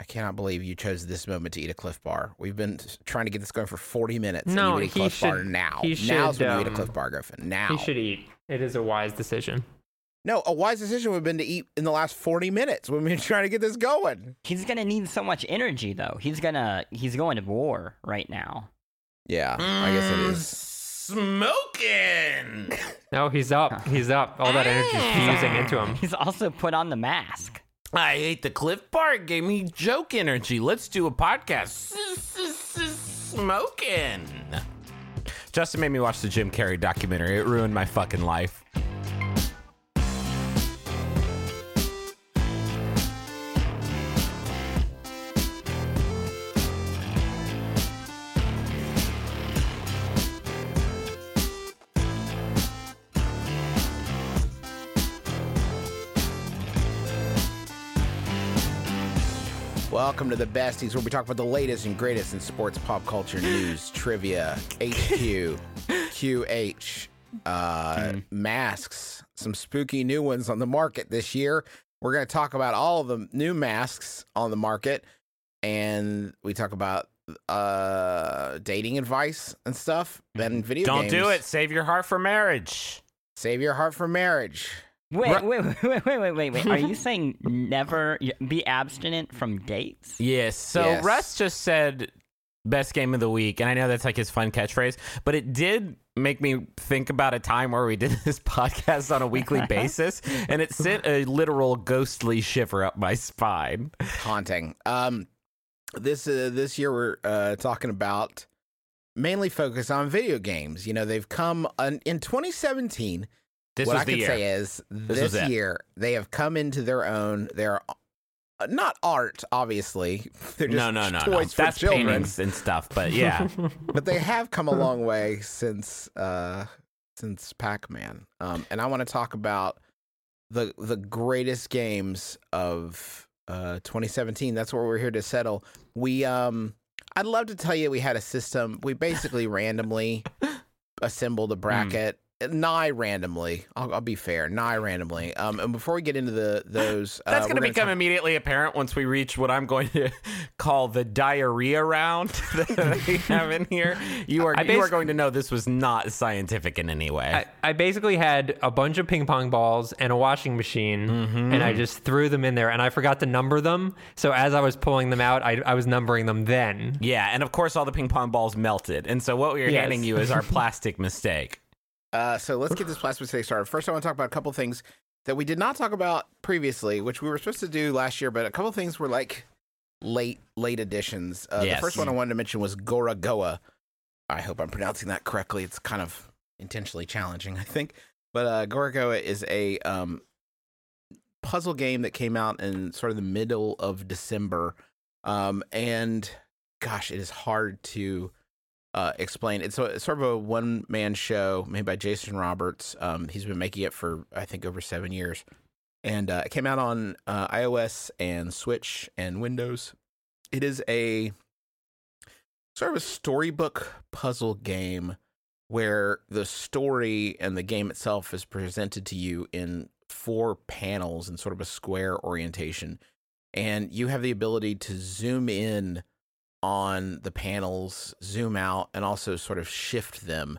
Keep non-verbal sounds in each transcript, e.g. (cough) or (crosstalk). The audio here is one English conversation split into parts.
I cannot believe you chose this moment to eat a Clif Bar. We've been trying to get this going for 40 minutes. and No, you eat a he Clif Bar should- now. he Now's should, when you eat a um, Clif Bar, Griffin. Now. He should eat. It is a wise decision. No, a wise decision would have been to eat in the last 40 minutes when we were trying to get this going. He's gonna need so much energy though. He's gonna he's going to war right now. Yeah, I guess it Mm. Smoking. (laughs) No, he's up. He's up. All that energy is fusing into him. He's also put on the mask. I ate the Clif Bar. It gave me joke energy. Let's do a podcast. Smoking. Justin made me watch the Jim Carrey documentary. It ruined my fucking life. Welcome to the Besties, where we talk about the latest and greatest in sports, pop culture, news, (gasps) trivia, HQ, (laughs) QH, uh, masks, some spooky new ones on the market this year. We're going to talk about all of the new masks on the market, and we talk about uh, dating advice and stuff. Then video Don't games. do it. Save your heart for marriage. Save your heart for marriage. Wait, Right. wait, (laughs) wait, wait, wait, wait, wait. Are you (laughs) saying never be abstinent from dates? Yes. So Yes. Russ just said best game of the week, and I know that's like his fun catchphrase, but it did make me think about a time where we did (laughs) this podcast on a weekly basis, and it sent a literal ghostly shiver up my spine. haunting. Um, this uh, this year we're uh, talking about mainly focus on video games. You know, they've come on, in 2017. This what I can year. say is this, it. year they have come into their own. They're uh, not art, obviously. (laughs) They're just no, no, no, no. That's children, paintings and stuff, but yeah. (laughs) but they have come a long way since uh, since Pac-Man. Um, and I want to talk about the the greatest games of uh 2017. That's what we're here to settle. We um I'd love to tell you we had a system. We basically randomly (laughs) assembled a bracket. Nigh randomly, I'll, I'll be fair. Nigh randomly. Um, and before we get into the those, (laughs) That's uh, going to we're become talk- immediately apparent once we reach what I'm going to (laughs) call the diarrhea round (laughs) that we have in here. You are you are going to know this was not scientific in any way. I, I basically had a bunch of ping pong balls and a washing machine, and I just threw them in there, and I forgot to number them. So as I was pulling them out, I, I was numbering them then. yeah, and of course all the ping pong balls melted, and so what we are Yes. handing you is our plastic mistake. Uh, so let's get this (sighs) plastic mistake started. First, I want to talk about a couple things that we did not talk about previously, which we were supposed to do last year, but a couple things were like late, late additions. Uh, Yes. The first one I wanted to mention was Gorogoa. I hope I'm pronouncing that correctly. It's kind of intentionally challenging, I think. But uh, Gorogoa is a um, puzzle game that came out in sort of the middle of December. Um, and gosh, it is hard to uh, explain. It's, a, it's sort of a one man show made by Jason Roberts. Um, he's been making it for, I think, over seven years. And uh, it came out on uh, iOS and Switch and Windows. It is a sort of a storybook puzzle game where the story and the game itself is presented to you in four panels in sort of a square orientation. And you have the ability to zoom in on the panels, zoom out, and also sort of shift them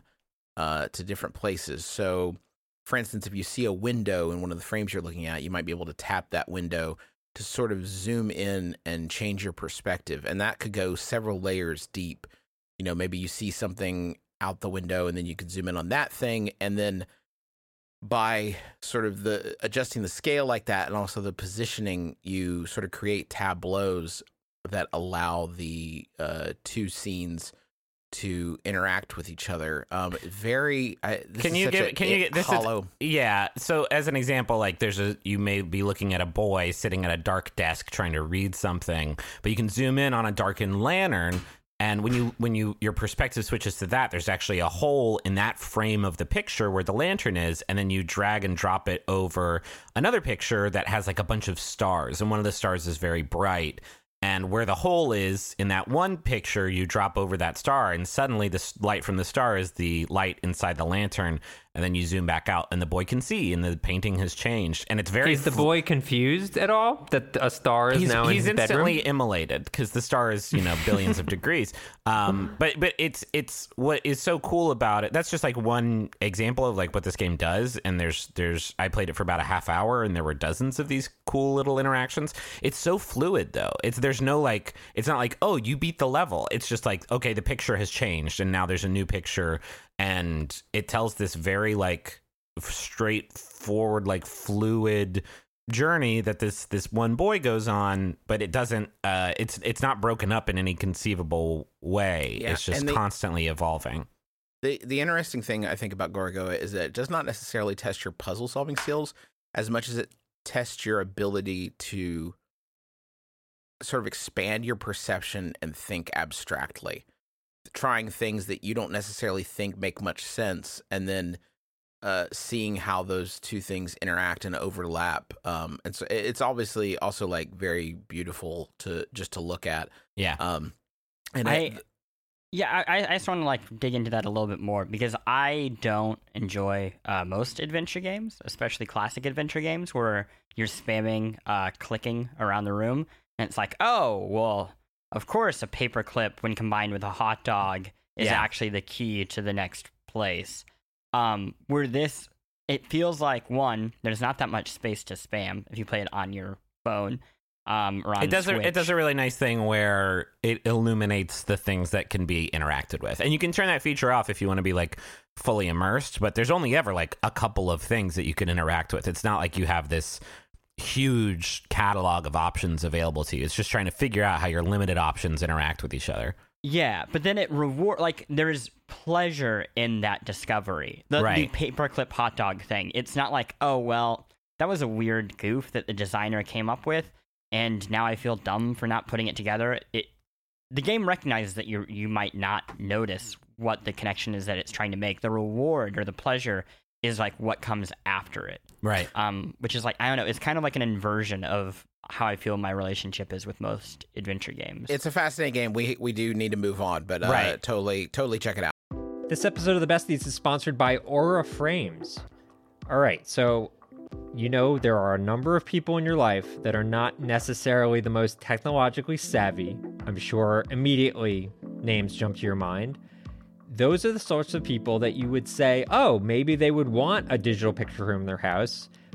uh, to different places. So, for instance, if you see a window in one of the frames you're looking at, you might be able to tap that window to sort of zoom in and change your perspective. And that could go several layers deep. You know, maybe you see something out the window and then you could zoom in on that thing. And then by sort of the adjusting the scale like that and also the positioning, you sort of create tableaus that allow the uh, two scenes to interact with each other. Um, very. I, this Can is you give? a Can you get this? hollow? Is, yeah. So as an example, like there's a you may be looking at a boy sitting at a dark desk trying to read something, but you can zoom in on a darkened lantern. And when you when you your perspective switches to that, there's actually a hole in that frame of the picture where the lantern is, and then you drag and drop it over another picture that has like a bunch of stars, and one of the stars is very bright. And where the hole is in that one picture, you drop over that star, and suddenly the light from the star is the light inside the lantern. And then you zoom back out, and the boy can see, and the painting has changed, and it's very. Is the fl- boy confused at all that a star is he's, now in he's his instantly bedroom? immolated because the star is you know billions of (laughs) degrees. Um but but it's it's what is so cool about it that's just like one example of like what this game does. And there's there's i played it for about a half hour and there were dozens of these cool little interactions. It's so fluid though. It's there's no like it's not like oh you beat the level. It's just like okay the picture has changed and now there's a new picture and it tells this very like straightforward like fluid journey that this this one boy goes on but it doesn't uh it's it's not broken up in any conceivable way Yeah, it's just they- constantly evolving The the interesting thing I think about Gorogoa is that it does not necessarily test your puzzle solving skills as much as it tests your ability to sort of expand your perception and think abstractly. Trying things that you don't necessarily think make much sense and then uh, seeing how those two things interact and overlap. Um, and so it's obviously also like very beautiful to just to look at. yeah Um, and I, it- yeah, I, I just want to like dig into that a little bit more because I don't enjoy uh, most adventure games, especially classic adventure games where you're spamming, uh, clicking around the room, and it's like, oh, well, of course, a paperclip when combined with a hot dog is Yeah. actually the key to the next place. Um, where this, it feels like one, there's not that much space to spam if you play it on your phone. Um, or on it does a, it does a really nice thing where it illuminates the things that can be interacted with. And you can turn that feature off if you want to be like fully immersed but there's only ever like a couple of things that you can interact with. It's not like you have this huge catalog of options available to you. It's just trying to figure out how your limited options interact with each other Yeah, but then it reward like there is pleasure in that discovery. The, Right. the paperclip hot dog thing. It's not like, oh well, that was a weird goof that the designer came up with, and now I feel dumb for not putting it together. It the game recognizes that you you might not notice what the connection is that it's trying to make. The reward or the pleasure is like what comes after it. right Um, which is like I don't know. It's kind of like an inversion of how I feel my relationship is with most adventure games. it's a fascinating game. We we do need to move on, but uh, Right. totally totally check it out. This episode of the Besties is sponsored by Aura Frames. All right, so you know there are a number of people in your life that are not necessarily the most technologically savvy. I'm sure immediately names jump to your mind. Those are the sorts of people that you would say, oh, maybe they would want a digital picture room in their house,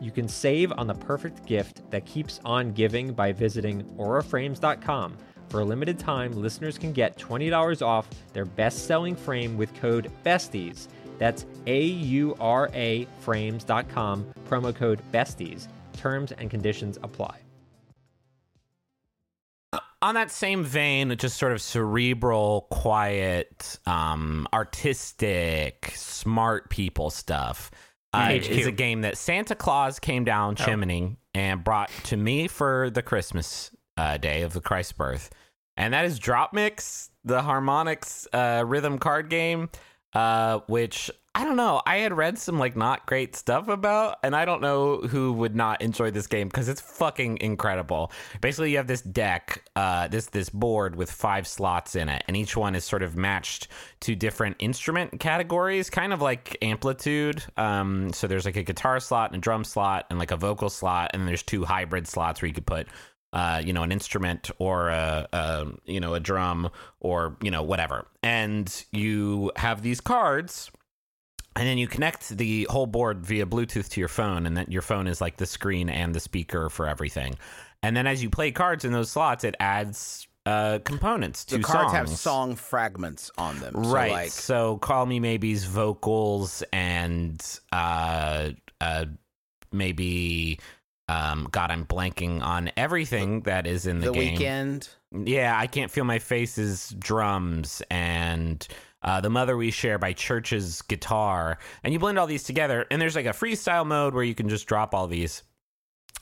you can save on the perfect gift that keeps on giving by visiting auraframes.com. For a limited time, listeners can get $20 off their best selling frame with code BESTIES. That's A U R A frames.com, promo code BESTIES. Terms and conditions apply. on that same vein, just sort of cerebral, quiet, um, artistic, smart people stuff. Uh, is a game that Santa Claus came down chimney and brought to me for the Christmas uh, day of the Christ birth, and that is DropMix, the Harmonix uh, rhythm card game, uh, which I don't know. I had read some like not great stuff about, and I don't know who would not enjoy this game because it's fucking incredible. Basically, you have this deck, uh, this this board with five slots in it, and each one is sort of matched to different instrument categories, kind of like amplitude. Um, so there's like a guitar slot and a drum slot, and like a vocal slot, and there's two hybrid slots where you could put uh, you know, an instrument or a, a, you know, a drum or, you know, whatever. And you have these cards and then you connect the whole board via Bluetooth to your phone, and then your phone is like the screen and the speaker for everything. and then as you play cards in those slots, it adds uh, components to the cards songs. have song fragments on them. So, right. like, so call me maybe's vocals and uh, uh, maybe. Um, God, I'm blanking on everything that is in the, the game. Weeknd. Yeah, I can't feel my face's drums and uh, the mother we share by Chvrches' guitar, and you blend all these together. And there's like a freestyle mode where you can just drop all these.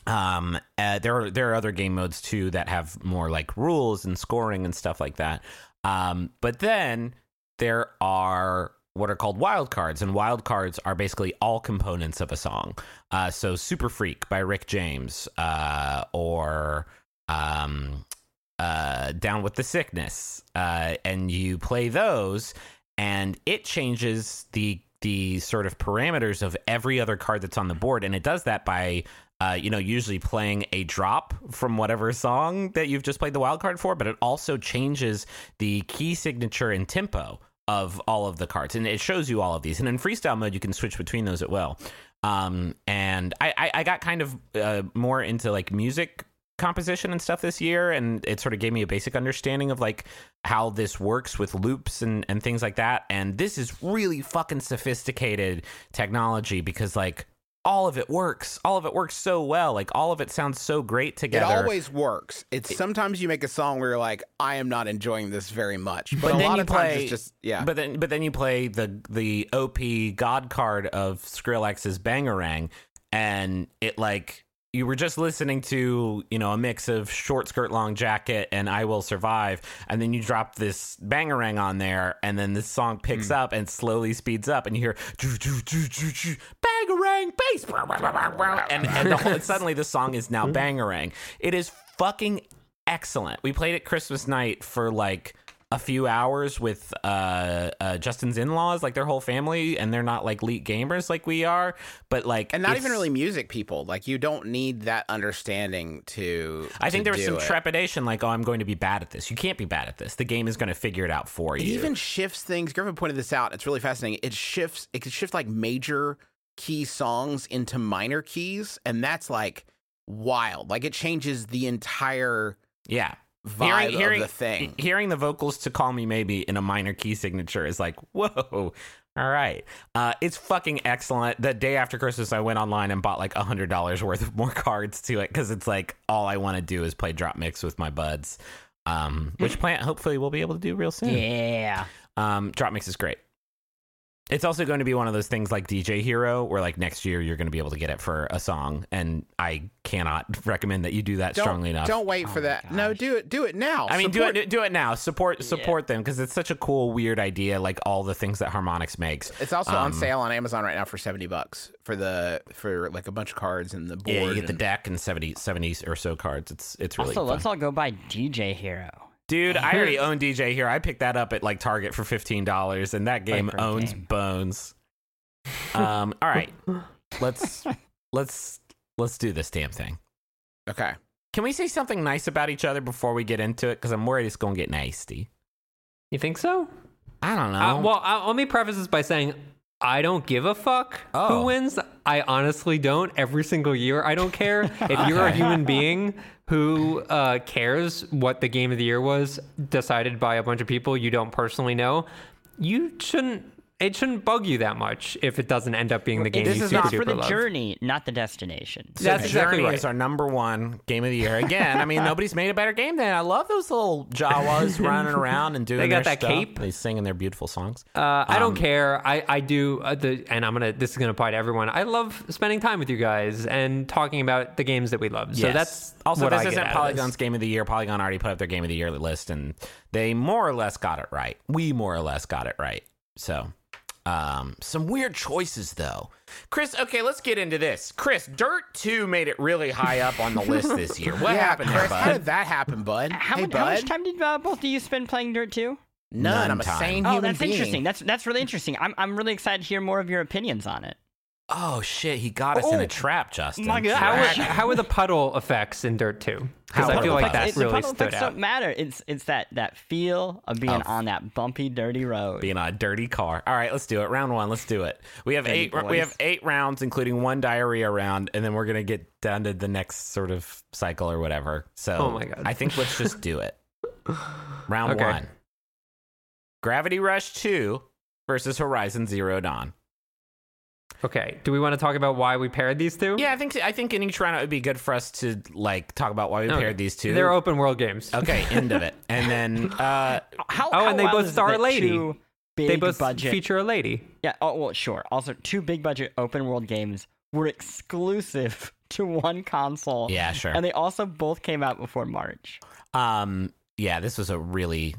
Um, uh, there are there are other game modes too that have more like rules and scoring and stuff like that. Um, but then there are what are called wild cards, and wild cards are basically all components of a song. Uh, so Super Freak by Rick James, uh, or um, uh, Down with the Sickness, uh, and you play those, and it changes the the sort of parameters of every other card that's on the board, and it does that by. Uh, you know, usually playing a drop from whatever song that you've just played the wild card for, but it also changes the key signature and tempo of all of the cards, and it shows you all of these. And in freestyle mode, you can switch between those as well. Um, and I, I, I got kind of uh, more into like music composition and stuff this year and it sort of gave me a basic understanding of like how this works with loops and and things like that and this is really fucking sophisticated technology because like all of it works all of it works so well like all of it sounds so great together It always works. It's sometimes you make a song where you're like, I am not enjoying this very much. But, But a then lot you of times play- it's just yeah. But then, but then you play the the OP God card of Skrillex's Bangarang, and it like you were just listening to you know a mix of short skirt, long jacket, and I Will Survive, and then you drop this Bangarang on there, and then this song picks hmm. up and slowly speeds up, and you hear "Choo, choo, choo, choo, choo, Bangarang bass, and, and the whole, (laughs) suddenly the song is now hmm. Bangarang. It is fucking excellent. We played it Christmas night for like a few hours with uh, uh, Justin's in-laws, like their whole family, and they're not like elite gamers like we are, but like and not even really music people. Like you don't need that understanding to. I think to there was some it. trepidation, like, oh, I'm going to be bad at this. You can't be bad at this. The game is going to figure it out for It you. It even shifts things. Griffin pointed this out. It's really fascinating. It shifts. It can shift like major key songs into minor keys, and that's like wild. Like it changes the entire yeah. Vibe hearing, of the thing. Hearing the vocals to "Call Me Maybe" in a minor key signature is like, (laughs) whoa. All right, uh, it's fucking excellent. The day after Christmas, I went online and bought like a hundred dollars worth of more (laughs) cards to it because it's like all I want to do is play DropMix with my buds, um, which (laughs) plant hopefully we'll be able to do real soon. Yeah. Um, DropMix is great. It's also going to be one of those things like DJ Hero, where like next year you're going to be able to get it for a song, and I cannot (laughs) recommend that you do that don't, strongly enough. Don't wait Oh for my that. No, do it. Do it now. I mean, Support- do it. Do it now. Support support them because it's such a cool, weird idea. Like all the things that Harmonix makes. It's also on Um, sale on Amazon right now for seventy bucks for the for like a bunch of cards and the board. Yeah, you get the deck and 70, 70 or so cards. It's it's really Also, fun. let's all go buy DJ Hero. Dude, I already (laughs) own DJ Hero. I picked that up at like Target for fifteen dollars, and that game owns game. bones. (laughs) Um, all right, let's let's let's do this damn thing. Okay. Can we say something nice about each other before we get into it? Because I'm worried it's gonna get nasty. You think so? I don't know. Uh, well, uh, let me preface this by saying I don't give a fuck Oh. who wins. I honestly don't. Every single year, I don't care. (laughs) if you're a human being who uh, cares what the game of the year was decided by a bunch of people you don't personally know, you shouldn't. It shouldn't bug you that much if it doesn't end up being the game of the year. This you is super not for the love. journey, not the destination. So That's exactly Journey right. is our number one game of the year. Again, I mean, (laughs) nobody's made a better game than it. I love those little Jawas (laughs) running around and doing They got their that stuff. cape. They singing their beautiful songs. Uh, I Um, don't care. I I do uh, the, and I'm gonna. This is gonna apply to everyone. I love spending time with you guys and talking about the games that we love. So Yes. that's also what this I isn't out Polygon's this. game of the year. Polygon already put up their game of the year list, and they more or less got it right. We more or less got it right. So, um, some weird choices though. Chris, okay, let's get into this. Chris, Dirt Two made it really high up on the list this year. (laughs) What yeah, happened Chris, there, how did that happen, bud? How, hey, much, bud. much time did uh, both of you spend playing Dirt 2? None. None I'm a time. sane Oh, human that's being. interesting. That's that's really interesting. I'm I'm really excited to hear more of your opinions on it. Oh shit, he got us in Oh, a trap, Justin. my God. How are, how are the puddle effects in Dirt 2? Because I feel like that? that It- the really puzzle stood effects out. don't matter. It's it's that that feel of being Of- on that bumpy, dirty road. being on a dirty car. All right, let's do it. Round one. Let's do it. We have Dirty eight. We have eight rounds, including one diarrhea round, and then we're gonna get down to the next sort of cycle or whatever. So, Oh my God. I think let's just do it. (laughs) Round Okay. one. Gravity Rush Two versus Horizon Zero Dawn. Okay, do we want to talk about why we paired these two? Yeah, I think I think in each round it would be good for us to like talk about why we Okay. paired these two. They're open world games. okay, end of it, (laughs) and then uh, How, Oh, how and they wild both is star that a lady. two Big they both budget. feature a lady. Yeah. Oh well, sure. Also, two big budget open world games were exclusive (laughs) to one console. yeah, sure. And they also both came out before March. Um, yeah, this was a really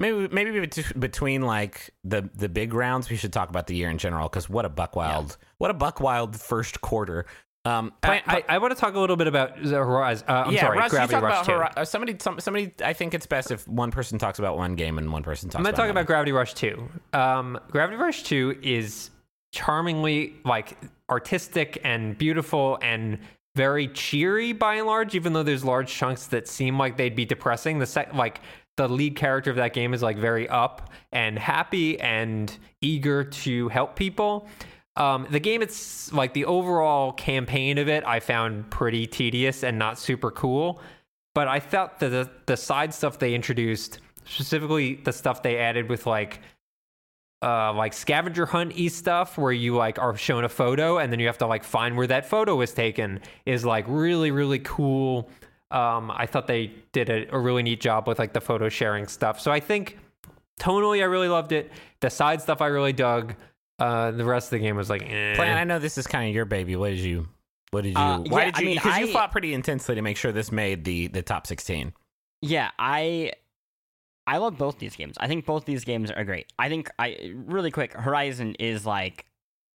maybe maybe between like the the big rounds, we should talk about the year in general because what a buck wild, what a buck wild first quarter. Um, I, I, I want to talk a little bit about the Horizon. Uh, I'm yeah, sorry, Russ, Gravity Rush about 2. Hori- uh, somebody. Some, somebody. I think it's best if one person talks about one game and one person talks. I'm going to talk about Gravity Rush 2. Um, Gravity Rush 2 is charmingly like artistic and beautiful and very cheery by and large, even though there's large chunks that seem like they'd be depressing. The sec- like the lead character of that game is like very up and happy and eager to help people. Um, the game, it's like the overall campaign of it, I found pretty tedious and not super cool. But I felt that the, the side stuff they introduced, specifically the stuff they added with like uh like scavenger hunt y stuff where you like are shown a photo and then you have to like find where that photo was taken is like really really cool um i thought they did a, a really neat job with like the photo sharing stuff so i think tonally i really loved it the side stuff i really dug uh the rest of the game was like eh. Plan, I know this is kind of your baby. What did you? What did you? Uh, why yeah, did I you? mean, Because you fought pretty intensely to make sure this made the the top sixteen. Yeah, I I love both these games. I think both these games are great. I think I really quick, Horizon is like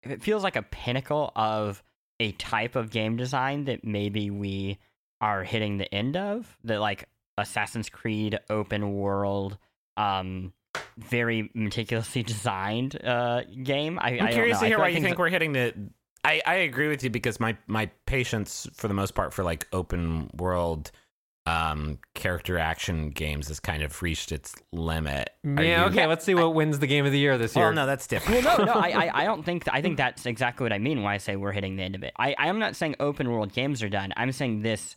it feels like a pinnacle of a type of game design that maybe we are hitting the end of. The like Assassin's Creed open world um very meticulously (laughs) designed uh game. I, I'm I curious don't know. to hear I why like you things- think we're hitting the. I, I agree with you because my my patience for the most part for like open world um character action games has kind of reached its limit. Are yeah you- okay let's see what wins the game of the year this year Well, no, that's different. well, no, no, I, I, (laughs) I don't think I think that's exactly what I mean when I say we're hitting the end of it. I, I am not saying open world games are done. I'm saying this.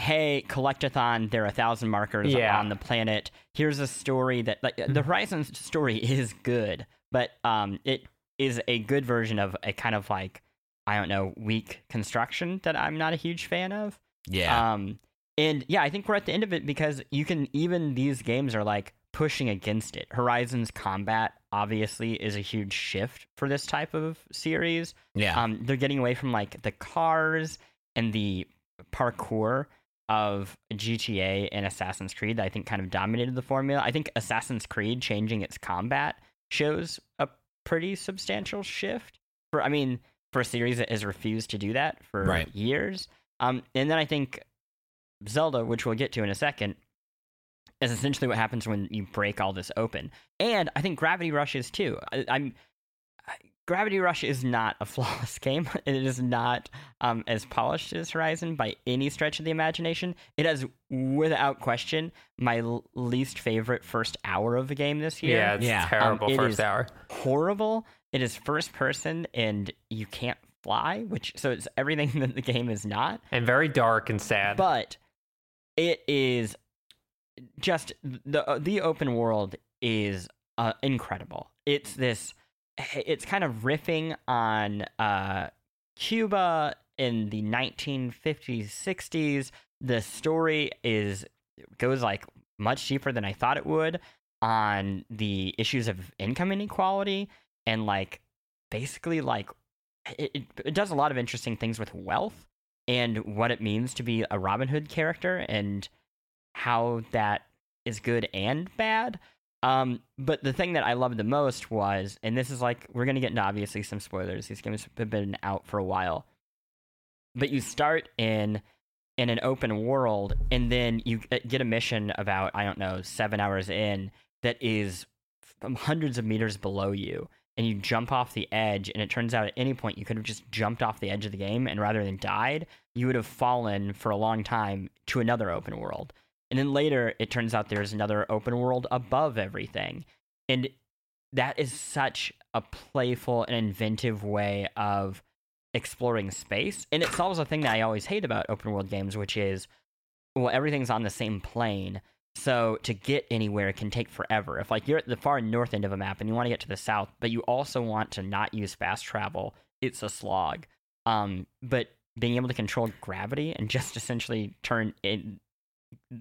Hey, collectathon! There are a thousand markers Yeah. on the planet. Here's a story that like the Horizon story is good, but um, it is a good version of a kind of like I don't know weak construction that I'm not a huge fan of. yeah. Um, and yeah, I think we're at the end of it because you can even these games are like pushing against it. Horizon's combat obviously is a huge shift for this type of series. yeah. Um, they're getting away from like the cars and the parkour of GTA and Assassin's Creed that I think kind of dominated the formula. I think Assassin's Creed changing its combat shows a pretty substantial shift for I mean for a series that has refused to do that for Right. years. Um, and then I think Zelda, which we'll get to in a second, is essentially what happens when you break all this open. And I think Gravity Rush is too. I, I'm I- Gravity Rush is not a (laughs) flawless game. It is not um, as polished as Horizon by any stretch of the imagination. It has, without question, my l- least favorite first hour of the game this year. yeah it's Yeah. Um, terrible it first is- hour horrible. It is first person, and you can't fly, which so it's everything (laughs) that the game is not and very dark and sad but it is just the the open world is uh, incredible. It's this. It's kind of riffing on uh, Cuba in the 1950s, 60s. The story is goes like much deeper than I thought it would on the issues of income inequality and like basically like it, it, it does a lot of interesting things with wealth and what it means to be a Robin Hood character and how that is good and bad. Um, but the thing that I loved the most was, and this is like we're gonna get into obviously some spoilers. These games have been out for a while, but you start in in an open world, and then you get a mission about I don't know seven hours in that is hundreds of meters below you, and you jump off the edge, and it turns out at any point you could have just jumped off the edge of the game, and rather than died, you would have fallen for a long time to another open world. And then later, it turns out there's another open world above everything. And that is such a playful and inventive way of exploring space. And it solves a thing that I always hate about open world games, which is, well, everything's on the same plane. So to get anywhere can take forever. If like you're at the far north end of a map and you want to get to the south, but you also want to not use fast travel, it's a slog. Um, but being able to control gravity and just (laughs) essentially turn in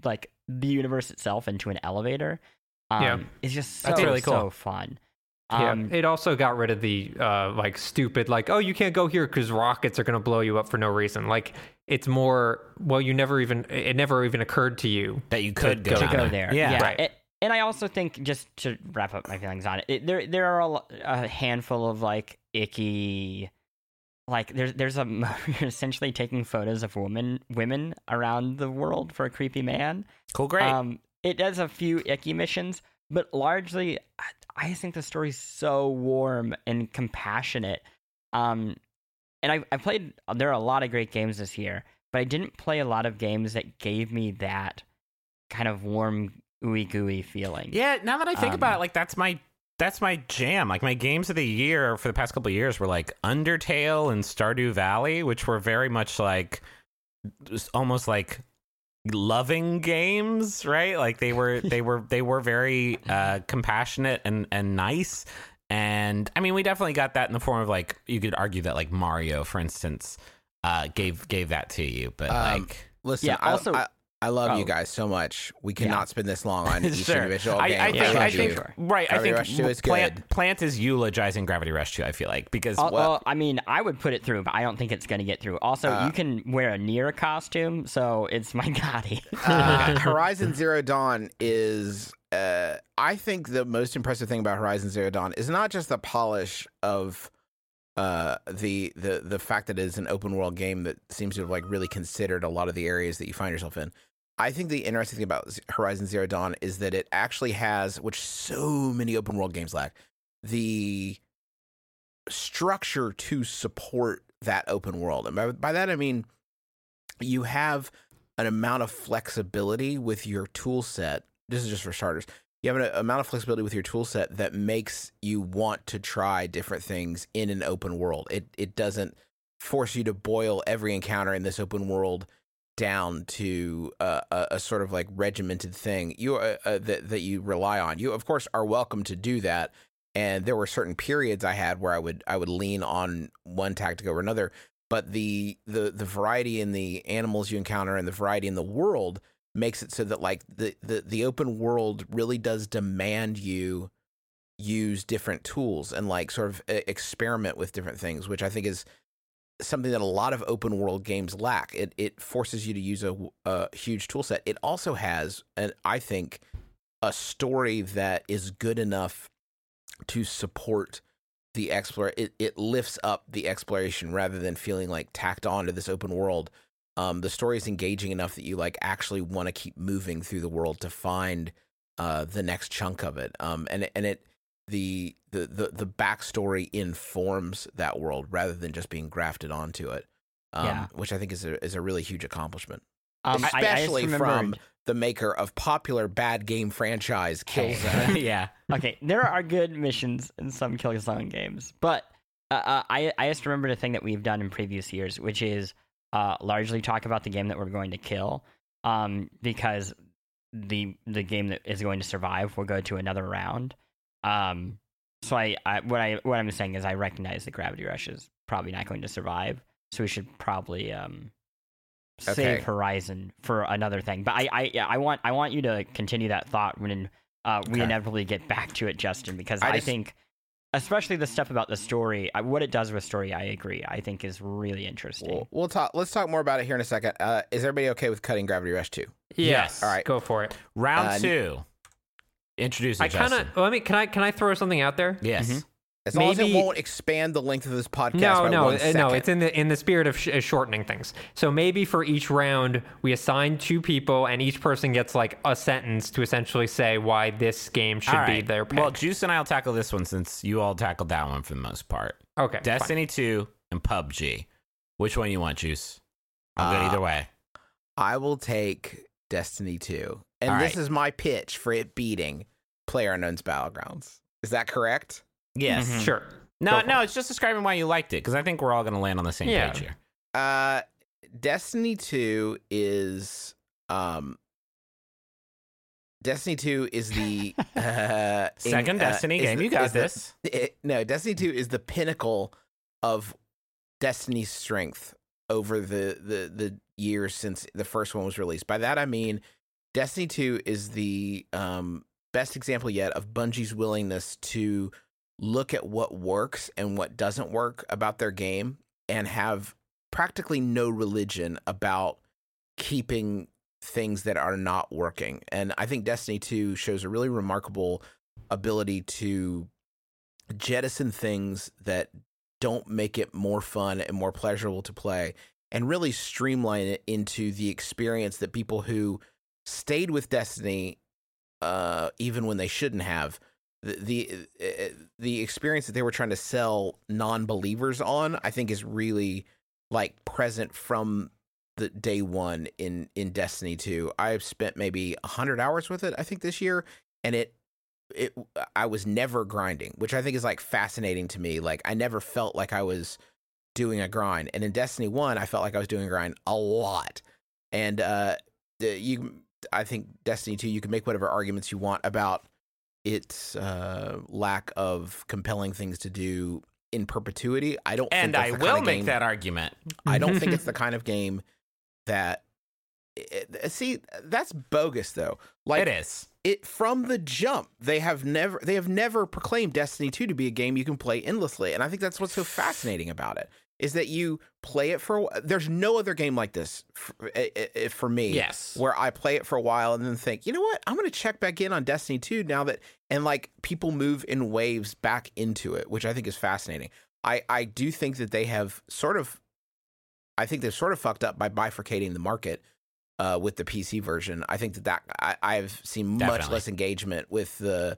like the universe itself into an elevator, um, Yeah. is just so That's really cool. so fun. Um, yeah, it also got rid of the uh, like stupid like oh you can't go here because rockets are gonna blow you up for no reason. Like it's more well you never even it never even occurred to you that you could To go, to go there. Yeah. Right. It- and I also think just to wrap up my feelings on it, it there there are a, a handful of like icky, like there's there's a (laughs) you're essentially taking photos of women women around the world for a creepy man. Cool, great. Um, it does a few icky missions, but largely, I, I think the story's so warm and compassionate. Um, and I I played. There are a lot of great games this year, but I didn't play a lot of games that gave me that kind of warm, ooey gooey feeling. yeah, now that I think um, about it, like that's my that's my jam. Like my games of the year for the past couple of years were like Undertale and Stardew Valley, which were very much like almost like loving games, right? Like they were (laughs) they were they were very uh compassionate and and nice. And I mean, we definitely got that in the form of like you could argue that like Mario, for instance, uh gave gave that to you, but Um, like Listen, Yeah, I- also- I, I, love you Oh. guys so much. We cannot spend this long on (laughs) each Sure. individual I, game. I think, I think you. sure. right. I think Rush 2 is Plant, good. Plant is eulogizing Gravity Rush 2, I feel like, because Al- Well- well, I mean, I would put it through, but I don't think it's going to get through. Also, Uh, you can wear a NieR costume, so it's my (laughs) GOTY. Uh, (laughs) Horizon Zero Dawn is, uh, I think, the most impressive thing about Horizon Zero Dawn is not just the polish of uh, the the the fact that it is an open world game that seems to have like really considered a lot of the areas that you find yourself in. I think the interesting thing about Horizon Zero Dawn is that it actually has, which so many open world games lack, the structure to support that open world. And by, by that I mean you have an amount of flexibility with your tool set. This is just for starters. You have an amount of flexibility with your tool set that makes you want to try different things in an open world. It it doesn't force you to boil every encounter in this open world down to a, a sort of like regimented thing you uh, uh, that that you rely on. You of course are welcome to do that. And there were certain periods I had where I would I would lean on one tactic over another but the the the variety in the animals you encounter and the variety in the world makes it so that like the the, the open world really does demand you use different tools and like sort of experiment with different things which i think is something that a lot of open world games lack. It it forces you to use a, a huge tool set. It also has and i think a story that is good enough to support the explore it, it lifts up the exploration rather than feeling like tacked on to this open world. Um the story is engaging enough that you like actually want to keep moving through the world to find uh the next chunk of it. Um and and it the the the, the backstory informs that world rather than just being grafted onto it um Yeah. which i think is a is a really huge accomplishment Um, I- I especially from the maker of popular bad game franchise (laughs) Killzone. (laughs) yeah. okay, there are good missions in some Killzone games, but uh, uh, I I just remembered a thing that we've done in previous years, which is uh, largely talk about the game that we're going to kill, um, because the the game that is going to survive will go to another round. Um, so I, I what I what I'm saying is I recognize that Gravity Rush is probably not going to survive, so we should probably um save Okay. Horizon for another thing. But I I yeah, I want I want you to continue that thought when uh, we Okay. inevitably get back to it, Justin, because I I, just- think, especially the stuff about the story, what it does with story, I agree. I think is really interesting. We'll, we'll talk. Let's talk more about it here in a second. Uh, is everybody okay with cutting Gravity Rush two? yes All right. go for it Round Uh, two. Introduce it, I kind of. Well, I mean, can I can I throw something out there? Yes. Mhm. As long as it won't expand the length of this podcast. No, by no, one uh, no. It's in the in the spirit of sh- uh, shortening things. So maybe for each round, we assign two people, and each person gets like a sentence to essentially say why this game should All be right. their pick. Well, Juice and I'll tackle this one since you all tackled that one for the most part. okay, fine. Destiny 2 and PUBG. Which one you want, Juice? I'm good Uh, either way. I will take Destiny 2. And All this right. is my pitch for it beating PlayerUnknown's Battlegrounds. Is that correct? Yes. Mhm. Sure. No, Go for no, it's just describing why you liked it because I think we're all going to land on the same Yeah. page here. Uh Destiny 2 is um Destiny 2 is the (laughs) (laughs) uh, in- Second uh, Destiny game. the- you got is the- this. it- no, Destiny 2 is the pinnacle of Destiny's strength over the, the the years since the first one was released. By that I mean Destiny 2 is the um, best example yet of Bungie's willingness to look at what works and what doesn't work about their game and have practically no religion about keeping things that are not working. And I think Destiny 2 shows a really remarkable ability to jettison things that don't make it more fun and more pleasurable to play and really streamline it into the experience that people who stayed with Destiny uh even when they shouldn't have the the, uh, the experience that they were trying to sell non-believers on I think is really like present from the day 1 in in Destiny 2. I've spent maybe 100 hours with it I think this year and it it I was never grinding, which I think is like fascinating to me. Like I never felt like I was doing a grind. And in Destiny 1, I felt like I was doing a grind a lot. And uh you I think Destiny 2 you can make whatever arguments you want about its uh lack of compelling things to do in perpetuity. I don't And think I will kind of make game, that argument. I don't think it's (laughs) the kind of game that it, see that's bogus though. Like it is. it from the jump they have never they have never proclaimed destiny 2 to be a game you can play endlessly and i think that's what's so fascinating about it is that you play it for there's no other game like this for, for me Yes. where i play it for a while and then think you know what i'm going to check back in on destiny 2 now that and like people move in waves back into it which i think is fascinating i i do think that they have sort of i think they've sort of fucked up by bifurcating the market uh, with the PC version. I think that that I, I've seen much less engagement with the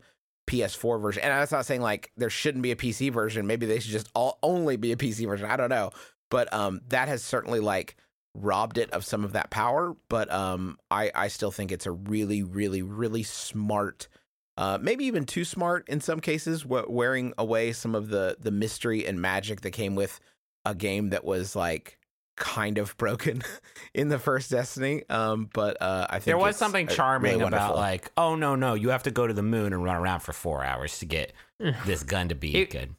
PS4 version. And that's not saying like there shouldn't be a PC version. Maybe they should just all only be a PC version. I don't know. But um, that has certainly like robbed it of some of that power. But um, I I still think it's a really really really smart. Uh, maybe even too smart in some cases, wearing away some of the the mystery and magic that came with a game that was like kind of broken (laughs) in the first Destiny. Um, but uh, I think There was something charming really about wonderful. like, oh no, no, you have to go to the moon and run around for four hours to get (sighs) this gun to be It- good.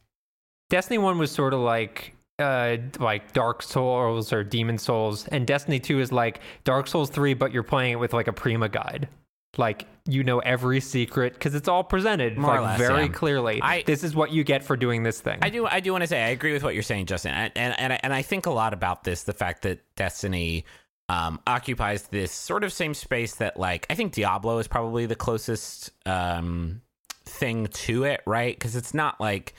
Destiny 1 was sort of like uh like Dark Souls or Demon Souls and Destiny 2 is like Dark Souls 3 but you're playing it with like a Prima guide. Like you know every secret cuz it's all presented More like less, very yeah. clearly. I- this is what you get for doing this thing. I do. I do want to say I agree with what you're saying, Justin, and and and I, and I think a lot about this. The fact that Destiny um, occupies this sort of same space that, like, I think Diablo is probably the closest um, thing to it, right? Because it's not like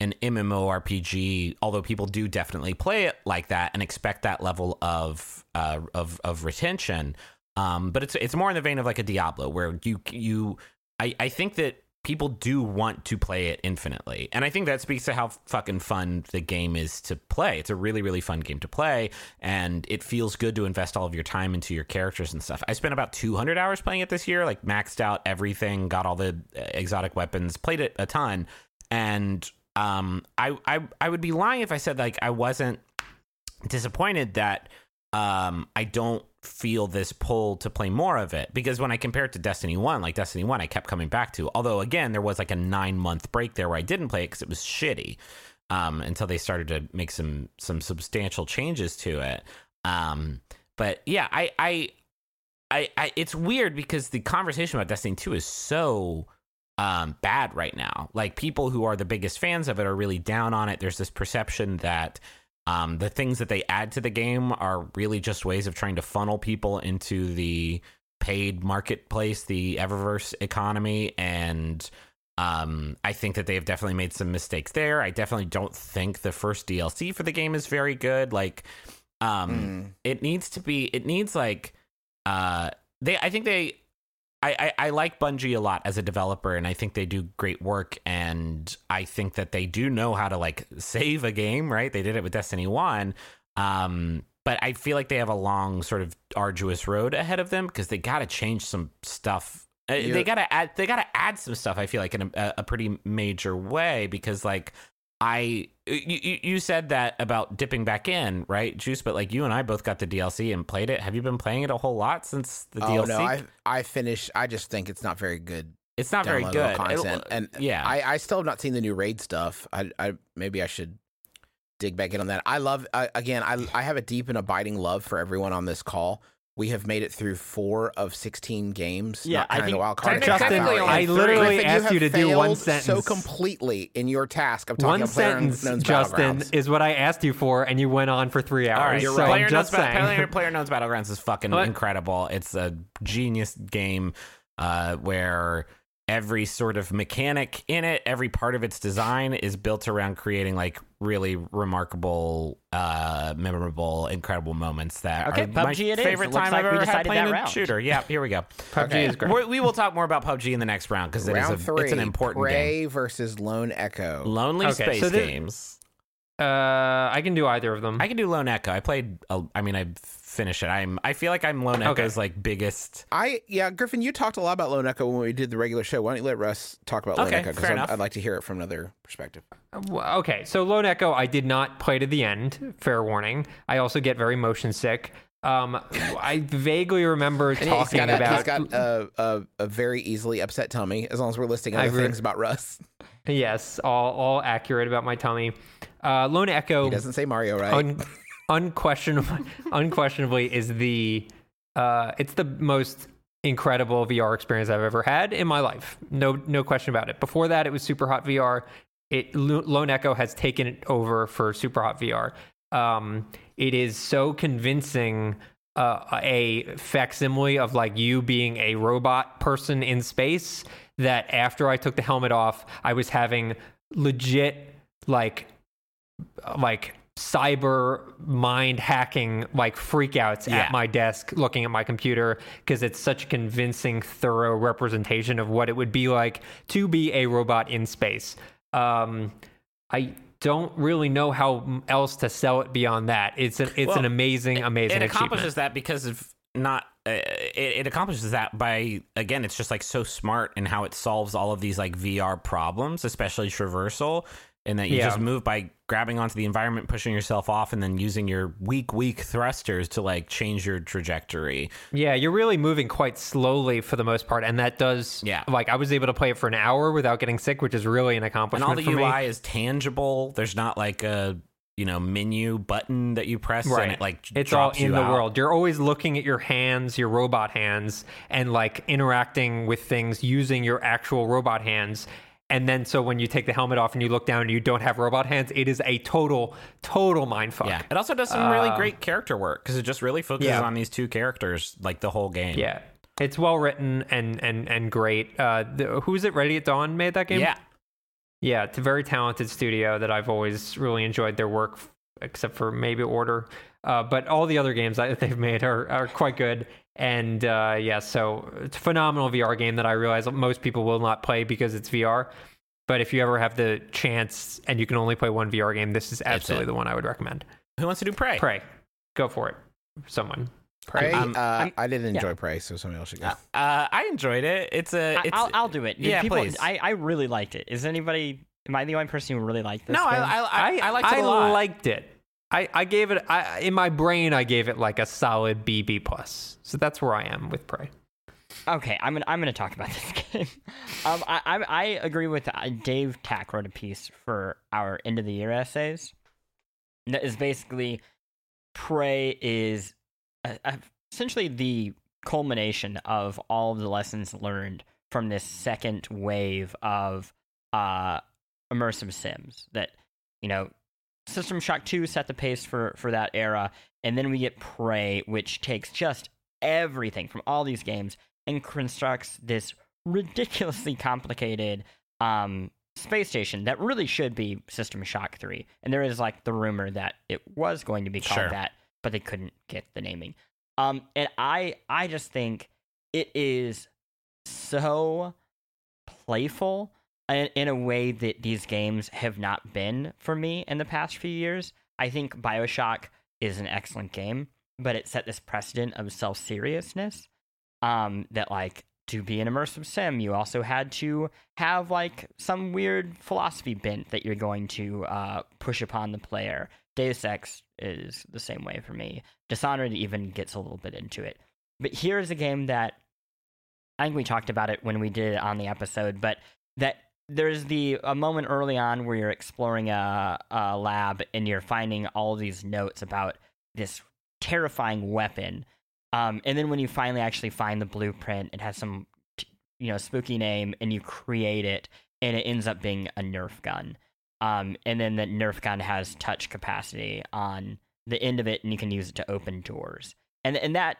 an MMORPG, although people do definitely play it like that and expect that level of uh, of of retention. Um, but it's it's more in the vein of like a Diablo, where you you I, I think that people do want to play it infinitely. And I think that speaks to how fucking fun the game is to play. It's a really, really fun game to play. And it feels good to invest all of your time into your characters and stuff. I spent about 200 hours playing it this year, like maxed out everything, got all the uh, exotic weapons, played it a ton. And um, I, I, I would be lying if I said like I wasn't disappointed that um, I don't feel this pull to play more of it because when I compare it to Destiny 1, like Destiny 1, I kept coming back to. Although, again, there was like a nine month break there where I didn't play it because it was shitty um, until they started to make some some substantial changes to it. Um, but yeah, I, I, I, I, it's weird because the conversation about Destiny 2 is so um, bad right now. Like people who are the biggest fans of it are really down on it. There's this perception that um, the things that they add to the game are really just ways of trying to funnel people into the paid marketplace, the Eververse economy, and Um, I think that they've definitely made some mistakes there. I definitely don't think the first DLC for the game is very good. Like, um, Mm. it needs to be. It needs like, uh, they. I think they. I, I, I like Bungie a lot as a developer, and I think they do great work. And I think that they do know how to like save a game, right? They did it with Destiny One. Um, but I feel like they have a long, sort of arduous road ahead of them because they got to change some stuff. Uh, Yeah. They got to add. They got to add some stuff. I feel like in a, a pretty major way because like I Uh, you, you you said that about dipping back in, right, Juice? But like you and I both got the DLC and played it. Have you been playing it a whole lot since the oh DLC? no, I I finished. I just think it's not very good it's not very good. content, It'll- and yeah, I I still have not seen the new raid stuff. I I maybe I should dig back in on that. I love I, again. I I have a deep and abiding love for everyone on this call. We have made it through four of sixteen games. Yeah, not I counting think the wild card. technically- and half technically hour only in. I literally Griffin, asked have you to do one failed So completely in your task of One talking about sentence, PlayerUnknown's Justin, is what I asked you for, and you went on for three hours. All right, you're so right. Player I'm just Knows saying. Player, Player Knows Battlegrounds is fucking What? incredible. It's a genius game uh, where every sort of mechanic in it, every part of its design is built around creating like really remarkable, uh, memorable, incredible moments that Okay, are my PUBG it is. favorite It time like I've ever had decided playing that a round. shooter. Yeah, here we go. PUBG Okay. is great. We're, we will talk more about PUBG in the next round because it is Round a, three. it's an important game. Prey versus Lone Echo. Lonely Okay, space so this- games. Uh, I can do either of them. I can do Lone Echo. I played. a- I mean, I finished it. I'm. I feel like I'm Lone Okay. Echo's like biggest. I yeah, Griffin, you talked a lot about Lone Echo when we did the regular show. Why don't you let Russ talk about Lone Okay, Echo? fair I'd, enough. I'd like to hear it from another perspective. Well, Okay, so Lone Echo, I did not play to the end. Fair warning. I also get very motion sick. Um, (laughs) I vaguely remember And he's talking got, a, about. he's got a, a, a very easily upset tummy. As long as we're listing other re- things about Russ, Yes, all all accurate about my tummy. Uh, Lone Echo. he doesn't say Mario right. un- unquestionably, (laughs) unquestionably is the uh, it's the most incredible VR experience I've ever had in my life. No, no question about it. Before that, it was Superhot VR. It Lone Echo has taken it over for Superhot VR. Um, it is so convincing. Uh, a facsimile of like you being a robot person in space that after I took the helmet off, I was having legit like like cyber mind hacking like freakouts Yeah. at my desk looking at my computer because it's such a convincing thorough representation of what it would be like to be a robot in space. Um i don't really know how else to sell it beyond that. It's an it's Well, an amazing amazing it accomplishes that because of not uh, it, it accomplishes that by again it's just like so smart in how it solves all of these like vr problems especially traversal and that you Yeah. just move by grabbing onto the environment pushing yourself off and then using your weak weak thrusters to like change your trajectory Yeah, you're really moving quite slowly for the most part, and that does. Yeah. like I was able to play it for an hour without getting sick, which is really an accomplishment. and all the ui me. is tangible there's not like a you know menu button that you press Right, and it like it's all in the out. world. You're always looking at your hands, your robot hands, and like interacting with things using your actual robot hands. And then, so when you take the helmet off and you look down and you don't have robot hands, it is a total, total mindfuck. yeah it also does some really Uh, great character work because it just really focuses yeah. on these two characters like the whole game Yeah. It's well written and and and great. Uh, the, who's it? Ready at Dawn made that game. yeah Yeah, it's a very talented studio that I've always really enjoyed their work, except for maybe Order. Uh, but all the other games that (laughs) they've made are, are quite good. And uh, yeah, so it's a phenomenal VR game that I realize most people will not play because it's VR. But if you ever have the chance and you can only play one VR game, this is absolutely the one I would recommend. who wants to do prey Pray, go for it, someone. Prey. I'm- uh, I'm- didn't yeah. enjoy Prey, so somebody else should go. Uh, I enjoyed it. It's a. I, It's, I'll, I'll do it. Yeah, people, please. I, I really liked it. Is anybody? Am I the only person who really liked this? no, I. I, I, I liked it I a lot. liked it. I, I gave it I, in my brain. I gave it like a solid B B plus. So that's where I am with Prey. Okay, I'm gonna I'm gonna talk about (laughs) this game. Um, I I, I agree with uh, Dave Tach wrote a piece for our end of the year essays. That is basically, Prey is uh uh essentially the culmination of all of the lessons learned from this second wave of uh immersive sims. That you know, System Shock Two set the pace for for that era, and then we get Prey, which takes just everything from all these games and constructs this ridiculously complicated um, space station that really should be System Shock 3. And there is like the rumor that it was going to be called Sure. that, but they couldn't get the naming. Um, and I I just think it is so playful in, a way that these games have not been for me in the past few years. I think BioShock is an excellent game, but it set this precedent of self seriousness. Um, that like to be an immersive sim, you also had to have like some weird philosophy bent that you're going to uh, push upon the player. Deus Ex is the same way for me. Dishonored even gets a little bit into it. But here's a game that I think we talked about it when we did it on the episode, but that there's the a moment early on where you're exploring a, a lab and you're finding all these notes about this terrifying weapon. Um, and then when you finally actually find the blueprint, it has some you know spooky name, and you create it, and it ends up being a Nerf gun. Um, and then the Nerf gun has touch capacity on the end of it, and you can use it to open doors. And and that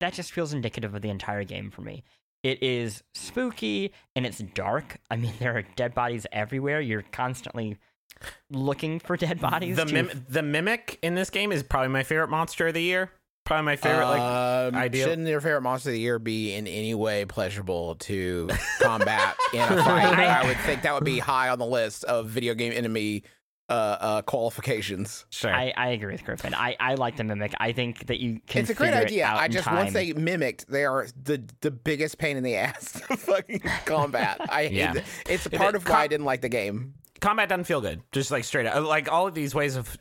that just feels indicative of the entire game for me. It is spooky and it's dark. I mean, (laughs) there are dead bodies everywhere. You're constantly looking for dead bodies. The to- mim- the mimic in this game is probably my favorite monster of the year. Probably my favorite. like um, ideal- Shouldn't your favorite monster of the year be in any way pleasurable to combat in a fight? (laughs) I would think that would be high on the list of video game enemy uh, uh, qualifications. sure. I, I agree with Griffin. I, I like the mimic. I think that you can. it's a great idea. I just time. once they mimicked, they are the the biggest pain in the ass (laughs) to fucking combat. I hate Yeah. it. It's a part it of why I didn't like the game. combat doesn't feel good. Just like straight up, like all of these ways of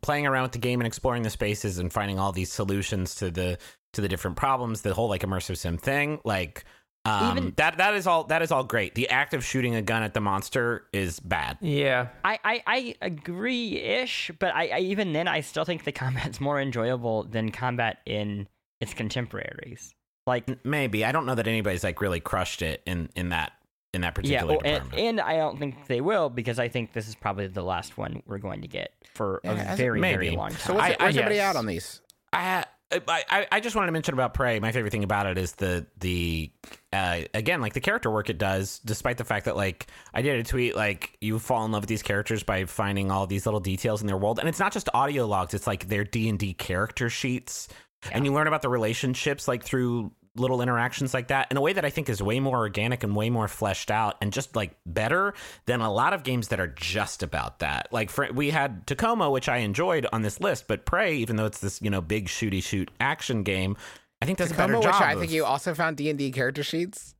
playing around with the game and exploring the spaces and finding all these solutions to the to the different problems. The whole like immersive sim thing, like um, Even- that that is all that is all great. The act of shooting a gun at the monster is bad. Yeah. I, I, I agree ish, but I, I even then I still think the combat's more enjoyable than combat in its contemporaries. Like Maybe I don't know that anybody's like really crushed it in in that in that yeah, particular oh, and, department. and I don't think they will because I think this is probably the last one we're going to get for Yeah, a as- very very long time. So what's, I- it, where's I- everybody yes. out on these? I, I I just wanted to mention about Prey. My favorite thing about it is the the uh, again like the character work it does. Despite the fact that like I did a tweet like you fall in love with these characters by finding all these little details in their world, and it's not just audio logs. It's like their D and D character sheets, and you learn about the relationships like through little interactions like that in a way that I think is way more organic and way more fleshed out and just like better than a lot of games that are just about that. Like for, we had Tacoma, which I enjoyed on this list, but Prey, even though it's this you know big shooty shoot action game, I think does a Tacoma, better which job. I of- think you also found D and D character sheets.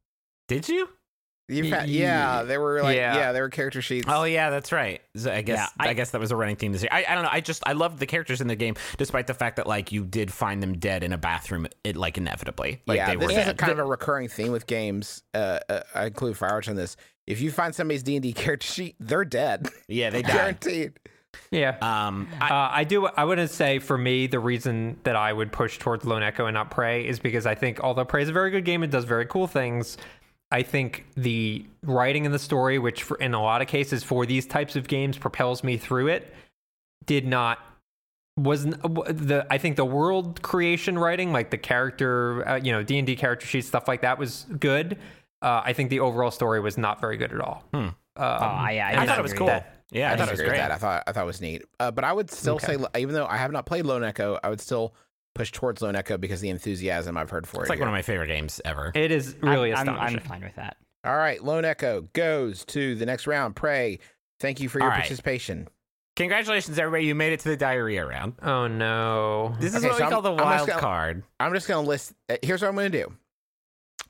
did you? You Y- found, yeah, they were like yeah. yeah. they were character sheets. Oh yeah, that's right. So I guess Yeah, I, I- guess that was a running theme this year. I, I don't know. I just I loved the characters in the game, despite the fact that like you did find them dead in a bathroom, it, like inevitably. Like yeah, they were this is a kind of a recurring theme with games. Uh, uh, I include Firewatch on this. If you find somebody's D and D character sheet, they're dead, yeah, they (laughs) died. guaranteed. Yeah. Um, I, Uh, I do. I wouldn't say for me the reason that I would push towards Lone Echo and not Prey is because I think although Prey is a very good game it does very cool things, I think the writing in the story, which for, in a lot of cases for these types of games propels me through it, did not wasn't the I think the world creation writing, like the character, uh, you know, D and D character sheets, stuff like that, was good. Uh, I think the overall story was not very good at all. Hmm. Um, oh, I, yeah, I thought it was cool. that- yeah, I, I, thought it was great. that. I thought I thought it was neat. Uh, but I would still Okay. say, even though I have not played Lone Echo, I would still push towards Lone Echo because of the enthusiasm I've heard for It's it. It's like here. one of my favorite games ever. It is really I'm, I'm, astonishing. I'm fine with that. All right, Lone Echo goes to the next round. Prey. Thank you for your All right. participation. Congratulations, everybody! You made it to the diarrhea round. oh no! This is Okay, what so we call I'm- the I'm wild gonna- card. I'm just gonna list. uh, Here's what I'm gonna do.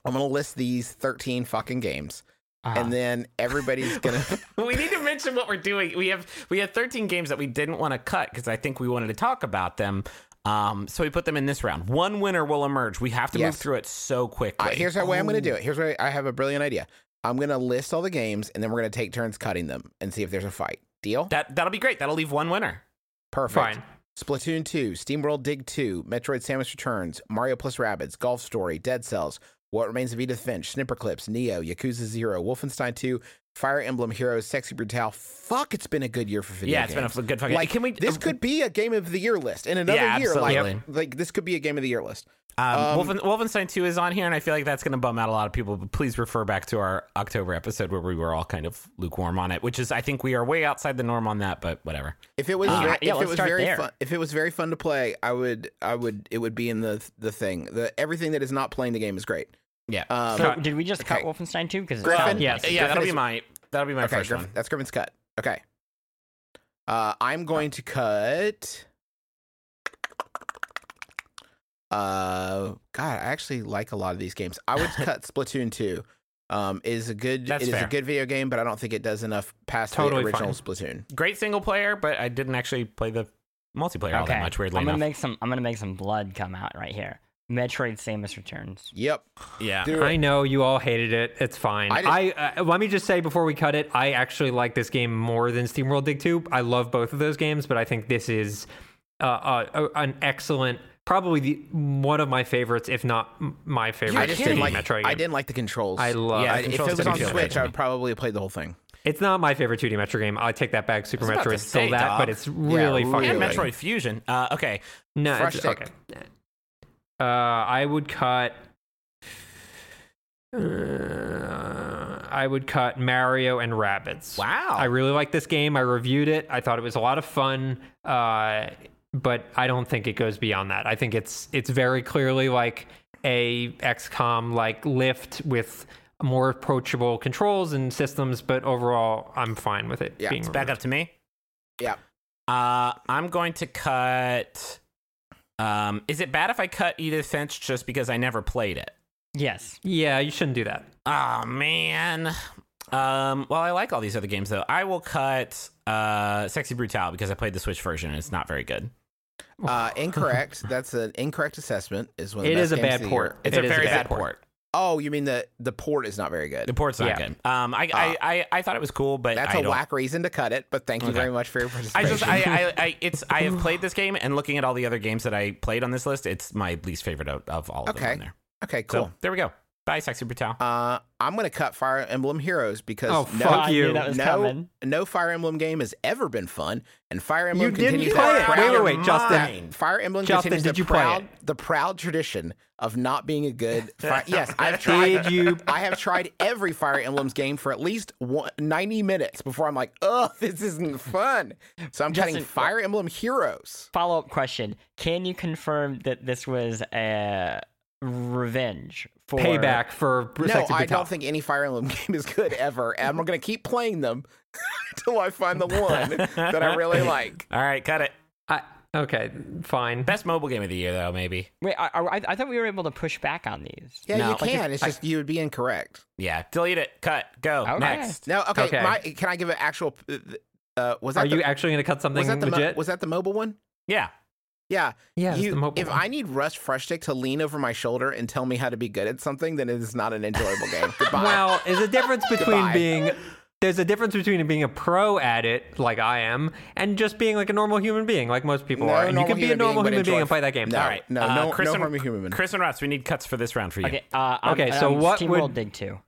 I'm gonna list these 13 fucking games, Uh-huh. and then everybody's gonna. (laughs) we need to mention what we're doing. We have we had 13 games that we didn't want to cut because I think we wanted to talk about them. Um, so we put them in this round. One winner will emerge. We have to move through it so quickly. Uh, here's the way I'm gonna do it. Here's where I have a brilliant idea. I'm gonna list all the games, and then we're gonna take turns cutting them and see if there's a fight. Deal? That that'll be great. That'll leave one winner. Perfect. Fine. Splatoon 2, SteamWorld Dig 2, Metroid Samus Returns, Mario plus Rabbids, Golf Story, Dead Cells, What Remains of Edith Finch, Snipper Clips, Nioh, Yakuza 0, Wolfenstein 2, Fire Emblem Heroes, Sexy Brutal. Fuck, it's been a good year for video yeah, it's games. been a good fucking. like, Can we? this could be a game of the year list in another Yeah, year. Like, like, this could be a game of the year list. Um, Um, Wolfen, Wolfenstein 2 is on here, and I feel like that's going to bum out a lot of people. But please refer back to our October episode where we were all kind of lukewarm on it, which is, I think we are way outside the norm on that, but whatever. If it was, Uh, ve- yeah, if it was very there. fun, if it was very fun to play, I would, I would, it would be in the the thing. The everything that is not playing the game is great. Yeah. Um, So did we just cut. Wolfenstein 2? Because Griffin? Yes. yeah, that'll Griffin be my that'll be my okay, first Griffin, one. that's Griffin's cut. Okay. Uh, I'm going to cut. Uh, God, I actually like a lot of these games. I would (laughs) cut Splatoon 2. Um, it is a good, That's it is fair. a good video game, but I don't think it does enough past Totally the original fine. Splatoon. Great single player, but I didn't actually play the multiplayer all that much. Weirdly I'm gonna enough. make some. I'm gonna make some blood come out right here. Metroid: Samus Returns. Yep. yeah. Do I know you all hated it. It's fine. I I, uh, let me just say before we cut it, I actually like this game more than SteamWorld Dig 2. I love both of those games, but I think this is uh, uh, an excellent, probably the one of my favorites, if not my favorite. I just didn't like. Metroid game. I didn't like the controls. I love. Yeah, I, the if it controls was on didn't Switch, good. I would probably play the whole thing. It's not my favorite 2D Metro game. I take that back. Super was about to Metroid say, still that, dog. but it's really Yeah, fucking And Metroid Fusion. Uh, okay. No, Fresh it's, stick. okay. Uh, I would cut. Uh, I would cut Mario and Rabbids. Wow. I really like this game. I reviewed it. I thought it was a lot of fun. Uh, but I don't think it goes beyond that. I think it's it's very clearly like a XCOM like lift with more approachable controls and systems. But overall, I'm fine with it Yeah, being it's Back up to me. Yeah. Uh, I'm going to cut. Um, is it bad if I cut Edith Finch just because I never played it? Yes. Yeah, you shouldn't do that. Oh man. Um, well, I like all these other games though. I will cut uh, Sexy Brutal because I played the Switch version and it's not very good. Uh, incorrect. That's an incorrect assessment. Is one. Of the It best is a games bad port. year. It's It a is a very bad bad port. port. Oh, you mean the the port is not very good? The port's not Yeah. good. Um, I, I, I, I thought it was cool, but That's I a don't- whack reason to cut it. But thank you Okay. very much for your participation. I just I, I, I it's I have (laughs) played this game and looking at all the other games that I played on this list, it's my least favorite of, of all of them Okay. there. okay, cool. So there we go. Bye, Sexy Brutal. Uh, I'm gonna cut Fire Emblem Heroes because Oh, no, fuck you. no, coming. no Fire Emblem game has ever been fun, and Fire Emblem You didn't continues play that it. proud- Wait, wait, wait, Justin. Fire Emblem Justin, continues did the you play proud, it? the proud tradition of not being a good. (laughs) Fi- yes, I've tried. Did you? (laughs) I have tried every Fire Emblem's game for at least one, 90 minutes before I'm like, oh, this isn't fun. So I'm cutting Fire Emblem Heroes. Follow up question: Can you confirm that this was a revenge for Payback for No, Sexy I don't think any Fire Emblem (laughs) game is good ever. And I'm going to keep playing them (laughs) until I find the one that I really (laughs) like. All right, cut it. I, okay, fine. Best mobile game of the year, though, maybe. Wait, I, I, I thought we were able to push back on these. Yeah, No, you like if- can. it's just you would be incorrect. Yeah, delete it. Cut. Go. Okay. Next. No, okay. Okay. My, can I give an actual? Uh, was that Are the, you actually going to cut something was that the mo- legit? was that the mobile one? Yeah. Yeah. yeah, You, the if one. I need Russ Frushtick to lean over my shoulder and tell me how to be good at something, then it is not an enjoyable game. (laughs) Goodbye. Well, there's a difference (laughs) between Goodbye. being there's a difference between being a pro at it, like I am, and just being like a normal human being, like most people No are. And you can be a human being, normal human being enjoy- and play that game. No, All right. no, uh, no, Chris no and, harm human. Chris and Russ, we need cuts for this round for you. Okay. Uh, I'm- Okay, so um, what Steam would- World Dig Two?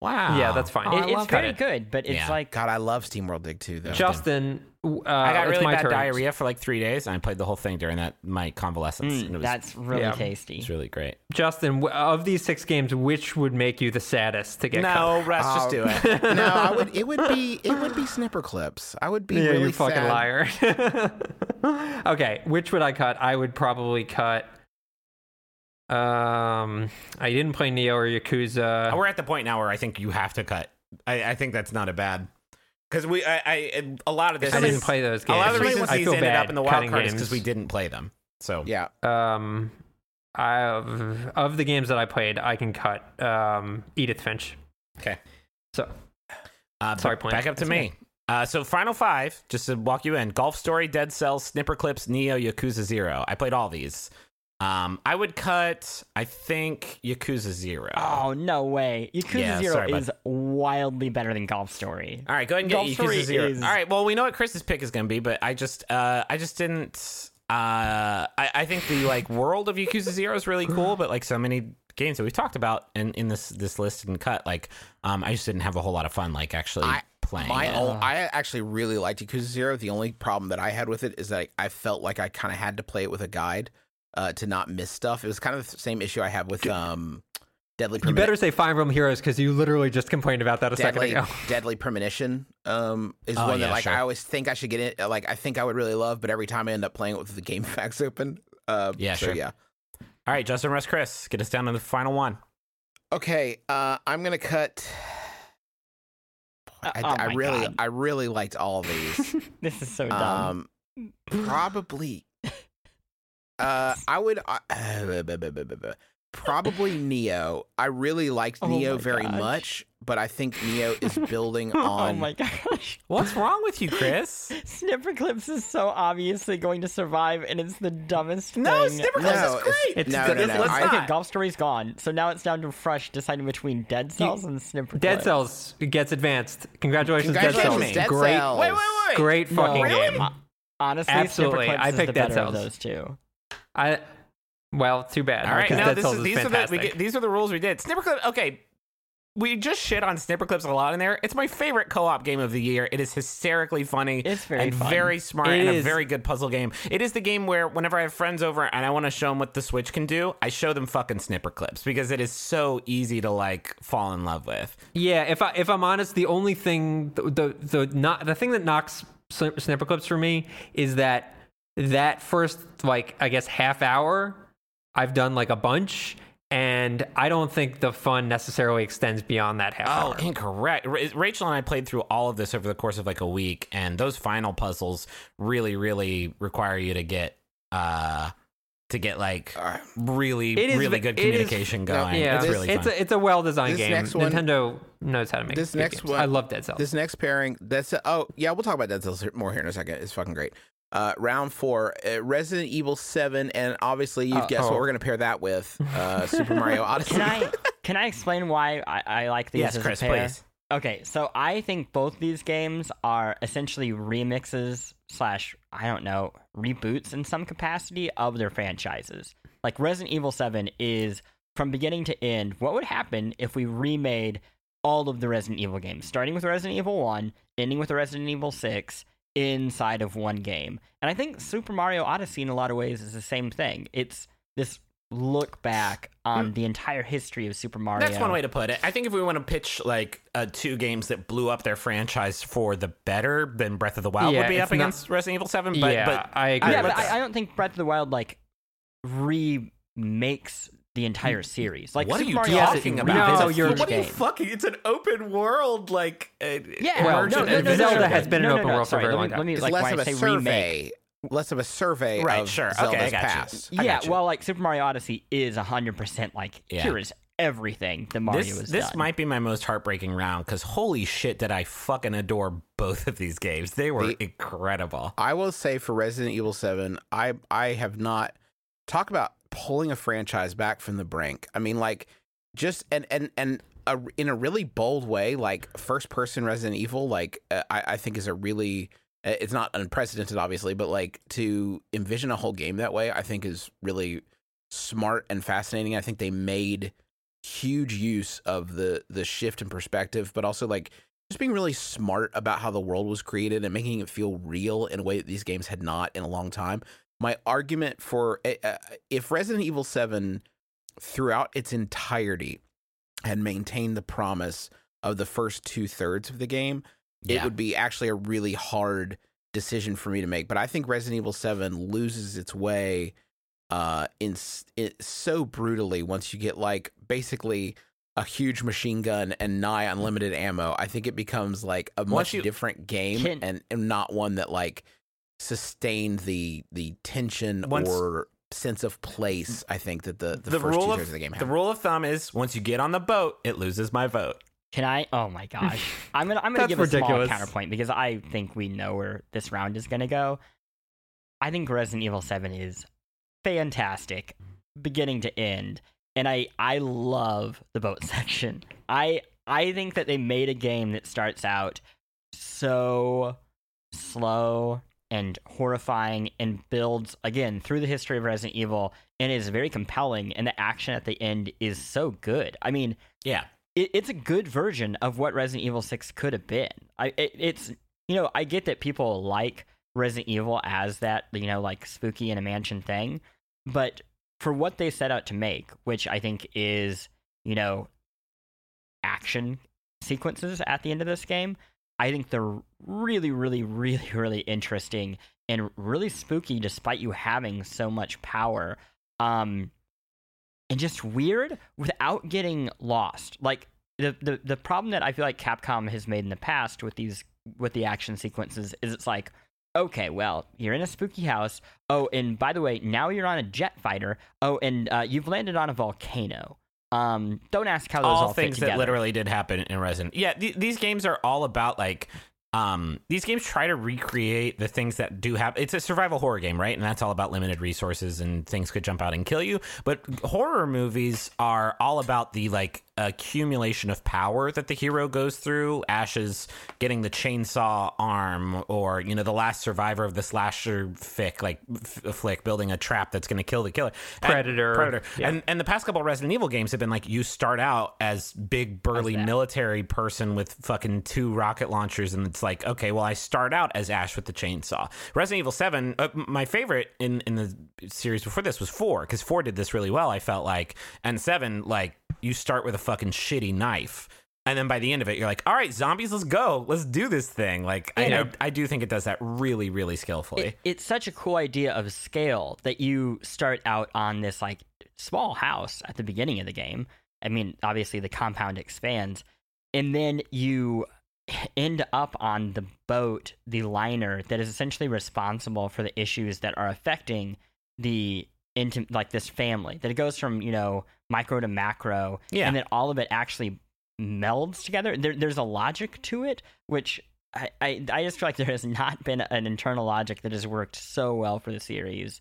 Wow. Yeah, that's fine. Oh, I It- it's love very it. good, but it's Yeah. like God, I love SteamWorld Dig 2, though. Justin, uh, I got really bad turn. diarrhea for like three days, and I played the whole thing during that my convalescence. mm, and it was, that's really yeah. tasty. it's really great. Justin, of these six games, which would make you the saddest to get No, Russ, just Oh. do it. (laughs) no, I (laughs) would. It would be. It would be Snipperclips. I would be Yeah, really you fucking sad. liar. (laughs) okay, which would I cut? I would probably cut. Um, I didn't play Nioh or Yakuza. We're at the point now where I think you have to cut. I, I think that's not a bad because we I, I a lot of this I didn't play those games. a lot of the reasons I these feel ended bad up in the wild cutting card is because we didn't play them. So Yeah. Um, I of the games that I played, I can cut. Um, Edith Finch. okay. So Uh, Sorry, Point. back up to That's me. Uh, so final five, just to walk you in: Golf Story, Dead Cells, Snipper Clips, Nioh, Yakuza Zero. I played all these. Um, I would cut. I think Yakuza Zero. Oh no way! Yakuza Yeah, Zero sorry, bud. is wildly better than Golf Story. All right, go ahead and get Golf Yakuza Story Zero. is- All right, well, we know what Chris's pick is going to be, but I just, uh, I just didn't. Uh, I, I think the like world of Yakuza Zero is really cool, but like so many games that we've talked about in, in this this list and cut, like, um, I just didn't have a whole lot of fun like actually I- playing. My own, I actually really liked Yakuza Zero. The only problem that I had with it is that I felt like I kind of had to play it with a guide. Uh, to not miss stuff. It was kind of the same issue I have with um, Deadly premonition. You better say Fire Emblem Heroes because you literally just complained about that a Deadly, second ago. (laughs) Deadly Premonition um, is Oh, one that yeah, like sure. I always think I should get it. Like I think I would really love, but every time I end up playing it with the game (laughs) FAQs open. Uh, Yeah, so sure. Yeah. All right, Justin, Russ, Chris, get us down to the final one. Okay, uh, I'm gonna cut. I, Uh, oh I really, God. I really liked all of these. (laughs) this is so dumb. um, probably. Uh, I would uh, (sighs) probably Nioh. I really liked Oh Nioh my very gosh. much, but I think Nioh is (laughs) building on. oh my gosh. What's wrong with you, Chris? Snipperclips is so obviously going to survive, and it's the dumbest No, thing. Snipper No, Clips is it's- great. It's no, the- no, it's- no. I- not. Okay, Golf Story's gone, so now it's down to Fresh deciding between Dead Cells and Snipper Dead Cells gets advanced. Congratulations, Dead Cells. Dead Great, Cells. Wait, wait, wait. great No, fucking really? game. Honestly, Absolutely. Snipperclips I is picked the Dead better of those two. I well, too bad. All right, now this is, is these are the we get, these are the rules we did. Snipperclip. Okay, we just shit on Snipperclips a lot in there. It's my favorite co-op game of the year. It is hysterically funny. It's very and fun. very smart It and a very good puzzle game. It is the game where whenever I have friends over and I want to show them what the Switch can do, I show them fucking Snipperclips because it is so easy to like fall in love with. Yeah, if I if I'm honest, the only thing the the, the not the thing that knocks Sni- Snipperclips for me is that that first like I guess half hour I've done like a bunch and I don't think the fun necessarily extends beyond that half hour. Oh, hour. incorrect. Ra- Rachel and I played through all of this over the course of like a week, and those final puzzles really, really require you to get uh to get like really, It is really good it is- communication going. Yeah, it's this- really it's fun. a it's a well designed This game. next one- Nintendo knows how to make this next games. one- I love Dead Cells. This next pairing, that's oh yeah, we'll talk about Dead Cells more here in a second. It's fucking great. Uh, round four, uh, Resident Evil Seven, and obviously you've Uh, guessed oh. what we're gonna pair that with. Uh, Super Mario (laughs) Odyssey. Can I can I explain why I, I like these yes, as Chris, a pair? please. Okay, so I think both these games are essentially remixes slash I don't know reboots in some capacity of their franchises. Like Resident Evil Seven is from beginning to end. What would happen if we remade all of the Resident Evil games, starting with Resident Evil One, ending with Resident Evil Six, inside of one game? And I think Super Mario Odyssey, in a lot of ways, is the same thing. It's this look back on the entire history of Super Mario. That's one way to put it. I think if we want to pitch like uh, two games that blew up their franchise for the better, then Breath of the Wild Yeah, would be up not- against Resident Evil Seven. But, yeah, but I agree. yeah, with but I don't think Breath of the Wild like remakes the entire series. Like what are you Mario talking Odyssey about? revisits No, you're- each what are you fucking? It's an open world, like uh, Yeah, Well, no, no, Zelda no, no, no, no, has been an no, no, open no, world for a very long time. Let me It's like less of a say survey, remake. less of a survey Right, of sure. Okay, I Zelda's got you. past. I Yeah, got you. well, like Super Mario Odyssey is hundred percent like Yeah. here is everything that Mario this has this done. might be my most heartbreaking round because holy shit, did I fucking adore both of these games? They were The- incredible. I will say for Resident Evil Seven, I I have not talk about pulling a franchise back from the brink. I mean, like just and and and a, in a really bold way, like first person Resident Evil, like uh, I I think is a really uh, it's not unprecedented, obviously, but like to envision a whole game that way, I think is really smart and fascinating. I think they made huge use of the the shift in perspective, but also like just being really smart about how the world was created and making it feel real in a way that these games had not in a long time. My argument for uh, if Resident Evil 7 throughout its entirety had maintained the promise of the first two thirds of the game, it would be actually a really hard decision for me to make. But I think Resident Evil 7 loses its way uh in it so brutally once you get like basically a huge machine gun and nigh unlimited ammo. I think it becomes like a much you- different game Can- and, and not one that like sustained the the tension Once- or sense of place. I think that the the, The first rule two of of the game the rule of thumb is once you get on the boat, it loses my vote. Can I? Oh my (laughs) gosh, I'm gonna I'm gonna That's give a ridiculous. small counterpoint because I think we know where this round is gonna go. I think Resident Evil Seven is fantastic, beginning to end, and I I love the boat (laughs) section. I I think that they made a game that starts out so slow and horrifying and builds again through the history of Resident Evil and is very compelling and the action at the end is so good. I mean, Yeah. it, it's a good version of what Resident Evil 6 could have been. I it, it's you know, I get that people like Resident Evil as that, you know, like spooky in a mansion thing, but for what they set out to make, which I think is, you know, action sequences at the end of this game, I think they're really, really, really, (laughs) really interesting and really spooky despite you having so much power. Um and just weird without getting lost. Like the, the the problem that I feel like Capcom has made in the past with these with the action sequences is it's like okay, well, you're in a spooky house. Oh, and by the way, now you're on a jet fighter. Oh, and uh, you've landed on a volcano. Um, don't ask how those all, all things that literally did happen in Resident. Yeah, th- these games are all about like um these games try to recreate the things that do happen. It's a survival horror game, right? And that's all about limited resources and things could jump out and kill you. But horror movies are all about the like accumulation of power that the hero goes through. Ash's getting the chainsaw arm, or you know, the last survivor of the slasher fic, like f- flick, building a trap that's going to kill the killer. And- Predator. Predator. Yeah. And and the past couple Resident Evil games have been like you start out as big burly military person with fucking two rocket launchers, and it's like okay, well I start out as Ash with the chainsaw. Resident Evil Seven, uh, my favorite in in the series before this was four because four did this really well. I felt like, and seven like you start with a fucking shitty knife. And then by the end of it, you're like, "All right, zombies, let's go, let's do this thing." Like, I, Yeah. I, I do think it does that really, really skillfully. it, it's such a cool idea of scale that you start out on this like small house at the beginning of the game. I mean, obviously the compound expands, and then you end up on the boat, the liner that is essentially responsible for the issues that are affecting the like this family. That it goes from you know micro to macro, Yeah. and then all of it actually melds together. There, there's a logic to it, which I, I, I just feel like there has not been an internal logic that has worked so well for the series.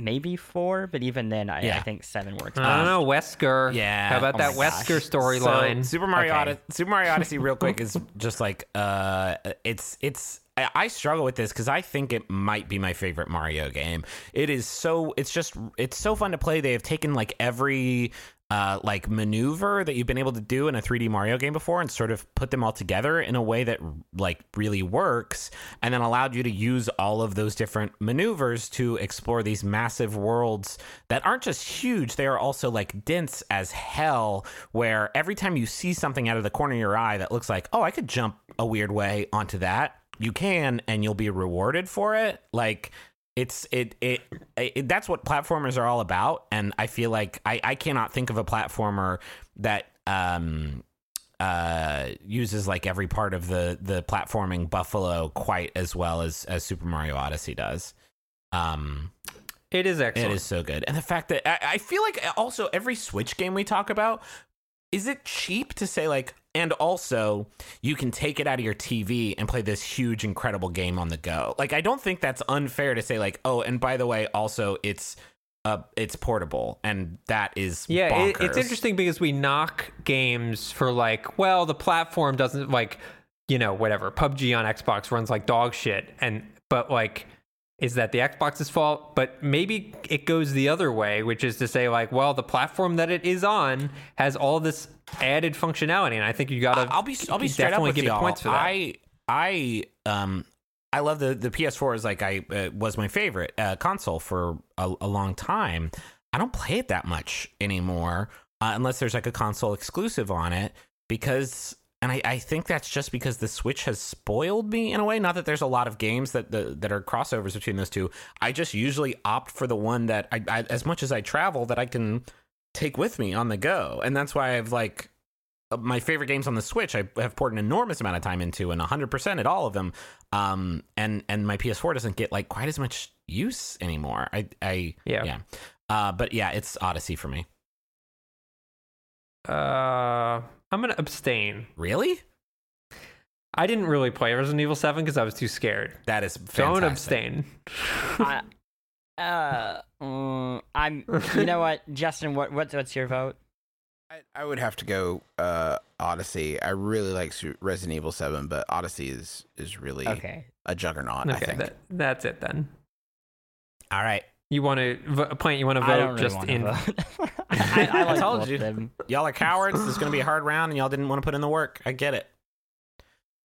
Maybe four, but even then, I, I think seven works. I don't know, Wesker. Yeah. How about Oh that. Wesker storyline? So, Super Mario Okay. Odyssey, Super Mario Odyssey, real quick, is just like uh, it's it's. I, struggle with this because I think it might be my favorite Mario game. It is so. It's just. It's so fun to play. They have taken like every. Uh, like maneuver that you've been able to do in a 3D Mario game before, and sort of put them all together in a way that like really works, and then allowed you to use all of those different maneuvers to explore these massive worlds that aren't just huge; they are also like dense as hell. Where every time you see something out of the corner of your eye that looks like, oh, I could jump a weird way onto that, you can, and you'll be rewarded for it. Like it's it, it it that's what platformers are all about and i feel like i i cannot think of a platformer that um uh uses like every part of the the platforming buffalo quite as well as as super mario odyssey does um it is excellent. it is so good and the fact that I, I feel like also every switch game we talk about is it cheap to say like and also you can take it out of your tv and play this huge incredible game on the go like i don't think that's unfair to say like oh and by the way also it's uh it's portable and that is Yeah, it, it's interesting because we knock games for like, well, the platform doesn't like, you know, whatever. PUBG on Xbox runs like dog shit, and but like, is that the Xbox's fault? But maybe it goes the other way, which is to say like, well, the platform that it is on has all this added functionality, and I think you gotta. I'll be I'll be straight up definitely with give y'all. points for that. I I um I love the the PS4 is like I uh, was my favorite uh, console for a, a long time. I don't play it that much anymore uh, unless there's like a console exclusive on it because and I, I think that's just because the Switch has spoiled me in a way. Not that there's a lot of games that the, that are crossovers between those two. I just usually opt for the one that I, I as much as I travel that I can take with me on the go, and that's why I've like uh, my favorite games on the Switch. I have poured an enormous amount of time into, and 100% at all of them. Um, and and my PS4 doesn't get like quite as much use anymore. I I Yeah. yeah. Uh, but yeah, it's Odyssey for me. uh, I'm gonna abstain. Really? I didn't really play Resident Evil Seven because I was too scared. That is Don't abstain. (laughs) I, uh, mm, I'm. You know what, (laughs) Justin? What what's what's your vote? I, I would have to go uh, Odyssey. I really like Resident Evil Seven, but Odyssey is is really Okay. a juggernaut. I Okay, think. that, that's it then. All right, You want to v- Plante? You want to I don't vote really just want in? to vote. (laughs) I, I, like told you, them. y'all are cowards. this is going to be a hard (sighs) round, and y'all didn't want to put in the work. I get it.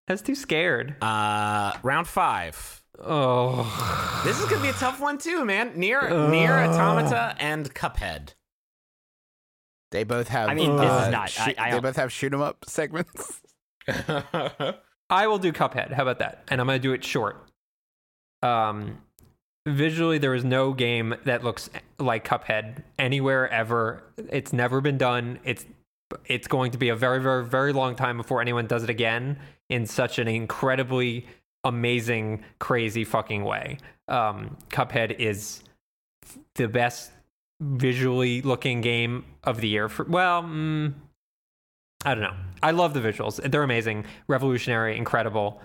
I was too scared. Uh, round five. Oh, This is gonna be a tough one too, man. NieR NieR Automata and Cuphead. They both have. I mean, this is uh, not- shoot- I- I they don't- both have shoot 'em up segments. (laughs) I will do Cuphead. How about that? And I'm going to do it short. Um, visually, there is no game that looks like Cuphead anywhere ever. It's never been done. It's it's going to be a very, very, very long time before anyone does it again in such an incredibly amazing, crazy fucking way. Um, Cuphead is the best visually looking game of the year. For well, mm, I don't know. I love the visuals. They're amazing, revolutionary, incredible,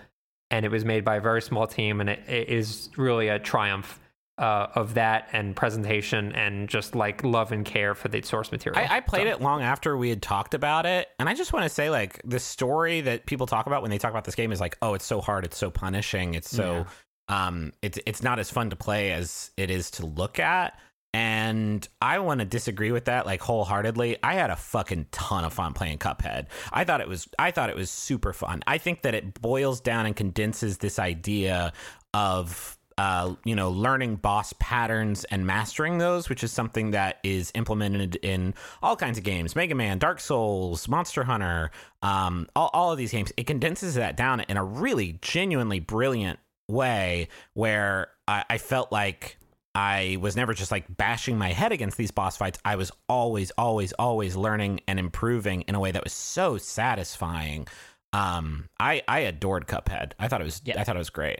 and it was made by a very small team, and it, it is really a triumph uh, of that and presentation and just like love and care for the source material. I, I played So- it long after we had talked about it, and I just want to say, like, the story that people talk about when they talk about this game is like, oh, it's so hard, it's so punishing, it's so, um, it's it's not as fun to play as it is to look at. And I want to disagree with that like wholeheartedly. I had a fucking ton of fun playing Cuphead. I thought it was I thought it was super fun. I think that it boils down and condenses this idea of uh, you know, learning boss patterns and mastering those, which is something that is implemented in all kinds of games Mega Man, Dark Souls, Monster Hunter, um, all, all of these games. It condenses that down in a really genuinely brilliant way where I, I felt like I was never just like bashing my head against these boss fights. I was always, always, always learning and improving in a way that was so satisfying. Um, I I adored Cuphead. I thought it was Yeah. I thought it was great.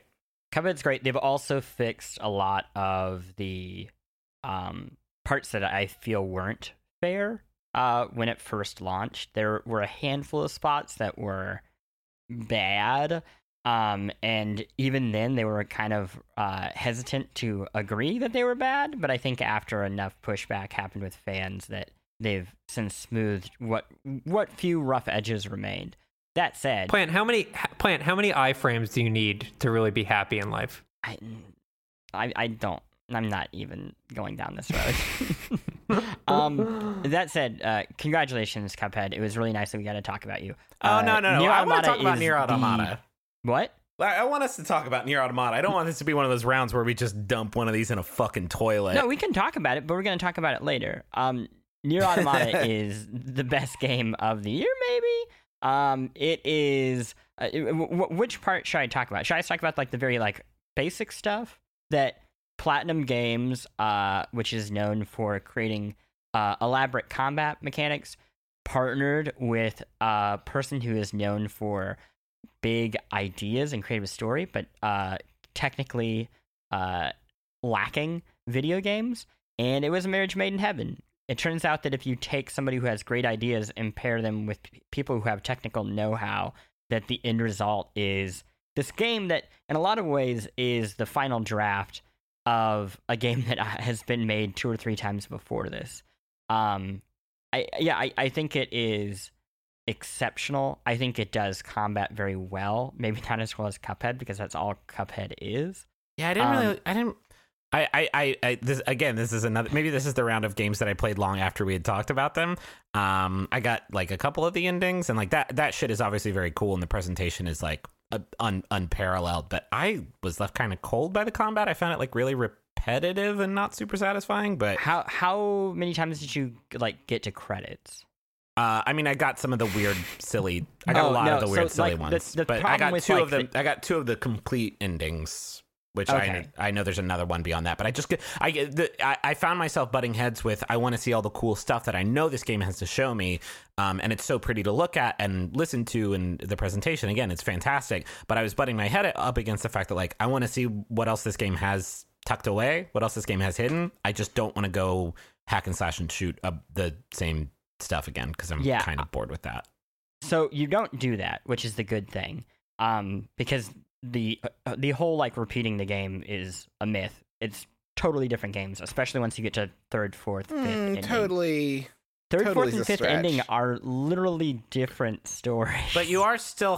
Cuphead's great. They've also fixed a lot of the um, parts that I feel weren't fair uh, when it first launched. There were a handful of spots that were bad. Um, and even then, they were kind of uh, hesitant to agree that they were bad. But I think after enough pushback happened with fans, that they've since smoothed what what few rough edges remained. That said, Plante, how many Plante? How many iframes do you need to really be happy in life? I, I, I don't. I'm not even going down this road. (laughs) (laughs) um, that said, uh, congratulations, Cuphead. It was really nice that we got to talk about you. Oh Uh, no no no! Nier I want to talk about Nier the- Automata. What? I I want us to talk about Nier Automata. I don't want this to be one of those rounds where we just dump one of these in a fucking toilet. No, we can talk about it, but we're going to talk about it later. Um, Nier (laughs) Automata is the best game of the year, maybe. Um, it is. Uh, w- w- which part should I talk about? Should I talk about like the very like basic stuff that Platinum Games, uh, which is known for creating uh, elaborate combat mechanics, partnered with a person who is known for big ideas and creative story, but uh, technically uh, lacking video games, and it was a marriage made in heaven. It turns out that if you take somebody who has great ideas and pair them with p- people who have technical know-how, that the end result is this game that, in a lot of ways, is the final draft of a game (laughs) that has been made two or three times before this. Um, I yeah, I, I think it is exceptional. I think it does combat very well. Maybe not as well as Cuphead because that's all Cuphead is. Yeah, I didn't Um, really. I didn't. I, I, I, I, this again. This is another. Maybe this is the round of games that I played long after we had talked about them. Um, I got like a couple of the endings, and like that. That shit is obviously very cool, and the presentation is like uh, un, unparalleled. But I was left kind of cold by the combat. I found it like really repetitive and not super satisfying. But How how many times did you like get to credits? uh, I mean, I got some of the weird, silly. I got Oh, a lot no, of the so, weird, silly like, ones. the but I got two like, of them. the- I got two of the complete endings. Which I, Okay. know, I know there's another one beyond that, but I just I the, I, I found myself butting heads with I want to see all the cool stuff that I know this game has to show me, um, and it's so pretty to look at and listen to, and the presentation again, it's fantastic. But I was butting my head up against the fact that like I want to see what else this game has tucked away, what else this game has hidden. I just don't want to go hack and slash and shoot up the same stuff again because I'm Yeah. kind of bored with that. So you don't do that, which is the good thing, um, because the uh, the whole like repeating the game is a myth. It's totally different games, especially once you get to third, fourth, fifth. Mm, ending. totally. Third, totally fourth, and a fifth ending are literally different stories. But you are (laughs) still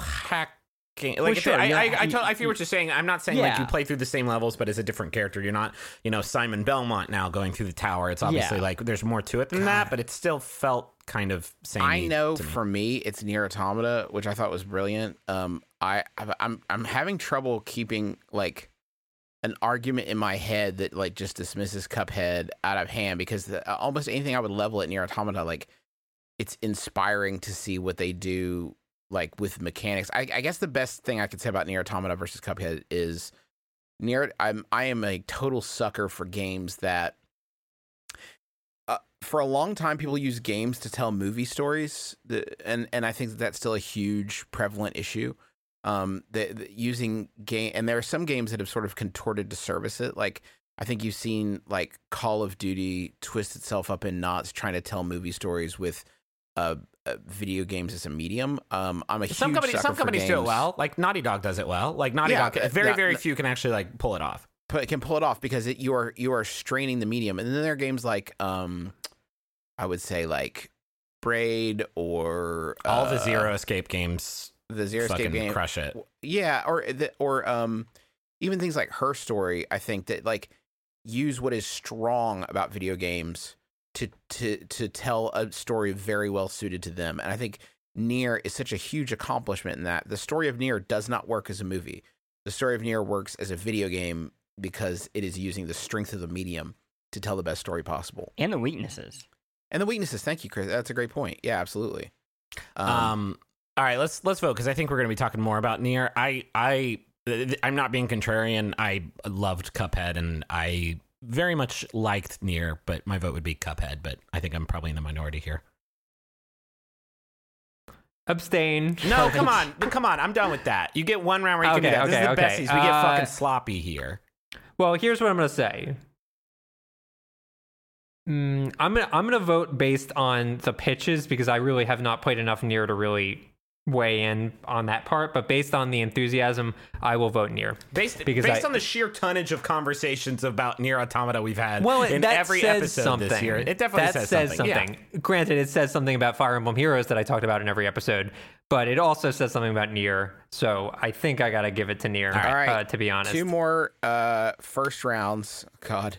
hacking. Like sure, I, I, I, I feel what you're saying. I'm not saying like you play through the same levels, but as a different character. You're not, you know, Simon Belmont now going through the tower. It's obviously Yeah. like there's more to it than that, but it still felt kind of same. I know for me, it's NieR Automata, which I thought was brilliant. Um, I I'm I'm having trouble keeping like an argument in my head that like just dismisses Cuphead out of hand because the, uh, almost anything I would level at NieR Automata, like it's inspiring to see what they do like with mechanics. I, I guess the best thing I could say about NieR Automata versus Cuphead is NieR. I'm I am a total sucker for games that. Uh, for a long time, people use games to tell movie stories, the, and and I think that that's still a huge prevalent issue um the, the using game and there are some games that have sort of contorted to service it like i think you've seen like call of duty twist itself up in knots trying to tell movie stories with uh video games as a medium um i'm a some companies some companies do it well. Like Naughty Dog does it well. Like Naughty Yeah, Dog, uh, very not- very few can actually like pull it off. Can pull it off because it, you are you are straining the medium and then there are games like um i would say like braid or All the uh, Zero Escape games the zero escape game crush it. yeah or the, or um even things like her story i think that like use what is strong about video games to to to tell a story very well suited to them and i think NieR is such a huge accomplishment in that. The story of NieR does not work as a movie. The story of NieR works as a video game because it is using the strength of the medium to tell the best story possible. And the weaknesses. and the weaknesses. Thank you chris. That's a great point. Yeah absolutely. Um, all right, let's let's vote because I think we're going to be talking more about NieR. I I I'm not being contrarian. I loved Cuphead and I very much liked NieR, but my vote would be Cuphead. But I think I'm probably in the minority here. Abstain. No, come on, come on. I'm done with that. You get one round where you can do Okay, that. This is the okay. besties. We get Uh, fucking sloppy here. Well, here's what I'm gonna say. Mm, I'm gonna I'm gonna vote based on the pitches because I really have not played enough NieR to really weigh in on that part. But based on the enthusiasm, I will vote NieR. Based, because based I- on the sheer tonnage of conversations about NieR Automata we've had Well, in that every says episode something. this year, it definitely that says, something. Yeah. Granted, it says something about Fire Emblem Heroes that I talked about in every episode, but it also says something about NieR. So I think I gotta give it to NieR. All right. uh, to be honest. two more uh first rounds god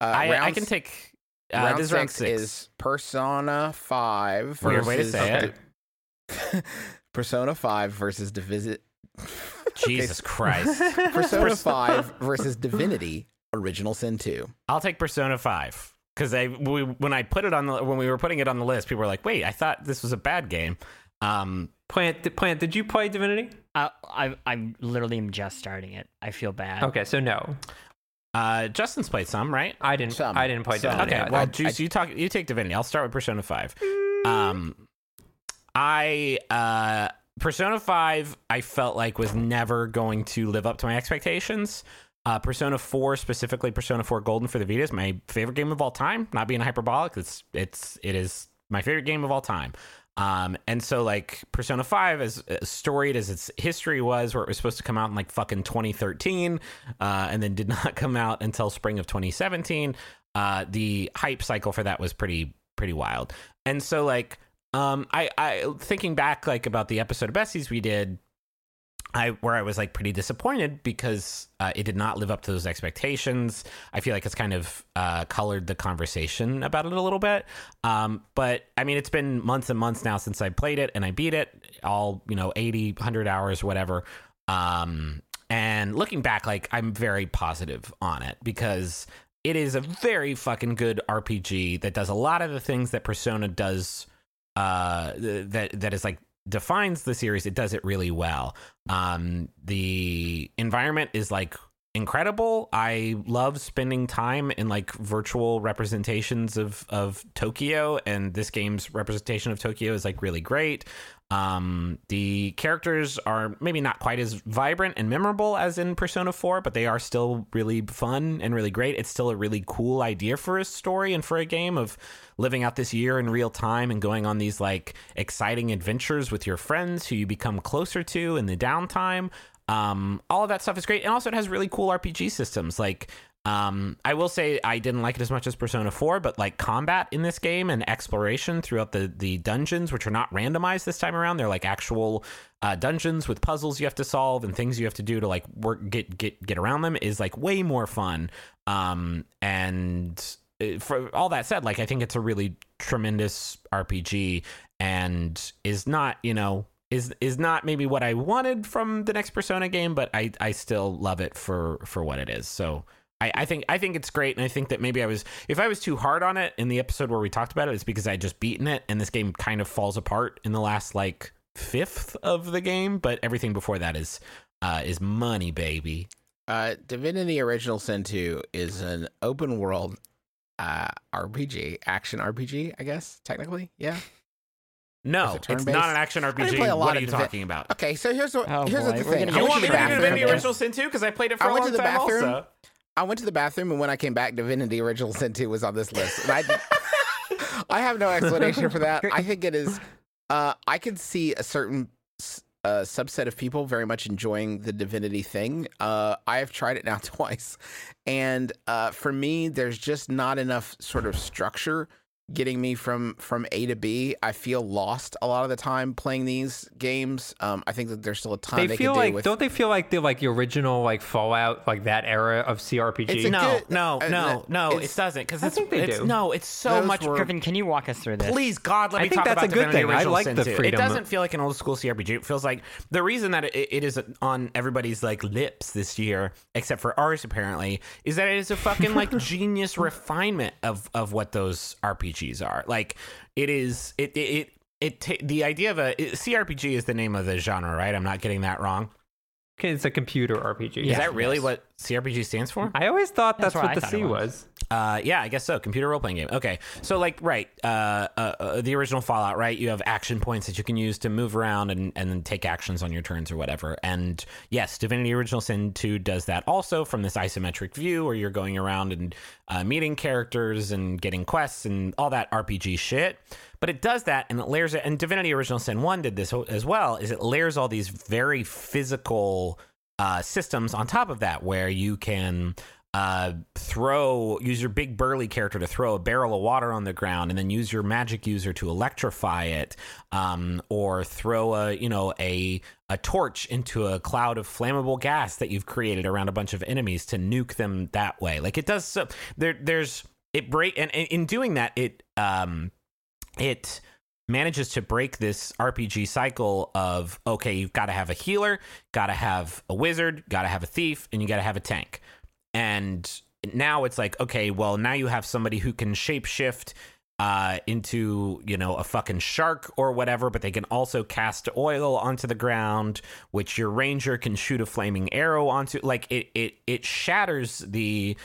uh, I, I can take. Uh, round this is six, round six. is Persona Five Weird way to versus say it. (laughs) Persona Five versus Divisit. (laughs) Jesus Christ. (laughs) Persona Five (laughs) versus Divinity Original Sin Two. I'll take Persona Five because I we, when I put it on the when we were putting it on the list, people were like, "Wait, I thought this was a bad game." Um, Plante, Plante, did you play Divinity? I, I I literally am just starting it. I feel bad. Okay, so no, uh, Justin's played some, right? I didn't. Some. I didn't play Some. Divinity. Okay, well, I- Juice, you talk. You take Divinity. I'll start with Persona Five. Um, I uh, Persona Five. I felt like was never going to live up to my expectations. Uh, Persona Four, specifically Persona Four Golden for the Vita, is my favorite game of all time. Not being hyperbolic, it's it's it is my favorite game of all time. Um, and so like Persona 5, as, as storied as its history was, where it was supposed to come out in like fucking 2013, uh, and then did (laughs) not come out until spring of 2017. Uh, the hype cycle for that was pretty pretty wild. And so like um, I I thinking back like about the episode of Besties we did. I where I was like pretty disappointed because uh, it did not live up to those expectations. I feel like it's kind of uh, colored the conversation about it a little bit. Um, but I mean, it's been months and months now since I played it and I beat it all, you know, 80, 100 hours, whatever. Um, and looking back, like I'm very positive on it because it is a very fucking good RPG that does a lot of the things that Persona does. Uh, that that is like defines the series. It does it really well. Um, the environment is like incredible. I love spending time in like virtual representations of of Tokyo, and this game's representation of Tokyo is like really great. Um, the characters are maybe not quite as vibrant and memorable as in Persona 4, but they are still really fun and really great. It's still a really cool idea for a story and for a game of living out this year in real time and going on these like exciting adventures with your friends who you become closer to in the downtime. Um, all of that stuff is great. And also, it has really cool RPG systems. Like, um, I will say I didn't like it as much as Persona 4, but like combat in this game and exploration throughout the, the dungeons, which are not randomized this time around, they're like actual uh, dungeons with puzzles you have to solve and things you have to do to like work get get get around them is like way more fun. Um, and uh, for all that said, like I think it's a really tremendous RPG and is not you know is is not maybe what I wanted from the next Persona game, but I I still love it for for what it is. So I, I think I think it's great, and I think that maybe I was if I was too hard on it in the episode where we talked about it, it's because I just beaten it, and this game kind of falls apart in the last like fifth of the game, but everything before that is uh, is money, baby. Uh, Divinity Original Sin 2 is an open world uh, RPG, action RPG, I guess, technically. Yeah. No, it it's not an action didn't RPG. play a lot What are you Divi- talking about? Okay, so here's what Oh, here's boy, the we're thing. gonna You want to me to do bathroom. Divinity okay. Original Sin 2? Because I played it for I a went long to the time bathroom. also. I went to the bathroom, and when I came back, Divinity Original Sin 2 was on this list. And I, (laughs) I have no explanation for that. I think it is. Uh, I could see a certain s- uh, subset of people very much enjoying the Divinity thing. Uh, I have tried it now (laughs) twice, and uh, for me, there's just not enough sort of structure getting me from from A to B. I feel lost a lot of the time playing these games. Um, I think that there's still a ton They, they, feel could do like with. don't they feel like the like the original like Fallout like that era of CRPG? It's No, good- no, uh, no, no, it's- it doesn't. Because I it's, think they it's do. no, it's so Those much. were- Griffin, can you walk us through this? Please, God, let I me think talk that's about a good thing. I like Sin the 2. It doesn't feel like an old school CRPG. It feels like the reason that it, it is on everybody's like lips this year, except for ours apparently, is that it is a fucking like (laughs) genius refinement of of what those RPGs are. Like it is it it. it it the idea of a it- CRPG is the name of the genre, right? I'm not getting that wrong. Okay, it's a computer RPG. Is Yeah. that really yes. what CRPG stands for? I always thought that's, That's what what, the C was. was. Uh, yeah, I guess so. Computer role playing game. Okay, so like, right, uh, uh, uh, the original Fallout, right? You have action points that you can use to move around and and then take actions on your turns or whatever. And yes, Divinity Original Sin two does that also from this isometric view where you're going around and uh, meeting characters and getting quests and all that RPG shit. But it does that and it layers it. And Divinity Original Sin one did this as well. Is it layers all these very physical uh, systems on top of that where you can uh, throw use your big burly character to throw a barrel of water on the ground and then use your magic user to electrify it um, or throw a you know a a torch into a cloud of flammable gas that you've created around a bunch of enemies to nuke them that way like it does so there there's it break and, and in doing that it um it manages to break this RPG cycle of okay, you've got to have a healer, got to have a wizard, got to have a thief, and you got to have a tank. And now it's like okay, well now you have somebody who can shapeshift uh, into you know a fucking shark or whatever, but they can also cast oil onto the ground, which your ranger can shoot a flaming arrow onto. Like it, it, it shatters the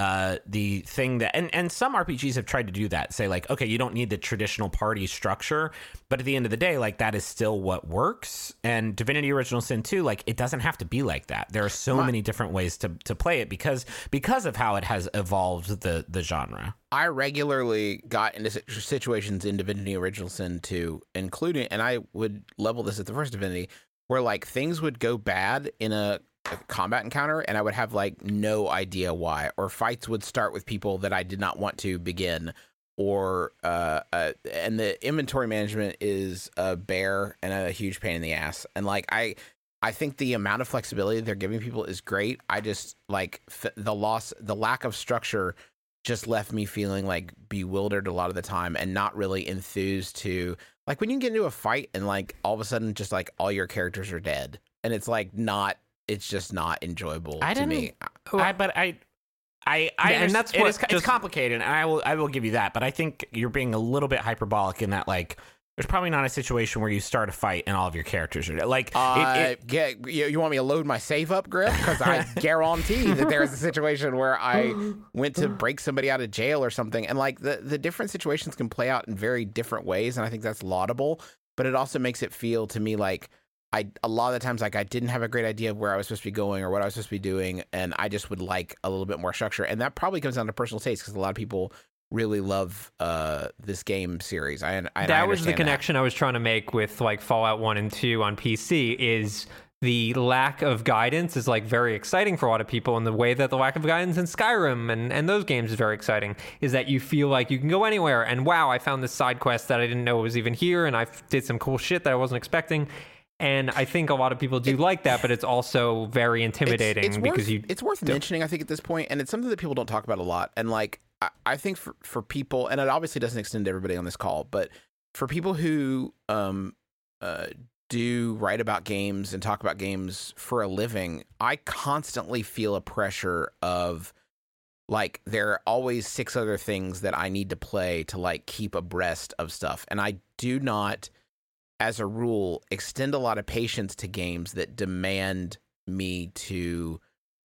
uh, the thing that and, and some RPGs have tried to do that. Say like, okay, you don't need the traditional party structure, but at the end of the day, like that is still what works. And Divinity Original Sin 2, like it doesn't have to be like that. There are so My- many different ways to, to play it because because of how it has evolved the the genre. I regularly got into situations in Divinity Original Sin 2, including, and I would level this at the first Divinity, where like things would go bad in a, a combat encounter, and I would have like no idea why, or fights would start with people that I did not want to begin, or uh, uh and the inventory management is a bear and a huge pain in the ass, and like I. I think the amount of flexibility they're giving people is great. I just like f- the loss, the lack of structure just left me feeling like bewildered a lot of the time and not really enthused to like when you get into a fight and like all of a sudden just like all your characters are dead and it's like not it's just not enjoyable I to didn't- me. I, but I, I, I Yeah, and that's it what is, it's just- complicated, and I will, I will give you that. But I think you're being a little bit hyperbolic in that, like, there's probably not a situation where you start a fight and all of your characters are like. Uh, it, it, get, you, you want me to load my save up, Griff? Because I (laughs) guarantee that there is a situation where I (gasps) went to break somebody out of jail or something, and like the the different situations can play out in very different ways, and I think that's laudable. But it also makes it feel to me like I a lot of the times like I didn't have a great idea of where I was supposed to be going or what I was supposed to be doing, and I just would like a little bit more structure, and that probably comes down to personal taste because a lot of people really love uh this game series. I, I that I was the connection I was trying to make with like Fallout 1 and 2 on PC is the lack of guidance is like very exciting for a lot of people and the way that the lack of guidance in Skyrim and, and those games is very exciting is that you feel like you can go anywhere and wow I found this side quest that I didn't know was even here and I f- did some cool shit that I wasn't expecting and I think a lot of people do like that but it's also very intimidating it's, it's because worth, you it's worth mentioning i think at this point and it's something that people don't talk about a lot and like i, I think for, for people and it obviously doesn't extend to everybody on this call but for people who um uh do write about games and talk about games for a living, I constantly feel a pressure of like there are always six other things that I need to play to like keep abreast of stuff. And I do not, as a rule, extend a lot of patience to games that demand me to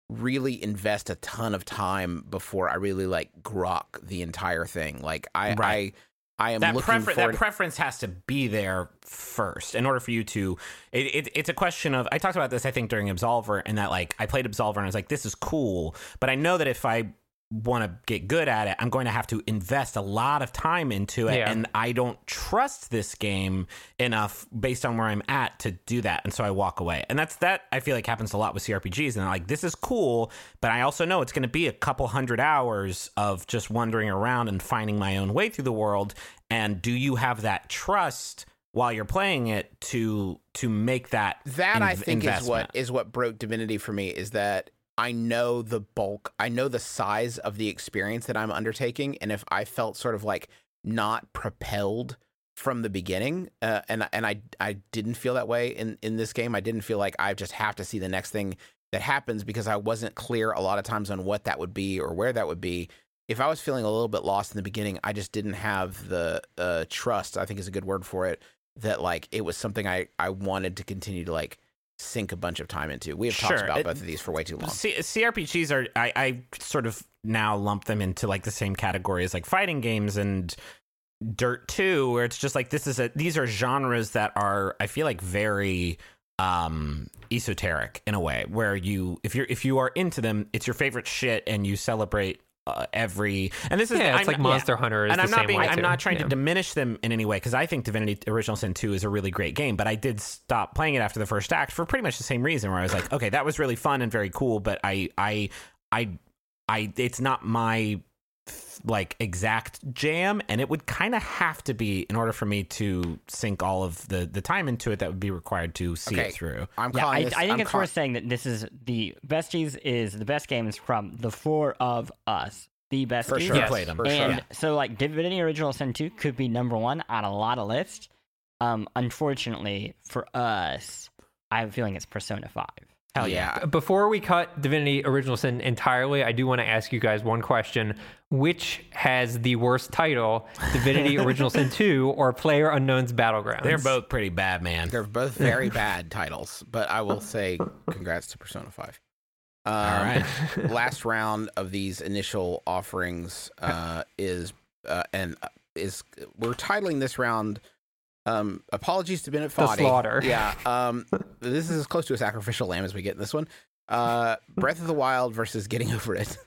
really invest a ton of time before I really like grok the entire thing. Like I Right. I I am that looking prefer- for that preference has to be there first in order for you to it, it, it's a question of i talked about this i think during absolver and that like i played absolver and i was like this is cool but i know that if i want to get good at it i'm going to have to invest a lot of time into it Yeah. and i don't trust this game enough based on where i'm at to do that and so i walk away and that's that i feel like happens a lot with crpgs and I'm like this is cool but i also know it's going to be a couple hundred hours of just wandering around and finding my own way through the world and do you have that trust while you're playing it to to make that that I think is what investment? is what broke Divinity for me is that I know the bulk, I know the size of the experience that I'm undertaking, and if I felt sort of like not propelled from the beginning, uh, and and I I didn't feel that way in in this game. I didn't feel like I just have to see the next thing that happens because I wasn't clear a lot of times on what that would be or where that would be. If I was feeling a little bit lost in the beginning, I just didn't have the uh, trust. I think is a good word for it. That like it was something I I wanted to continue to like sink a bunch of time into. We have talked about both of these for way too long. C- CRPGs are I, I sort of now lump them into like the same category as like fighting games and Dirt 2 where it's just like this is a these are genres that are I feel like very um esoteric in a way where you if you're if you are into them it's your favorite shit and you celebrate uh, every and this is Yeah, it's I'm like Monster Hunter is and I'm not being I'm too. not trying Yeah. to diminish them in any way because I think Divinity Original Sin 2 is a really great game, but I did stop playing it after the first act for pretty much the same reason where I was like, okay, that was really fun and very cool, but I I I I it's not my like exact jam and it would kind of have to be in order for me to sink all of the the time into it that would be required to see Okay. it through. I'm Yeah, calling I, this. I think I'm it's call- worth saying that this is the Besties is the best games from the four of us. The best for sure. Yes, played 'em. for sure. And so, like, Divinity Original Sin 2 could be number one on a lot of lists. Um, unfortunately for us, I have a feeling it's Persona 5. Hell yeah. Before we cut Divinity Original Sin entirely, I do want to ask you guys one question. Which has the worst title, Divinity (laughs) Original Sin 2 or Player Unknown's Battlegrounds? They're both pretty bad, man. They're both very bad titles, but I will say congrats to Persona 5. Um, all right. (laughs) last round of these initial offerings uh, is uh, and uh, is we're titling this round um, apologies to Bennett The Foddy. slaughter. Yeah. (laughs) Um, this is as close to a sacrificial lamb as we get in this one. Uh, Breath of the Wild versus Getting Over It.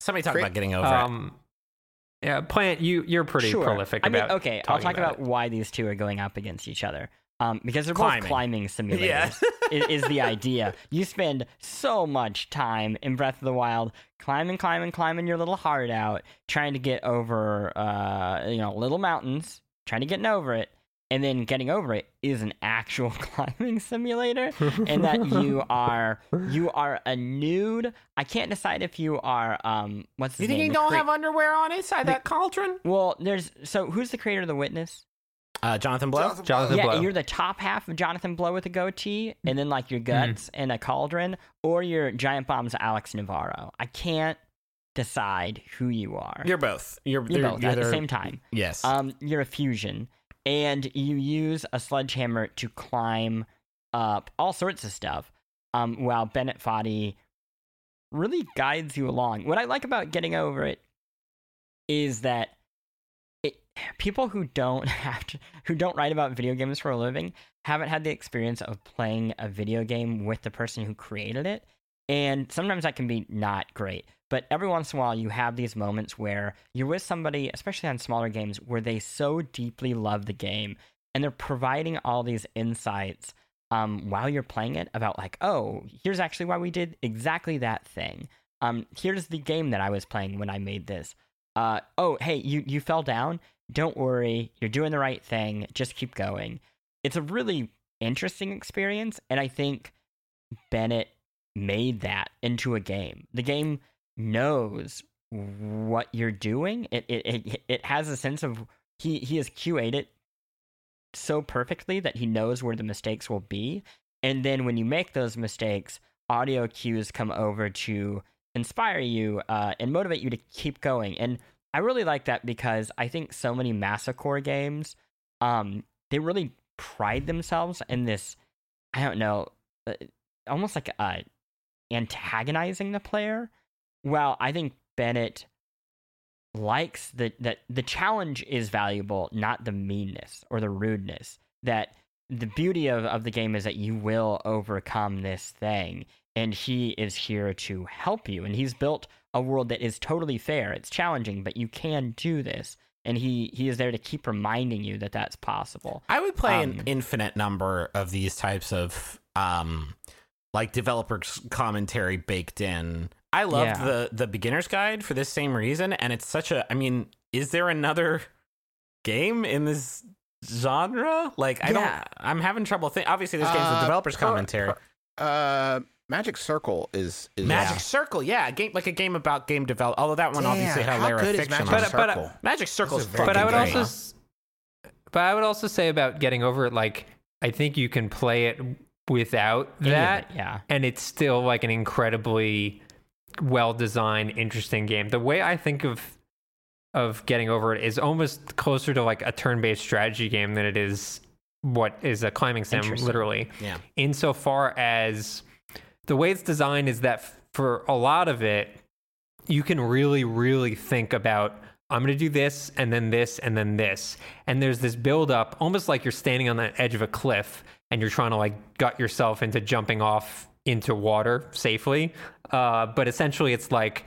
Somebody talk Great. about getting over it. Um, yeah, Plante, you you're pretty Sure. prolific I mean, about. okay, I'll talking talk about, why these two are going up against each other. Um, because they're Climbing. both climbing simulators. Yeah. is, is the idea. You spend so much time in Breath of the Wild climbing, climbing, climbing your little heart out, trying to get over, uh, you know, little mountains, trying to get over it, and then getting over it is an actual (laughs) climbing simulator, and that (laughs) you are you are a nude. I can't decide if you are um what's his you think name? you don't crea- have underwear on inside that cauldron? well, there's so who's the creator of the Witness? Uh, Jonathan Blow? Jonathan yeah, Blow. Yeah, you're the top half of Jonathan Blow with a goatee, and then like your Mm-hmm. guts and a cauldron, or you're Giant Bomb's Alex Navarro. I can't decide who you are. You're both. You're, You're both you're at the same time. Yes. Um, you're a fusion, and you use a sledgehammer to climb up all sorts of stuff. Um, while Bennett Foddy really guides you along. What I like about getting over it is that it people who don't (laughs) have to, who don't write about video games for a living haven't had the experience of playing a video game with the person who created it. And sometimes that can be not great. But every once in a while, you have these moments where you're with somebody, especially on smaller games, where they so deeply love the game and they're providing all these insights um, while you're playing it about, like, oh, here's actually why we did exactly that thing. Um, here's the game that I was playing when I made this. Uh, oh, hey, you, you fell down. Don't worry. You're doing the right thing. Just keep going. It's a really interesting experience. And I think Bennett made that into a game. The game knows what you're doing. It it it, it has a sense of he he has QA'd it so perfectly that he knows where the mistakes will be. And then when you make those mistakes, audio cues come over to inspire you uh, and motivate you to keep going. And I really like that because I think so many masocore games, um, they really pride themselves in this, I don't know, uh, almost like uh, antagonizing the player. Well, I think Bennett likes the that the challenge is valuable, not the meanness or the rudeness. That the beauty of, of the game is that you will overcome this thing and he is here to help you and he's built a world that is totally fair it's challenging but you can do this and he he is there to keep reminding you that that's possible I would play Um, an infinite number of these types of um like developers commentary baked in. I loved Yeah. the the beginner's guide for this same reason and it's such a I mean, is there another (laughs) game in this genre? Like I Yeah. don't I'm having trouble think obviously there's games with Uh, developers per- commentary. Uh, Magic Circle is, is Magic Circle, yeah, a game like a game about game develop. Although that one obviously Damn, had a how layer good of is fiction. Magic on But- it. but- Circle? Magic Circle's This is very but I would great. also, s- but I would also say about getting over it. Like I think you can play it without Any that, it, yeah and it's still like an incredibly well designed, interesting game. The way I think of of getting over it is almost closer to like a turn based strategy game than it is what is a climbing sim, literally. Yeah. Insofar as the way it's designed is that for a lot of it, you can really, really think about I'm going to do this and then this and then this. And there's this build up, almost like you're standing on the edge of a cliff and you're trying to like gut yourself into jumping off into water safely. Uh, but essentially, it's like,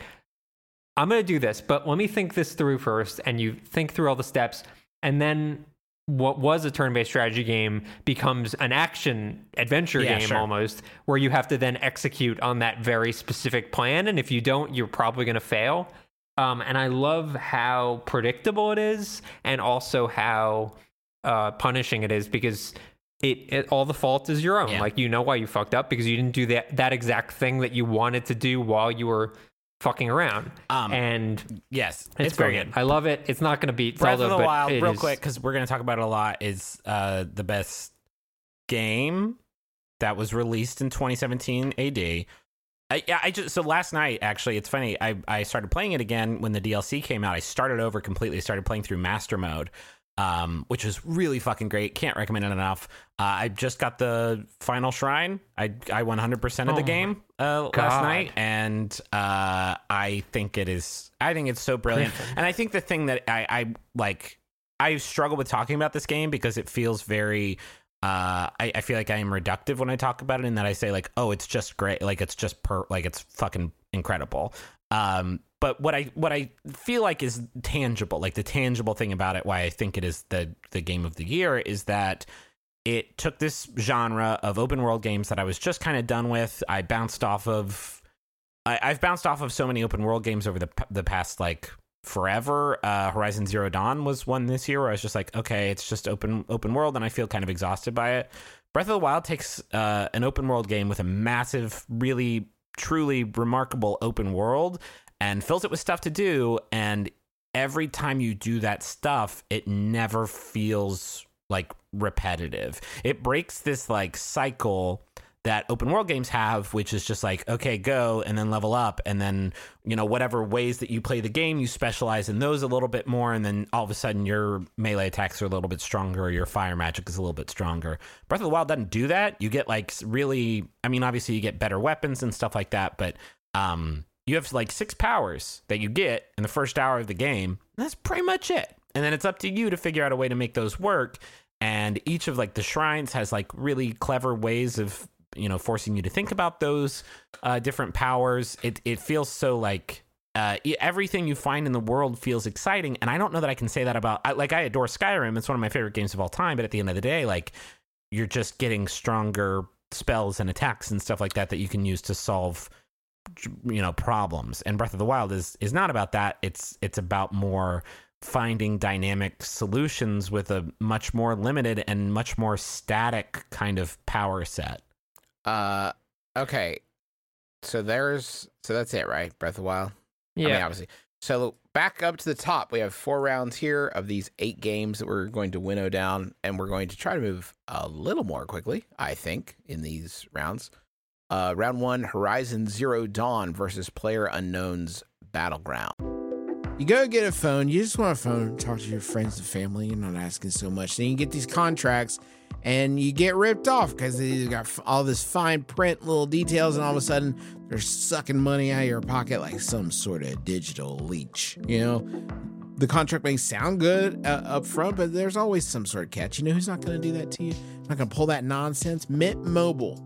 I'm going to do this, but let me think this through first. And you think through all the steps. And then what was a turn based strategy game becomes an action adventure Yeah, game sure. almost, where you have to then execute on that very specific plan. And if you don't, you're probably going to fail. Um, and I love how predictable it is and also how uh, punishing it is because it, it all the fault is your own. Yeah. Like you know why you fucked up because you didn't do that that exact thing that you wanted to do while you were fucking around. Um, and yes, it's, it's, very good. I love it. It's not going to beat Breath Zelda, of the Wild, real is- quick, because we're going to talk about it a lot, is uh, the best game that was released in 2017 AD. I, yeah, I just so last night actually, it's funny. I I started playing it again when the DLC came out. I started over completely. Started playing through Master Mode, um, which is really fucking great. Can't recommend it enough. Uh, I just got the final shrine. I I 100 percent of the Oh game uh, last night, and uh, I think it is. I think it's so brilliant. And I think the thing that I, I like, I struggle with talking about this game because it feels very. Uh, I, I feel like I am reductive when I talk about it, in that I say like, oh, it's just great, like it's just per, like it's fucking incredible. Um, but what I what I feel like is tangible, like the tangible thing about it, why I think it is the the game of the year, is that it took this genre of open world games that I was just kind of done with. I bounced off of. I, I've bounced off of so many open world games over the the past like forever. Uh, Horizon Zero Dawn was one this year where I was just like, okay, it's just open open world, and I feel kind of exhausted by it. Breath of the Wild takes uh, an open world game with a massive, really, truly remarkable open world and fills it with stuff to do. And every time you do that stuff, it never feels like repetitive. It breaks this like cycle that open world games have, which is just like, okay, go and then level up. And then, you know, whatever ways that you play the game, you specialize in those a little bit more. And then all of a sudden your melee attacks are a little bit stronger, or your fire magic is a little bit stronger. Breath of the Wild doesn't do that. You get like really, I mean, obviously you get better weapons and stuff like that, but, um, you have like six powers that you get in the first hour of the game. That's pretty much it. And then it's up to you to figure out a way to make those work. And each of like the shrines has like really clever ways of you know forcing you to think about those uh, different powers. It it feels so like uh, everything you find in the world feels exciting, and I don't know that I can say that about. I, like I adore Skyrim; it's one of my favorite games of all time. But at the end of the day, like you're just getting stronger spells and attacks and stuff like that that you can use to solve you know problems. And Breath of the Wild is is not about that. It's it's about more finding dynamic solutions with a much more limited and much more static kind of power set. Uh, okay. So there's so that's it, right? Breath of the Wild. I mean, Yeah. obviously. So back up to the top, we have four rounds here of these eight games that we're going to winnow down, and we're going to try to move a little more quickly, I think, in these rounds. Uh, round one, Horizon Zero Dawn versus Player Unknown's Battleground. You go get a phone. You just want a phone, talk to your friends and family. You're not asking so much. Then you get these contracts, and you get ripped off because they got all this fine print, little details, and all of a sudden they're sucking money out of your pocket like some sort of digital leech. You know, the contract may sound good uh, up front, but there's always some sort of catch. You know who's not going to do that to you? Not going to pull that nonsense. Mint Mobile.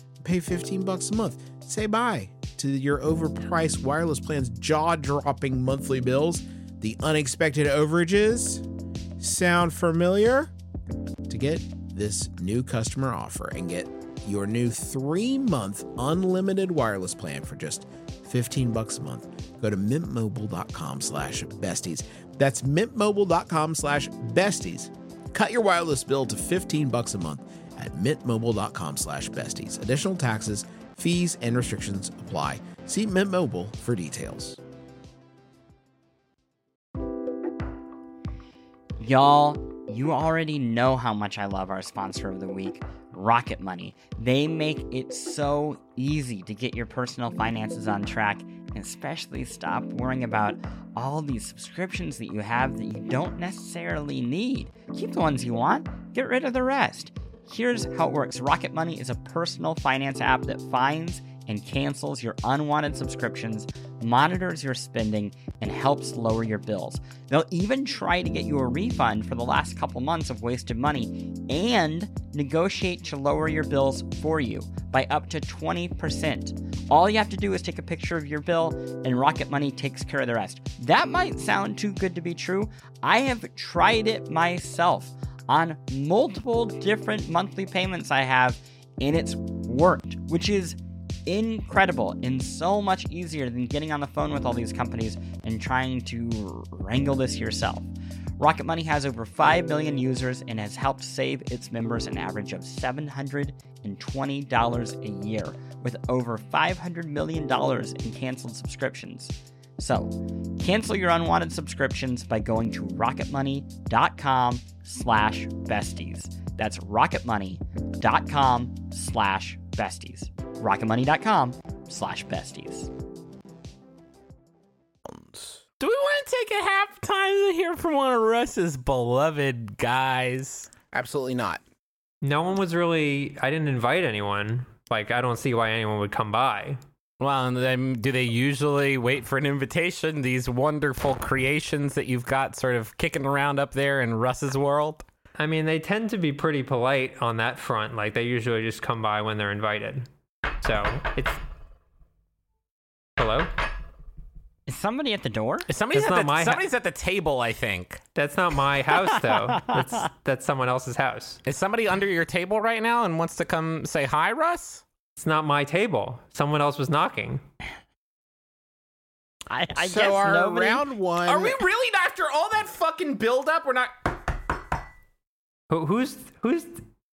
pay 15 bucks a month? Say bye to your overpriced wireless plan's jaw dropping monthly bills, the unexpected overages. Sound familiar? To get this new customer offer and get your new three month unlimited wireless plan for just 15 bucks a month, go to mintmobile.com slash besties. That's mintmobile.com slash besties. Cut your wireless bill to 15 bucks a month at mintmobile.com slash besties. Additional taxes, fees, and restrictions apply. See Mint Mobile for details. Y'all, you already know how much I love our sponsor of the week, Rocket Money. They make it so easy to get your personal finances on track and especially stop worrying about all these subscriptions that you have that you don't necessarily need. Keep the ones you want, get rid of the rest. Here's how it works Rocket Money is a personal finance app that finds and cancels your unwanted subscriptions, monitors your spending, and helps lower your bills. They'll even try to get you a refund for the last couple months of wasted money and negotiate to lower your bills for you by up to 20%. All you have to do is take a picture of your bill, and Rocket Money takes care of the rest. That might sound too good to be true. I have tried it myself on multiple different monthly payments I have, and it's worked, which is incredible and so much easier than getting on the phone with all these companies and trying to wrangle this yourself. Rocket Money has over 5 million users and has helped save its members an average of $720 a year, with over $500 million in canceled subscriptions. So, cancel your unwanted subscriptions by going to rocketmoney.com slash besties. That's rocketmoney.com slash besties. rocketmoney.com slash besties. Do we want to take a half time to hear from one of Russ's beloved guys? Absolutely not. No one was really. I didn't invite anyone. Like, I don't see why anyone would come by. Well, and then do they usually wait for an invitation? These wonderful creations that you've got sort of kicking around up there in Russ's world? I mean, they tend to be pretty polite on that front. Like, they usually just come by when they're invited. So, it's. Hello? Is somebody at the door? Somebody's, That's at not the, my ha- at the table, I think. That's not my house, (laughs) though. That's that's someone else's house. Is somebody under your table right now and wants to come say hi, Russ? It's not my table. Someone else was knocking. I, I so guess our nobody. round one. Are we really after all that fucking build up? We're not. Who, who's who's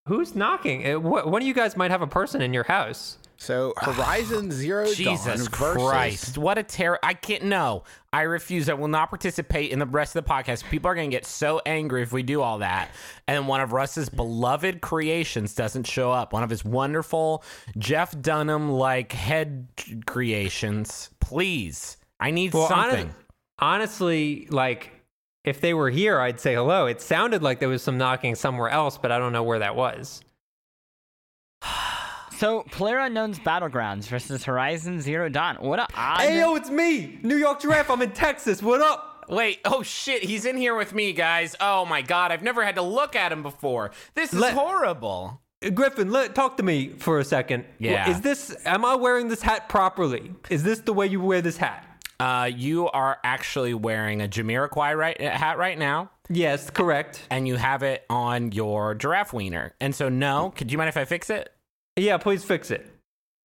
who's knocking? Uh, wh- One of you guys might have a person in your house. So Horizon (sighs) Zero Jesus Dawn versus Christ! What a terror! I can't. No, I refuse. I will not participate in the rest of the podcast. People are going to get so angry if we do all that, and one of Russ's beloved creations doesn't show up. One of his wonderful Jeff Dunham like head creations. Please, I need Well, hone- something. honestly, like if they were here, I'd say hello. It sounded like there was some knocking somewhere else, but I don't know where that was. (sighs) (sighs) So, PlayerUnknown's Battlegrounds versus Horizon Zero Dawn. What a odd. it's me, New York Giraffe. I'm in Texas. What up? Wait, oh shit, he's in here with me, guys. Oh my god, I've never had to look at him before. This is Let- horrible. Griffin, let talk to me for a second. Yeah. Is this? Am I wearing this hat properly? Is this the way you wear this hat? Uh, you are actually wearing a Jamiroquai right, hat right now, Yes, correct. and you have it on your giraffe wiener. And so, no, could you mind if I fix it? Yeah, please fix it.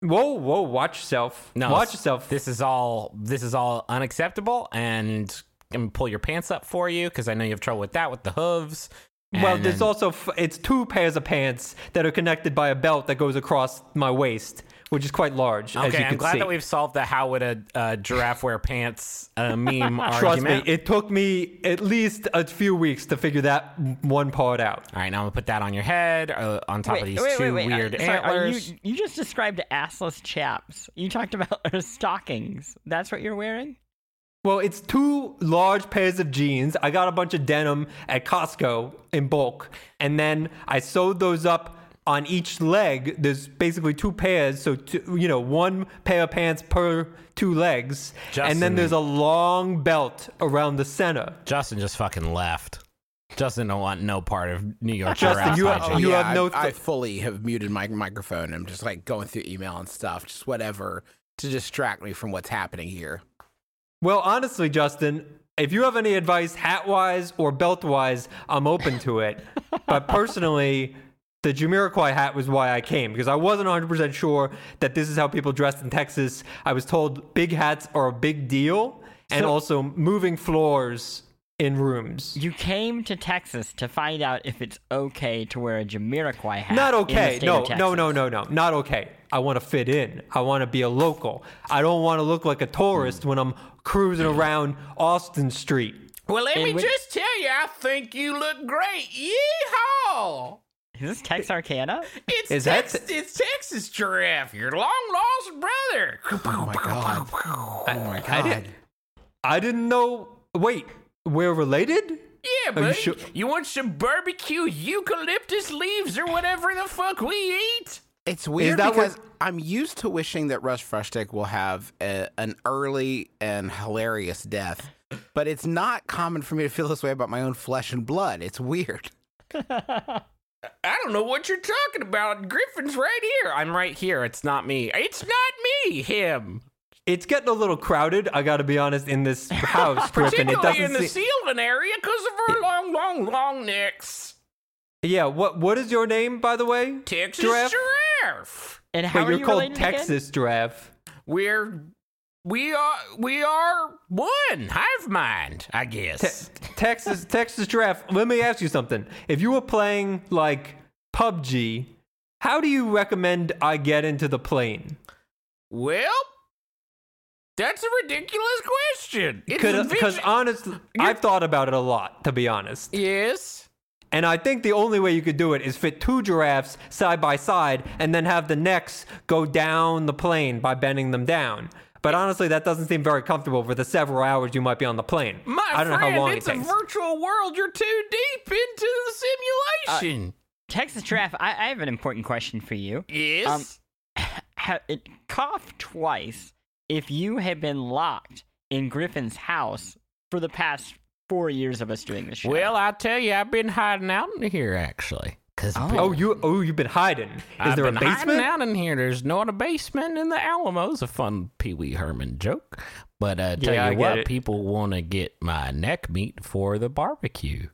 Whoa, whoa, watch yourself. No, watch yourself. This is all this is all unacceptable, and I'm gonna pull your pants up for you because I know you have trouble with that with the hooves. well, there's then- also f- it's two pairs of pants that are connected by a belt that goes across my waist, which is quite large. as Okay, you I'm can glad see. that we've solved the how would a uh, giraffe wear pants uh, (laughs) meme Trust argument. me, it took me at least a few weeks to figure that one part out. All right, now I'm gonna put that on your head, uh, on top of these two weird uh, sorry, are antlers. you, you just described assless chaps. You talked about (laughs) stockings. That's what you're wearing? Well, it's two large pairs of jeans. I got a bunch of denim at Costco in bulk, and then I sewed those up on each leg. There's basically two pairs, so two, you know, one pair of pants per two legs, and then there's a long belt around the center. Justin just fucking left. Justin don't want no part of New York Justin, you- hygiene. you yeah, have no I, I fully have muted my microphone. I'm just like going through email and stuff, just whatever to distract me from what's happening here. Well, honestly, Justin, if you have any advice, hat wise or belt wise, I'm open to it. (laughs) but personally, the Jamiroquai hat was why I came because I wasn't 100% sure that this is how people dressed in Texas. I was told big hats are a big deal and So- also moving floors in rooms. You came to Texas to find out if it's okay to wear a Jamiroquai hat. Not in the okay. state No, of no, no, no, no. Not okay. I want to fit in. I want to be a local. I don't want to look like a tourist hmm. when I'm cruising around Austin Street. Well, let In me which- just tell you, I think you look great. Yeehaw! Is this Texarkana? It's Is that- Tex- it's Texas giraffe, your long lost brother. Oh my (laughs) god! Oh my I god! didn't, I didn't know. Wait, we're related? Yeah, Are you buddy. sure- You want some barbecue eucalyptus leaves or whatever the fuck we eat? It's weird that what- because I'm used to wishing that Russ Frushtick will have a, an early and hilarious death, but it's not common for me to feel this way about my own flesh and blood. It's weird. (laughs) I don't know what you're talking about. Griffin's right here. I'm right here. It's not me. It's not me. Him. It's getting a little crowded. I got to be honest in this (laughs) house, Griffin. It Particularly in doesn't the seem. ceiling area because of our long, long, long necks. Yeah. What What is your name, by the way? Texas Giraffe? giraffe. And how Wait, are you're you called related again? Texas Giraffe. We're we are we are one hive mind, I guess. Te- Texas Texas Giraffe. Let me ask you something. If you were playing like PUBG, how do you recommend I get into the plane? well, that's a ridiculous question. Because honestly, I've thought about it a lot, to be honest. yes. And I think the only way you could do it is fit two giraffes side by side and then have the necks go down the plane by bending them down. But honestly, that doesn't seem very comfortable for the several hours you might be on the plane. My I don't know friend, how long it's it a virtual world. You're too deep into the simulation. Uh, Texas Giraffe, I, I have an important question for you. yes. Um, (sighs) ha- it, cough twice if you have been locked in Griffin's house for the past four years of us doing this show. well, I tell you, I've been hiding out in here actually. Cause Oh, you oh you've been hiding. Is I've there a been hiding basement? out in here. There's not a basement in the Alamo's a fun Pee Wee Herman joke. But uh, tell Yeah, you get what, people want to get my neck meat for the barbecue,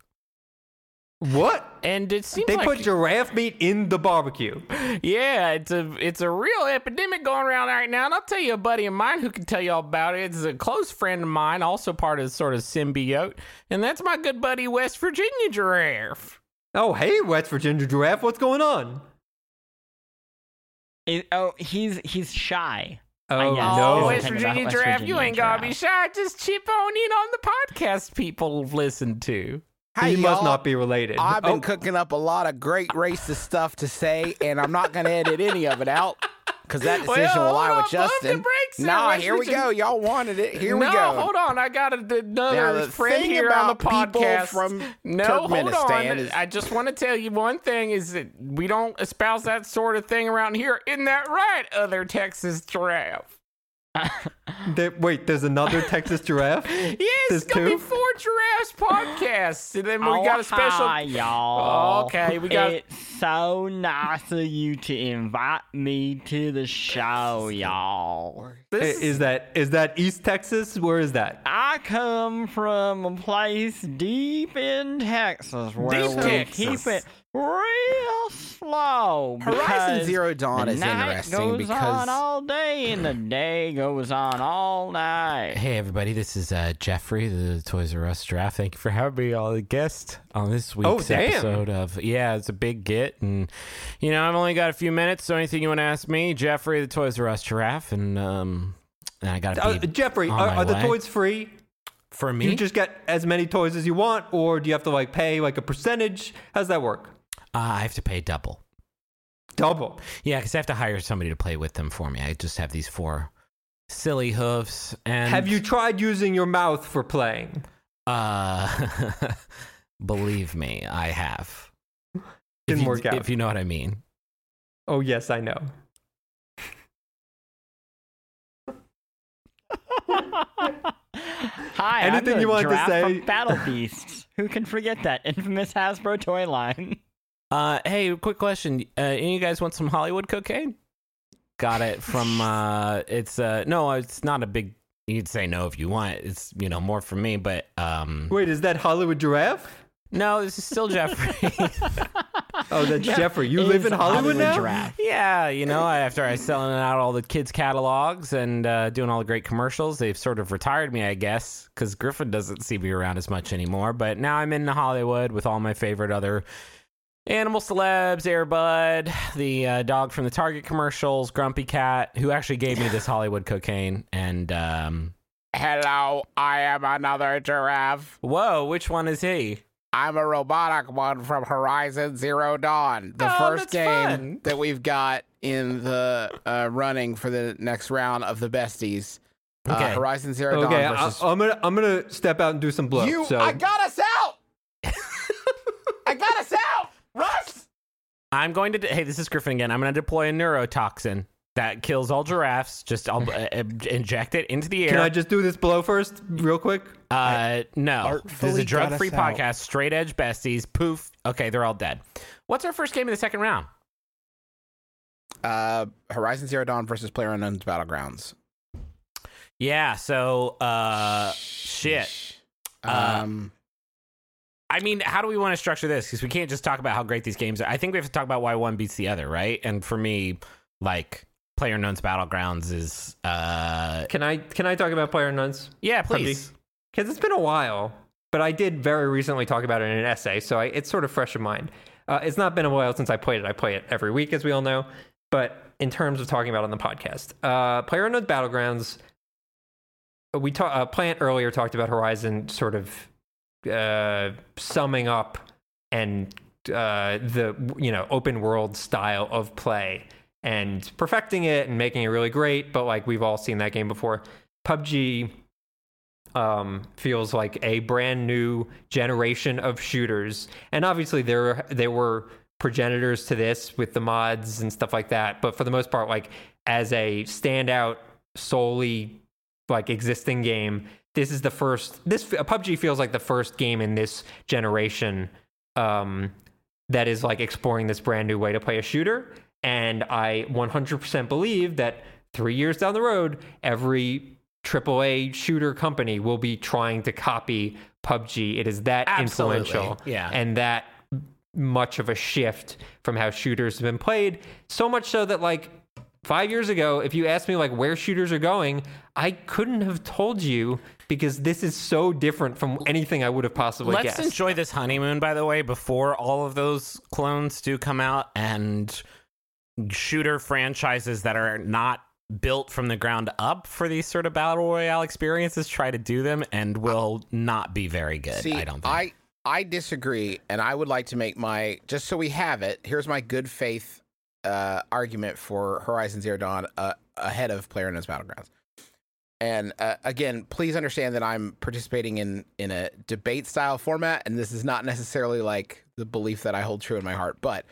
What? and it seems They like put giraffe meat in the barbecue. yeah, it's a it's a real epidemic going around right now. And I'll tell you a buddy of mine who can tell you all about it. It's a close friend of mine, also part of sort of symbiote, and that's my good buddy West Virginia Giraffe. Oh, hey, West Virginia giraffe, what's going on? It- oh, he's he's shy. Oh guess. Oh, no. West Virginia about West Giraffe, you Virginia ain't gotta be shy. Just chip on in on the podcast people listen to. Hey, you must not be related. I've been Oh, cooking up a lot of great racist stuff to say, and I'm not going to edit any of it out because that (laughs) Well, decision will lie on, with Justin. there, Nah, here we go. Y'all wanted it. Here no, we go. No, hold on. I got another friend thing here on the podcast. from no. Turkmenistan is- I just want to tell you one thing: is that we don't espouse that sort of thing around here. Isn't that right, other Texas giraffe? There- wait, there's another Texas giraffe? (laughs) Yes, There's it's gonna be two? four giraffes podcasts, and then we oh, got a special. Oh, hi, y'all. Okay, we got- It's so nice of you to invite me to the show, y'all. I- Is that is that East Texas? Where is that? I come from a place deep in Texas where Deep we Texas. keep it real slow. Horizon Zero Dawn the is night interesting goes because on all day and the day goes on all night. Hey everybody, this is uh, Jeffrey, the Toys R Us Giraffe. Thank you for having me on the guest on this week's Oh, episode of Yeah, it's a big get, and you know I've only got a few minutes, so anything you want to ask me, Jeffrey, the Toys R Us Giraffe, and um, and I got to Uh, Jeffrey, are, are the toys free? for me. You just get as many toys as you want, or do you have to like pay like a percentage? How's that work? uh, I have to pay double. Double. Yeah, because I have to hire somebody to play with them for me. I just have these four silly hoofs, and Have you tried using your mouth for playing? Uh, (laughs) believe me, I have. (laughs) If Didn't you- work out. If you know what I mean. Oh yes, I know. (laughs) Hi, Anything I'm the you wanted to giraffe say? from Battle (laughs) Beasts. Who can forget that infamous Hasbro toy line? Uh, hey, quick question. Uh, any of you guys want some Hollywood cocaine? Got it from. Uh, it's uh, no, it's not a big. You'd say no if you want. It's you know more for me, but um, Wait, is that Hollywood Giraffe? No, this is still Jeffrey. (laughs) Oh, that's Jeff Jeffrey. You live in a Hollywood, now? giraffe. yeah, you know, after I selling out all the kids' catalogs and uh, doing all the great commercials, they've sort of retired me, I guess, because Griffin doesn't see me around as much anymore. But now I'm in Hollywood with all my favorite other animal celebs, Airbud, the uh, dog from the Target commercials, Grumpy Cat, who actually gave me this Hollywood cocaine, and um, hello, I am another giraffe. whoa, which one is he? I'm a robotic one from Horizon Zero Dawn, the Oh, first game fun. that we've got in the uh, running for the next round of the besties. Uh, Okay. Horizon Zero Okay, Dawn I, versus I'm gonna I'm gonna step out and do some blow. you. so I got us out. (laughs) I got us out, Russ. I'm going to. d- Hey, this is Griffin again. I'm going to deploy a neurotoxin that kills all giraffes. Just I'll uh, uh, inject it into the air. can I just do this blow first, real quick? Uh, no. This is a drug-free got us out. podcast. Straight edge besties. Poof. Okay, they're all dead. What's our first game in the second round? Uh, Horizon Zero Dawn versus Player Unknown's Battlegrounds. Yeah. So, uh, shit. Uh, Um, I mean, how do we want to structure this? Because we can't just talk about how great these games are. I think we have to talk about why one beats the other, right? And for me, like Player Unknown's Battlegrounds is, uh, Can I can I talk about Player Nuns? yeah, please. Because it's been a while, but I did very recently talk about it in an essay, so I, it's sort of fresh in mind. Uh, it's not been a while since I played it. I play it every week, as we all know. But in terms of talking about it on the podcast, uh, Player Unknown's Battlegrounds, we ta- uh, Plante earlier talked about Horizon sort of uh, summing up and uh, the you know open world style of play and perfecting it and making it really great. But like we've all seen that game before. PUBG um, feels like a brand new generation of shooters, and obviously there there were progenitors to this with the mods and stuff like that. But for the most part, like as a standout solely like existing game, this is the first. This PUBG feels like the first game in this generation um, that is like exploring this brand new way to play a shooter. And I 100% believe that three years down the road, every AAA shooter company will be trying to copy PUBG. It is that Absolutely. influential, Yeah. and that much of a shift from how shooters have been played. So much so that like five years ago, if you asked me like where shooters are going, I couldn't have told you because this is so different from anything I would have possibly guessed. Let's enjoy this honeymoon, by the way, before all of those clones do come out and shooter franchises that are not built from the ground up for these sort of battle royale experiences try to do them and will not be very good. See, I don't think. I I disagree, and I would like to make my just so we have it. Here's my good faith uh, argument for Horizon Zero Dawn uh, ahead of PlayerUnknown's Battlegrounds. And uh, again, please understand that I'm participating in in a debate style format, and this is not necessarily like the belief that I hold true in my heart. But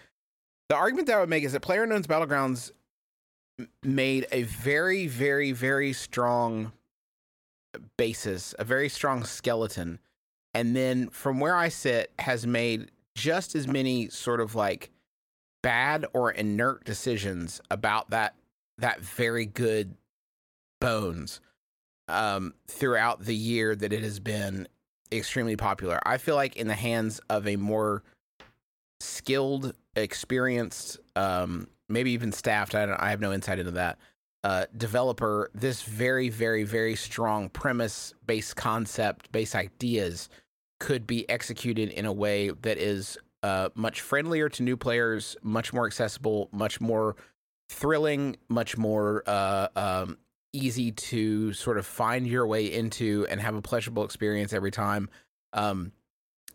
the argument that I would make is that PlayerUnknown's Battlegrounds made a very, very, very strong basis, a very strong skeleton and then from where I sit has made just as many sort of like bad or inert decisions about that that very good bones um, throughout the year that it has been extremely popular. I feel like in the hands of a more skilled, experienced, um, maybe even staffed. I, I have no insight into that. Uh, developer, this very, very, very strong premise, based concept, base ideas could be executed in a way that is uh, much friendlier to new players, much more accessible, much more thrilling, much more uh, um, easy to sort of find your way into and have a pleasurable experience every time. Um,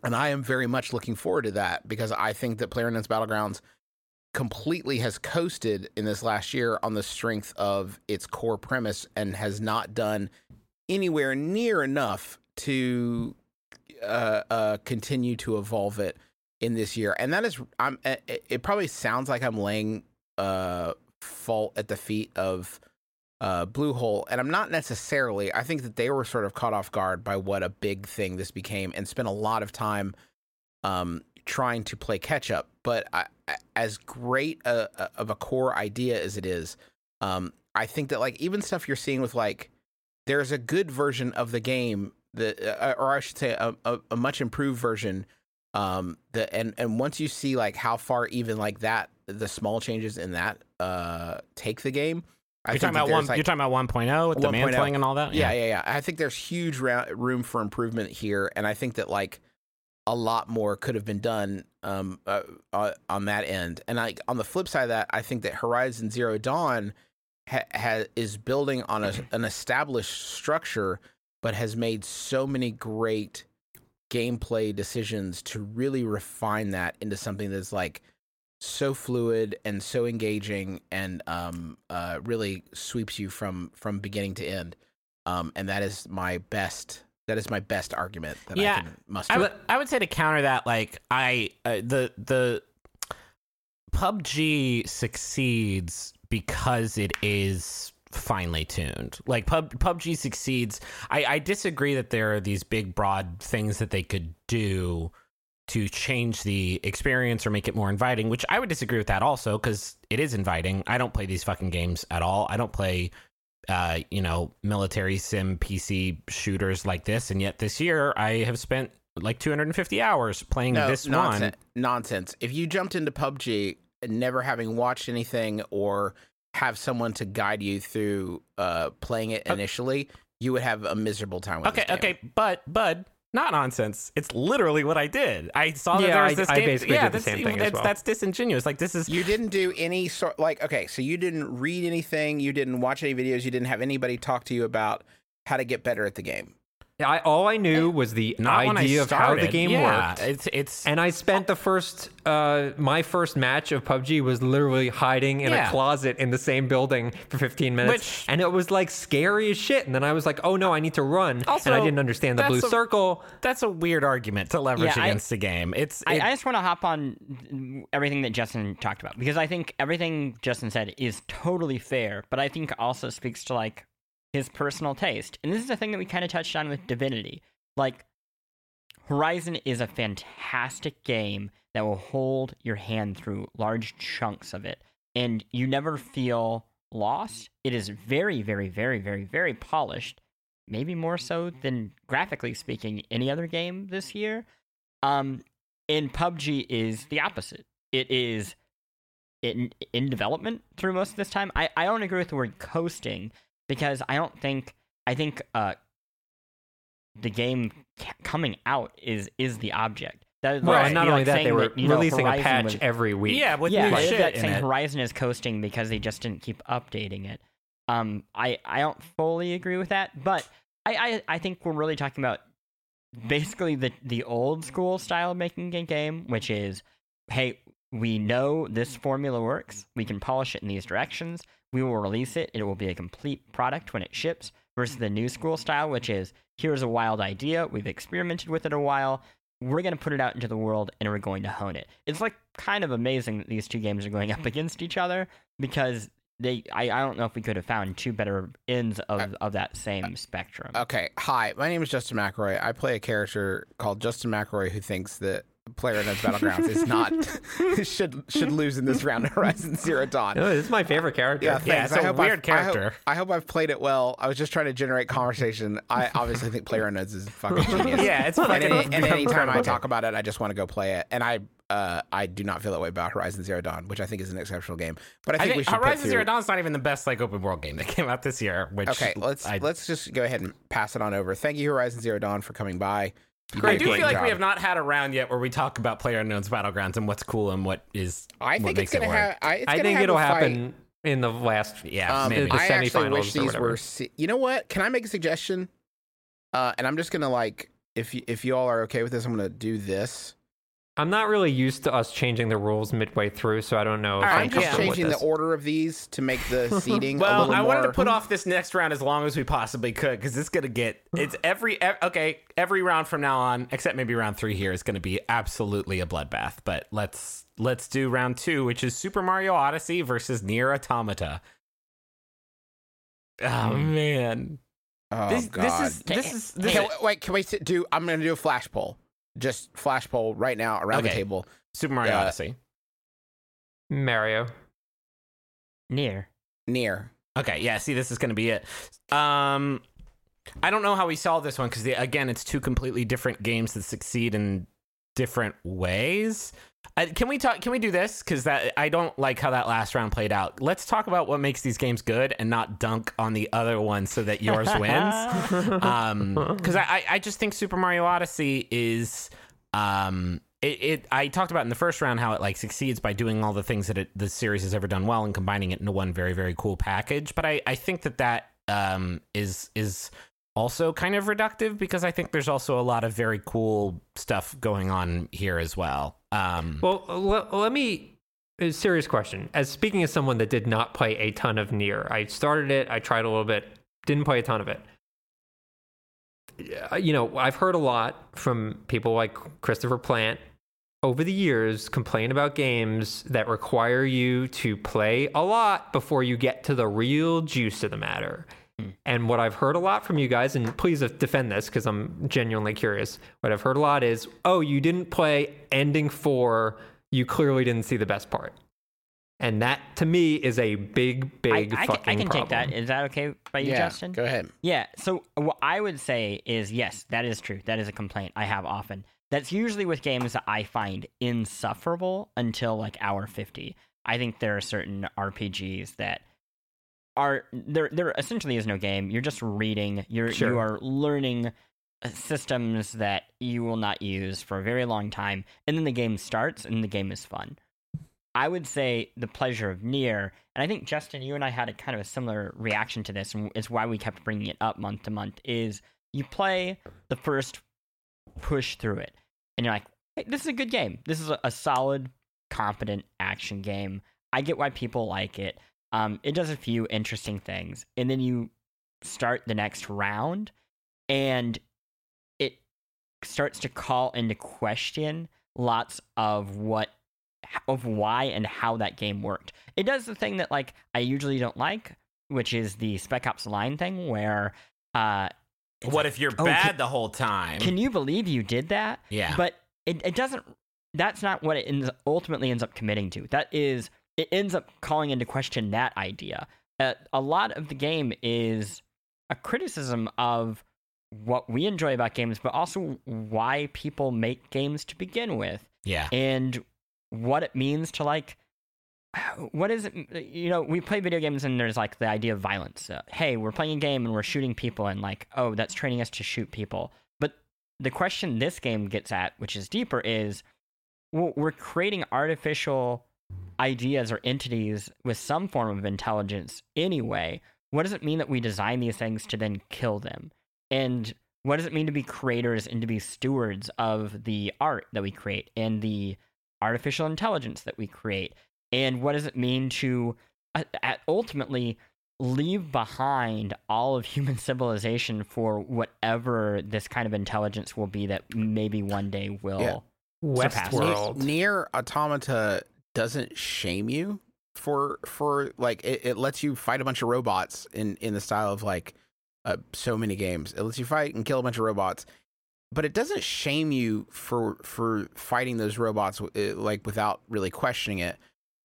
and I am very much looking forward to that because I think that PlayerUnknown's Battlegrounds completely has coasted in this last year on the strength of its core premise and has not done anywhere near enough to uh, uh, continue to evolve it in this year. And that is, I'm. It, probably sounds like I'm laying uh, fault at the feet of uh, Bluehole, and I'm not necessarily. I think that they were sort of caught off guard by what a big thing this became, and spent a lot of time um, trying to play catch up. But I, as great a, a, of a core idea as it is, um, I think that like even stuff you're seeing with like there's a good version of the game that, uh, or I should say, a, a, a much improved version. Um, the and and once you see like how far even like that the small changes in that uh take the game. I You're talking about one. like- you're talking about 1.0 with the 1.0. mantling and all that. yeah, yeah, yeah. I think there's huge ra- room for improvement here, and I think that like a lot more could have been done um uh, uh, on that end. And like on the flip side of that, I think that Horizon Zero Dawn ha- ha- is building on a, an established structure, but has made so many great gameplay decisions to really refine that into something that's like so fluid and so engaging and um uh really sweeps you from from beginning to end um and that is my best that is my best argument that Yeah, I can muster. I would I would say to counter that, like I uh, the the PUBG succeeds because it is finely tuned. Like Pub, PUBG succeeds. I, I disagree that there are these big broad things that they could do to change the experience or make it more inviting, which I would disagree with that also because it is inviting. I don't play these fucking games at all. I don't play uh, you know, military sim PC shooters like this, and yet this year I have spent like 250 hours playing no, this nonsense, one. nonsense. If you jumped into PUBG never having watched anything or have someone to guide you through uh playing it initially, you would have a miserable time with Okay, okay, but bud, not nonsense. It's literally what I did. I saw that Yeah, there was I- this I game. basically yeah, did the same thing as well. that's disingenuous. Like this is You didn't do any sort like okay, so you didn't read anything, you didn't watch any videos, you didn't have anybody talk to you about how to get better at the game. I, all I knew was the not when I idea of how the started. game yeah, worked. It's it's And I spent the first, uh, my first match of PUBG was literally hiding in Yeah. a closet in the same building for 15 minutes. Which- and it was like scary as shit. And then I was like, oh no, I need to run. Also, and I didn't understand the blue a- circle. that's a weird argument to leverage Yeah, I- against the game. It's I, it- I just want to hop on everything that Justin talked about because I think everything Justin said is totally fair, but I think also speaks to like his personal taste. And this is a thing that we kind of touched on with Divinity. Like, Horizon is a fantastic game that will hold your hand through large chunks of it, and you never feel lost. It is very, very, very, very, very polished. Maybe more so than graphically speaking any other game this year. Um, and PUBG is the opposite. It is in in development through most of this time. I, I don't agree with the word coasting because I don't think I think uh the game ca- coming out is is the object. That, Well, that's and not be only like that, saying they were you know, releasing a patch was- every week. yeah, with yeah, new it's shit that in saying it. Horizon is coasting because they just didn't keep updating it. Um, I I don't fully agree with that, but I I, I think we're really talking about basically the the old school style of making a game, which is, hey, we know this formula works. We can polish it in these directions. We will release it. It will be a complete product when it ships. Versus the new school style, which is here's a wild idea. We've experimented with it a while. We're going to put it out into the world and we're going to hone it. It's like kind of amazing that these two games are going (laughs) up against each other because they I, I don't know if we could have found two better ends of, uh, of that same uh, spectrum. Okay, hi, my name is Justin McElroy. I play a character called Justin McElroy who thinks that PlayerUnknown's Battlegrounds is not (laughs) (laughs) should should lose in this round of Horizon Zero Dawn. Oh, this is my favorite character. Yeah, Yeah, thanks. it's I a hope weird I've, I hope- character. I hope, I've played it well. I was just trying to generate conversation. I obviously think PlayerUnknown's is fucking (laughs) genius. Yeah, it's and, fucking any, and anytime I talk about it, I just want to go play it. And I uh, I do not feel that way about Horizon Zero Dawn, which I think is an exceptional game. But I I think, we think should put Horizon through- Zero Dawn's not even the best like open world game that came out this year. Which Okay, let's I, let's just go ahead and pass it on over. Thank you, Horizon Zero Dawn, for coming by. You I do feel like job. we have not had a round yet where we talk about Player Unknown's Battlegrounds and what's cool and what is. I what think makes it's gonna it work. have. I, it's I gonna think have it'll happen in the last. Yeah, Um, maybe. the I actually semifinals wish or these whatever. were. Se- you know what? Can I make a suggestion? Uh, and I'm just gonna like, if y- if you all are okay with this, I'm gonna do this. I'm not really used to us changing the rules midway through, so I don't know. If All I'm right, I'm just changing the order of these to make the (laughs) seating. Well, little I wanted to put off this next round as long as we possibly could because it's gonna get it's every ev- okay every round from now on except maybe round three here is gonna be absolutely a bloodbath. But let's let's do round two, which is Super Mario Odyssey versus NieR Automata. Oh hmm. man, Oh this God! this is this is this Can, is- wait, can we do? I'm gonna do a flash poll. Just flash poll right now around the table. Super Mario uh, Odyssey. Mario. NieR. NieR. Okay, yeah. See, this is going to be it. Um, I don't know how we solve this one because again, it's two completely different games that succeed in different ways. Uh, can we talk? Can we do this? Because that I don't like how that last round played out. Let's talk about what makes these games good and not dunk on the other one so that yours (laughs) wins. Um, because I, I I just think Super Mario Odyssey is um. It, it I talked about in the first round how it like succeeds by doing all the things that it, the series has ever done well and combining it into one very very cool package. But I, I think that that um is is also kind of reductive because I think there's also a lot of very cool stuff going on here as well. Um, Well, let, me. Serious question. As speaking as someone that did not play a ton of NieR, I started it. I tried a little bit. Didn't play a ton of it. Uh, You know, I've heard a lot from people like Christopher Plante over the years complain about games that require you to play a lot before you get to the real juice of the matter. Hmm. And what I've heard a lot from you guys, and please defend this because I'm genuinely curious. What I've heard a lot is, oh, you didn't play ending four. You clearly didn't see the best part. And that to me is a big, big I, I, fucking can, I can problem. take that. Is that okay by you, yeah. Justin? Go ahead. Yeah. So what I would say is yes, that is true. That is a complaint I have often. That's usually with games that I find insufferable until like hour 50. I think there are certain RPGs that are there there essentially is no game. You're just reading. You're you are learning uh, systems that you will not use for a very long time and then the game starts and the game is fun. I would say the pleasure of NieR, and I think Justin, you and I had a kind of a similar reaction to this, and it's why we kept bringing it up month to month. Is you play the first push through it, and you're like, hey, "This is a good game. This is a, a solid, competent action game. I get why people like it. Um, it does a few interesting things, and then you start the next round, and it starts to call into question lots of what of why and how that game worked. It does the thing that like I usually don't like, which is the Spec Ops line thing where uh what like, if you're oh, bad can- the whole time? can you believe you did that? yeah, But it, it doesn't that's not what it ends, ultimately ends up committing to. That is it ends up calling into question that idea. Uh, a lot of the game is a criticism of what we enjoy about games, but also why people make games to begin with yeah, and what it means to like what is it you know we play video games and there's like the idea of violence. Uh, hey we're playing a game and we're shooting people and like oh that's training us to shoot people. But the question this game gets at which is deeper is well, we're creating artificial ideas or entities with some form of intelligence anyway what does it mean that we design these things to then kill them and what does it mean to be creators and to be stewards of the art that we create and the artificial intelligence that we create and what does it mean to uh, uh, ultimately leave behind all of human (laughs) civilization for whatever this kind of intelligence will be that maybe one day will Yeah. surpass us. Westworld. NieR Automata doesn't shame you for for like it, it lets you fight a bunch of robots in in the style of like uh, so many games. It lets you fight and kill a bunch of robots, but it doesn't shame you for for fighting those robots like without really questioning it.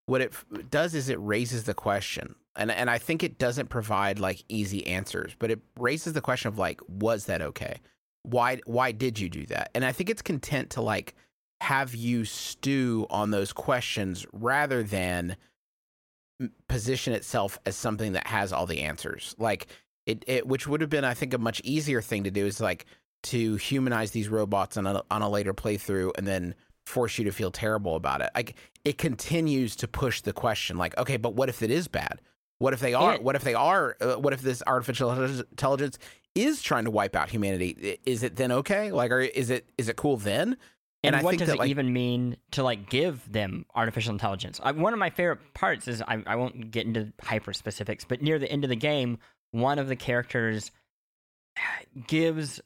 What it does is it raises the question, and and I think it doesn't provide like easy answers, but it raises the question of like, was that okay? Why why did you do that? And I think it's content to like have you stew on those questions rather than position itself as something that has all the answers. Like it, it which would have been, I think, a much easier thing to do is like to humanize these robots on a on a later playthrough and then force you to feel terrible about it. Like it continues to push the question, like, okay, but what if it is bad? What if they are? It- what if they are? Uh, what if this artificial intelligence is trying to wipe out humanity? Is it then okay? Like, or is it is it cool then? And, And what does that, it like- even mean to like give them artificial intelligence? I, one of my favorite parts is I, I won't get into hyper specifics, but near the end of the game, one of the characters (sighs) gives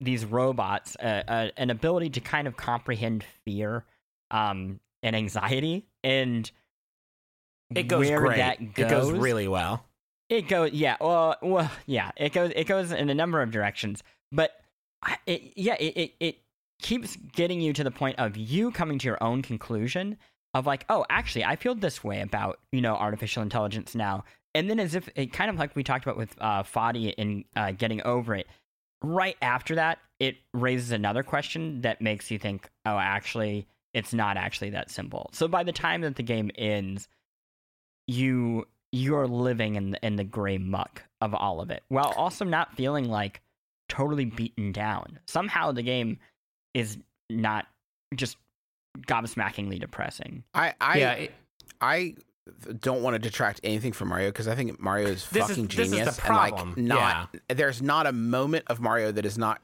these robots an ability to kind of comprehend fear um, and anxiety, and It goes where great. that It goes really well. it goes, yeah. Well, well, yeah. It goes, it goes in a number of directions, but it, yeah, it, it, it keeps getting you to the point of you coming to your own conclusion of like, oh, actually, I feel this way about you know artificial intelligence now, and then as if it kind of like we talked about with uh, Foddy in uh, getting over it. Right after that, it raises another question that makes you think, oh, actually, it's not actually that simple. So by the time that the game ends, you you're living in the, in the gray muck of all of it while also not feeling like totally beaten down somehow the game is not just gobsmackingly depressing I I yeah, it- I don't want to detract anything from Mario because I think Mario is This is- fucking this is the genius. problem. And like, not there's not a moment of Mario that is not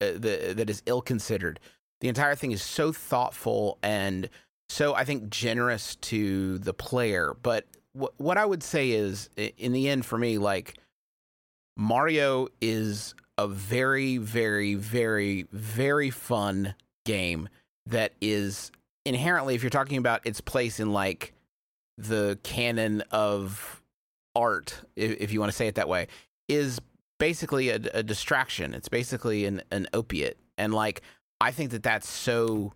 uh, the, that is ill considered. The entire thing is so thoughtful and so I think generous to the player. But wh- what I would say is, in the end, for me, like Mario is a very, very, very, very fun game that is inherently, if you're talking about its place in like the canon of art, if, if you want to say it that way, is basically a, a distraction. It's basically an, an opiate. And like, I think that that's so,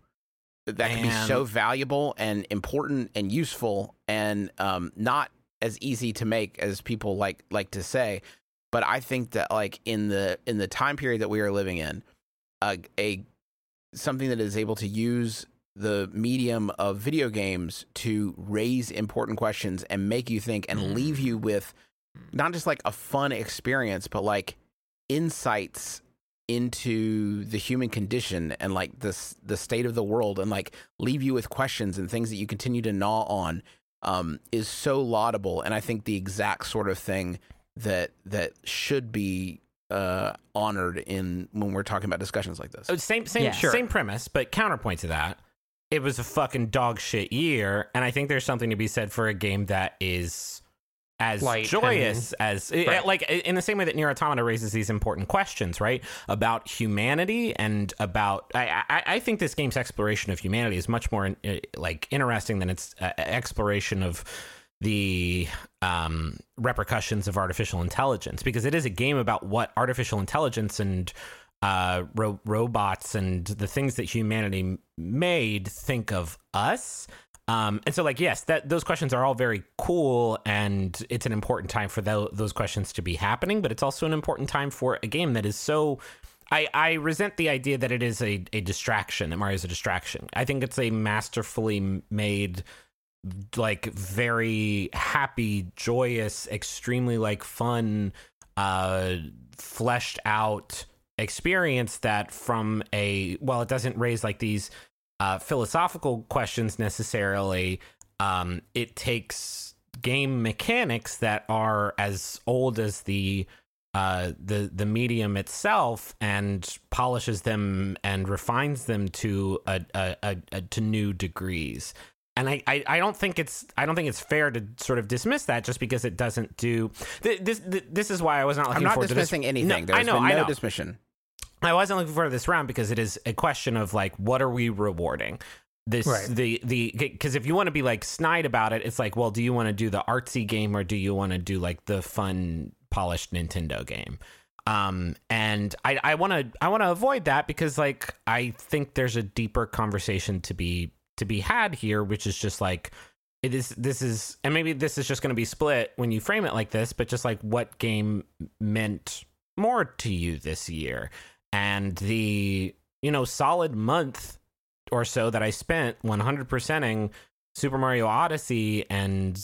that can be so valuable and important and useful and um, not as easy to make as people like like to say. But I think that like in the in the time period that we are living in, a, a something that is able to use the medium of video games to raise important questions and make you think and leave you with not just like a fun experience, but like insights into the human condition and like this the state of the world and like leave you with questions and things that you continue to gnaw on um, is so laudable. And I think the exact sort of thing that that should be uh, honored in when we're talking about discussions like this. Oh, Same same Yeah. Sure. same premise, but counterpoint to that. It was a fucking dog shit year, and I think there's something to be said for a game that is as Light joyous as eh, Right. like in the same way that NieR Automata raises these important questions, right? About humanity and about I I, I think this game's exploration of humanity is much more eh, like interesting than its uh, exploration of the um, repercussions of artificial intelligence because it is a game about what artificial intelligence and uh, ro- robots and the things that humanity made think of us. Um, and so, like, yes, that those questions are all very cool, and it's an important time for tho- those questions to be happening. But it's also an important time for a game that is so. I, I resent the idea that it is a, a distraction, that Mario is a distraction. I think it's a masterfully made like very happy, joyous, extremely like fun, uh, fleshed out experience that from a well, it doesn't raise like these uh, philosophical questions necessarily. Um, it takes game mechanics that are as old as the uh, the the medium itself and polishes them and refines them to a, a, a, a to new degrees. And I, I, I don't think it's I don't think it's fair to sort of dismiss that just because it doesn't do th- this. Th- this is why I was not looking I'm not forward dismissing to this. anything. No, There's I know, been I no know. dismission. I wasn't looking forward to this round because it is a question of like, what are we rewarding? This Right. the the because if you want to be like snide about it, it's like, well, do you want to do the artsy game or do you want to do like the fun polished Nintendo game? Um, and I I want to I want to avoid that because like I think there's a deeper conversation to be to be had here, which is just like it is this is and maybe this is just going to be split when you frame it like this, but just like what game meant more to you this year? And the you know solid month or so that I spent 100%ing Super Mario Odyssey and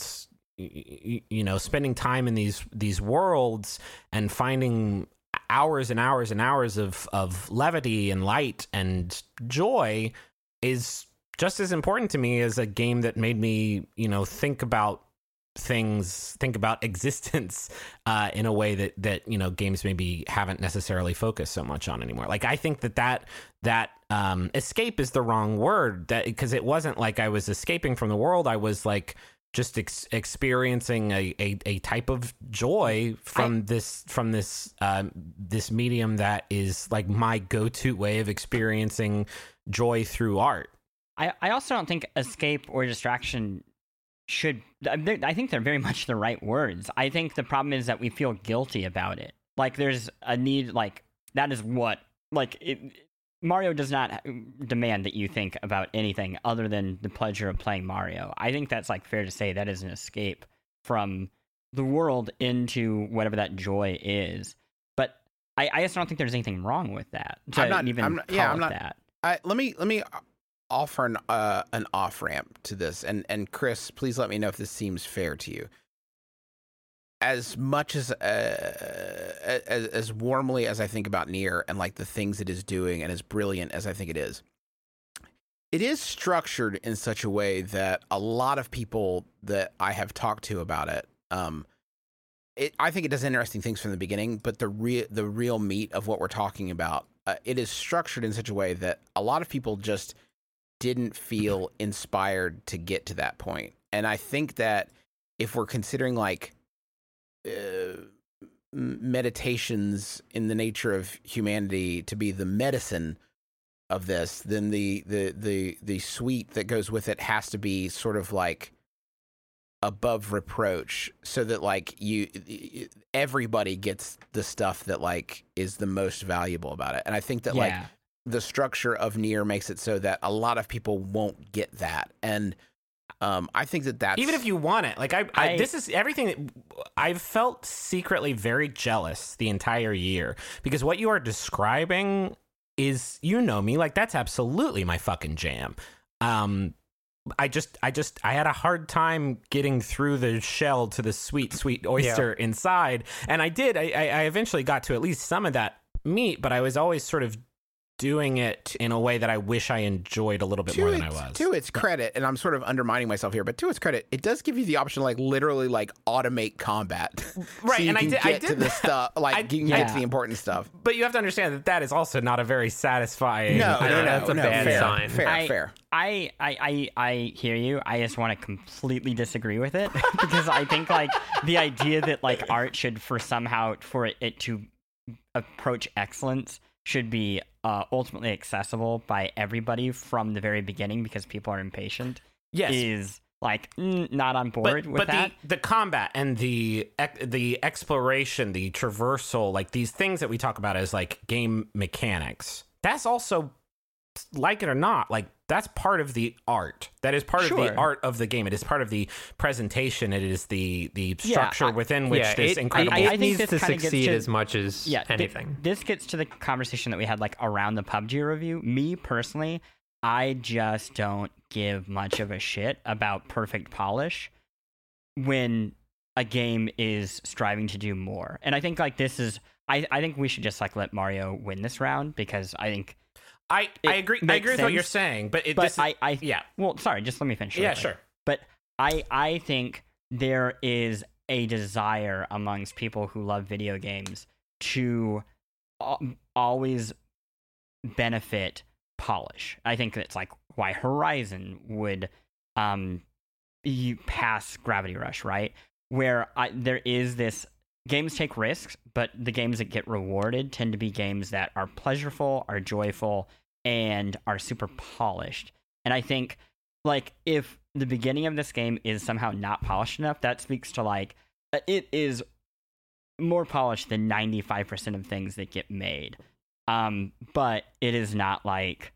you know spending time in these these worlds and finding hours and hours and hours of of levity and light and joy is just as important to me as a game that made me you know think about things think about (laughs) existence uh, in a way that that you know games maybe haven't necessarily focused so much on anymore like i think that that that um, escape is the wrong word that because it wasn't like i was escaping from the world i was like just ex- experiencing a, a, a, type of joy from I, this from this um, this medium that is like my go-to way of experiencing joy through art. I, I also don't think escape or distraction should I think they're very much the right words. I think the problem is that we feel guilty about it. Like there's a need like that is what like it, Mario does not demand that you think about anything other than the pleasure of playing Mario. I think that's like fair to say that is an escape from the world into whatever that joy is. But I, I just don't think there's anything wrong with that. I'm not even I'm not, yeah, I'm not, that. I, let me let me offer an uh, an off ramp to this, and and Chris, please let me know if this seems fair to you. As much as uh, as as warmly as I think about NieR and like the things it is doing and as brilliant as I think it is, it is structured in such a way that a lot of people that I have talked to about it, um, it I think it does interesting things from the beginning, but the real the real meat of what we're talking about, uh, it is structured in such a way that a lot of people just didn't feel inspired to get to that point, and I think that if we're considering like uh, meditations in the nature of humanity to be the medicine of this, then the the the the sweet that goes with it has to be sort of like above reproach so that like you everybody gets the stuff that like is the most valuable about it and i think that yeah. like the structure of NieR makes it so that a lot of people won't get that and um, I think that that's even if you want it. Like I, I, I this is everything. That, I've felt secretly very jealous the entire year because what you are describing is, you know me, like that's absolutely my fucking jam. Um, I just, I just, I had a hard time getting through the shell to the sweet, sweet oyster yeah. inside, and I did. I, I eventually got to at least some of that meat, but I was always sort of doing it in a way that I wish I enjoyed a little bit to more than I was. To its credit, and I'm sort of undermining myself here, but to its credit, it does give you the option to like literally like automate combat. (laughs) Right, so and I did, get I did to the (laughs) stuff like I, you can yeah. get to the important stuff. But you have to understand that that is also not a very satisfying. No, uh, no, no, that's a no, bad fair, sign. Fair, I, fair. I, I, I, I hear you. I just want to completely disagree with it (laughs) because I think like the idea that like art should for somehow for it, it to approach excellence should be uh, ultimately accessible by everybody from the very beginning because people are impatient. Yes, is like mm, not on board but, with but that. The, the combat and the the exploration, the traversal, like these things that we talk about as like game mechanics. That's also like it or not, like that's part of the art. That is part sure. of the art of the game. It is part of the presentation. It is the the structure yeah, I, within which yeah, this it, incredible. I, I, I think needs to succeed to, as much as yeah, anything. Th- this gets to the conversation that we had like around the PUBG review. Me personally, I just don't give much of a shit about perfect polish when a game is striving to do more. And I think like this is I, I think we should just like let Mario win this round because I think I, I agree. I agree with what you're saying, but it. But this is, I, I, yeah. Well, sorry. Just let me finish. Yeah, sure. But I, I think there is a desire amongst people who love video games to always benefit polish. I think that's like why Horizon would um pass Gravity Rush, right? Where I, there is this games take risks, but the games that get rewarded tend to be games that are pleasurable, are joyful, and are super polished. And I think like if the beginning of this game is somehow not polished enough, that speaks to like uh, it is more polished than 95% of things that get made. Um, but it is not like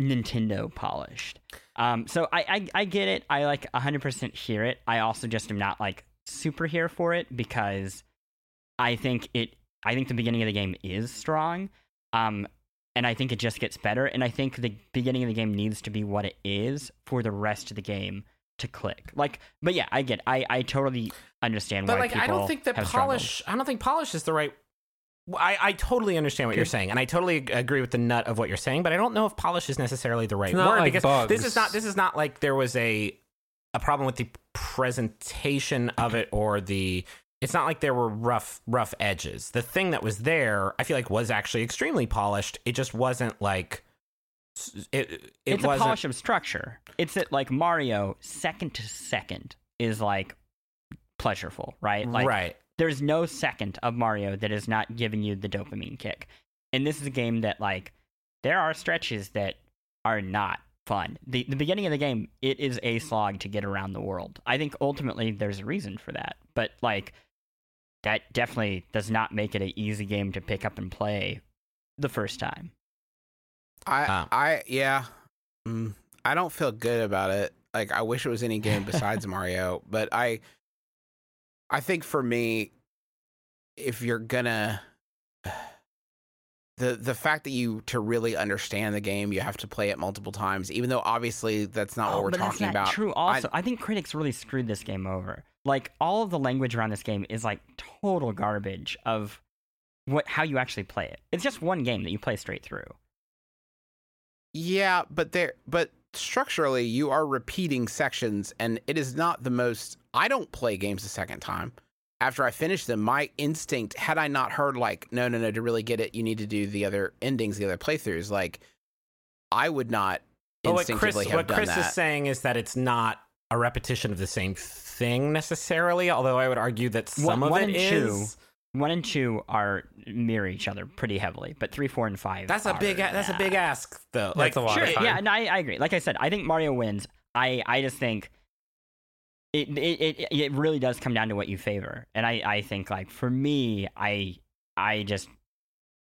Nintendo polished. Um, so I, I, I get it. I like 100% hear it. I also just am not like super here for it because I think it, I think the beginning of the game is strong. Um, and I think it just gets better. And I think the beginning of the game needs to be what it is for the rest of the game to click. Like, but yeah, I get. I I totally understand But why like, people I don't think that have struggled. polish. I don't think polish is the right. I, I totally understand what you're saying, and I totally agree with the nut of what you're saying. But I don't know if polish is necessarily the right It's not word like because this is not. This is not like there was a a problem with the presentation of it or the. It's not like there were rough rough edges. The thing that was there, I feel like, was actually extremely polished. It just wasn't like. It, it it's a wasn't, polish of structure. It's that like Mario, second to second, is like pleasureful, right? Like right. there's no second of Mario that is not giving you the dopamine kick. And this is a game that like there are stretches that are not fun. The the beginning of the game, it is a slog to get around the world. I think ultimately there's a reason for that. But like that definitely does not make it an easy game to pick up and play the first time. I. I yeah. Mm, I don't feel good about it. Like I wish it was any game besides (laughs) Mario, but I I think for me if you're gonna the the fact that you to really understand the game, you have to play it multiple times, even though obviously that's not what oh, we're Oh, but that's talking not about. True. Also, I, think critics really screwed this game over. Like all of the language around this game is like total garbage of what how you actually play it. It's just one game that you play straight through. Yeah, but there but structurally you are repeating sections and it is not the most I don't play games a second time. After I finished them, my instinct, had I not heard like, no, no, no, to really get it, you need to do the other endings, the other playthroughs, like I would not But what Chris, instinctively have what done Chris that. is saying is that it's not a repetition of the same thing necessarily. Although I would argue that some One- of one it and two One and two are mirror each other pretty heavily, but three, four, and five. That's a big. a- That's a big ask, though. That's like a lot Sure, of time. yeah, no, I, I agree. Like I said, I think Mario wins. I, I just think it, it it it really does come down to what you favor, and I, I think like for me, I I just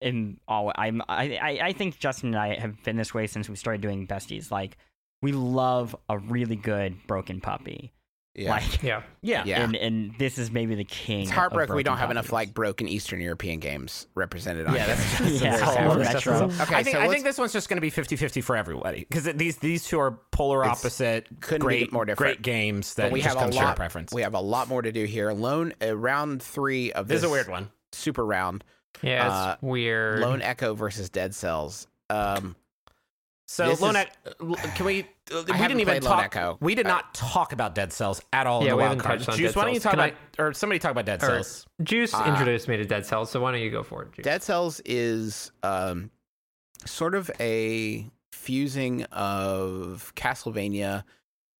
am all I'm I, I I think Justin and I have been this way since we started doing besties. Like we love a really good broken puppy. Yeah. Like Yeah. Yeah. Yeah. and and this is maybe the king. it's of heartbroken we don't have enough like broken Eastern European games represented on Yeah, here. that's, (laughs) It's Yeah, very all retro. Okay, I think so I think this one's just going to be 50-50 for everybody because these these two are polar It's- opposite. couldn't be great, more different. Great games that but we have a comes to our lot preference. we have a lot more to do here. Lone uh, round 3 of this this is a weird one. super round. Yeah, it's Uh, weird. Lone Echo versus Dead Cells. Um, So This Lone is- Ec- can we? Uh, we didn't even talk. Echo. We did not talk about Dead Cells at all Yeah, in the we wild haven't cards. touched on Juice, Dead why don't you talk Can about or somebody talk about Dead Cells? Juice Uh, introduced me to Dead Cells, so why don't you go for it, Juice? Dead Cells is um, sort of a fusing of Castlevania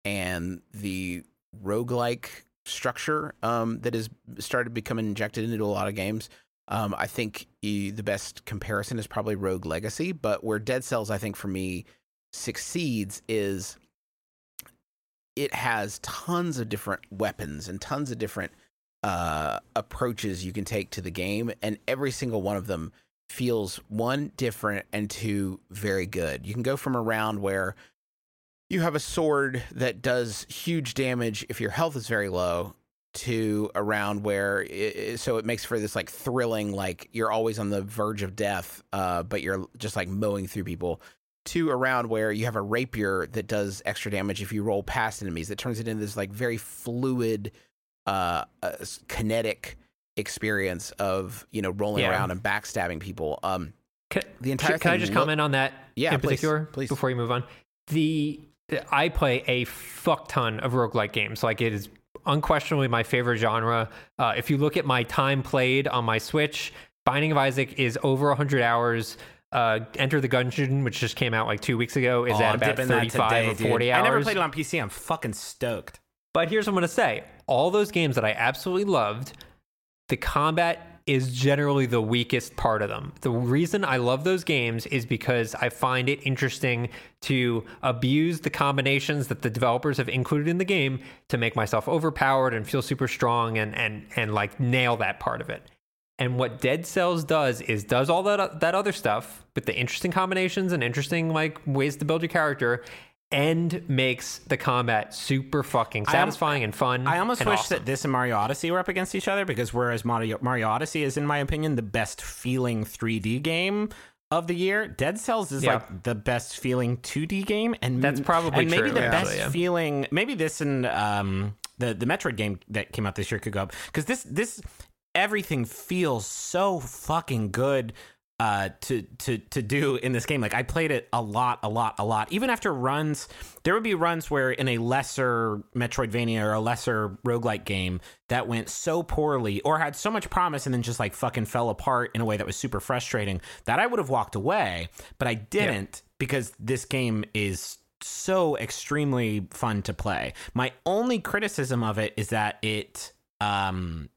and the roguelike structure um, that has started becoming injected into a lot of games. Um, I think the best comparison is probably Rogue Legacy, but where Dead Cells, I think for me, succeeds is it has tons of different weapons and tons of different uh, approaches you can take to the game, and every single one of them feels one different and two very good. You can go from a round where you have a sword that does huge damage if your health is very low to a round where it, so it makes for this like thrilling like you're always on the verge of death uh but you're just like mowing through people to a round where you have a rapier that does extra damage if you roll past enemies that turns it into this like very fluid uh, uh kinetic experience of you know rolling Yeah. around and backstabbing people um Can, the entire can I thing just look- comment on that Yeah, in please, particular please. before you move on? The I play a fuck ton of roguelike games. Like it is unquestionably my favorite genre. Uh, if you look at my time played on my Switch, Binding of Isaac is over 100 hours. Uh, Enter the Gungeon, which just came out like two weeks ago, is Oh, at I'm about 35 today, or dude. 40 hours. I never played it on PC. I'm fucking stoked. But here's what I'm going to say all those games that I absolutely loved, the combat is generally the weakest part of them. The reason I love those games is because I find it interesting to abuse the combinations that the developers have included in the game to make myself overpowered and feel super strong and and and like nail that part of it. And what Dead Cells does is does all that that other stuff with the interesting combinations and interesting like ways to build your character and makes the combat super fucking I am- satisfying and fun. I almost wish awesome. that this and Mario Odyssey were up against each other because whereas Mario, Mario Odyssey is, in my opinion, the best feeling 3D game of the year, Dead Cells is Yeah. like the best feeling 2D game, and That's probably and maybe the actually, best yeah. feeling. Maybe this and um, the the Metroid game that came out this year could go up because this this everything feels so fucking good uh to to to do in this game. Like i played it a lot a lot a lot. Even after runs there would be runs where in a lesser metroidvania or a lesser roguelike game that went so poorly or had so much promise and then just like fucking fell apart in a way that was super frustrating that i would have walked away but i didn't because this game is so extremely fun to play. My only criticism of it is that it um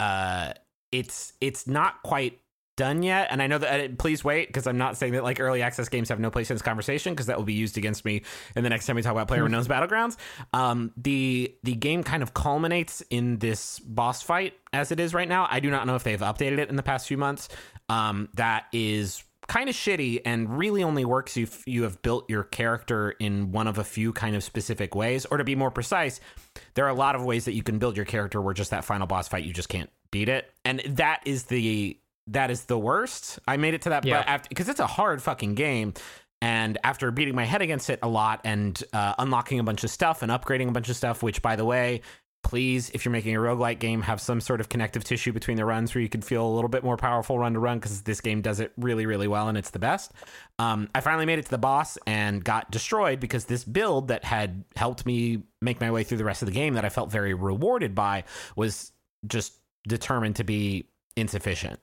uh it's it's not quite done yet. And i know that uh, please wait because i'm not saying that like early access games have no place in this conversation because that will be used against me in the next time we talk about player unknown's battlegrounds. Um the the game kind of culminates in this boss fight as it is right now. I do not know if they've updated it in the past few months. Um that is kind of shitty and really only works if you have built your character in one of a few kind of specific ways. Or to be more precise there are a lot of ways that you can build your character where just that final boss fight you just can't beat it. And that is the that is the worst. I made it to that Yeah. but after because it's a hard fucking game. And after beating my head against it a lot and uh, unlocking a bunch of stuff and upgrading a bunch of stuff which by the way please if you're making a roguelike game have some sort of connective tissue between the runs where you can feel a little bit more powerful run to run because this game does it really really well and it's the best. Um, i finally made it to the boss and got destroyed because this build that had helped me make my way through the rest of the game that i felt very rewarded by was just determined to be insufficient.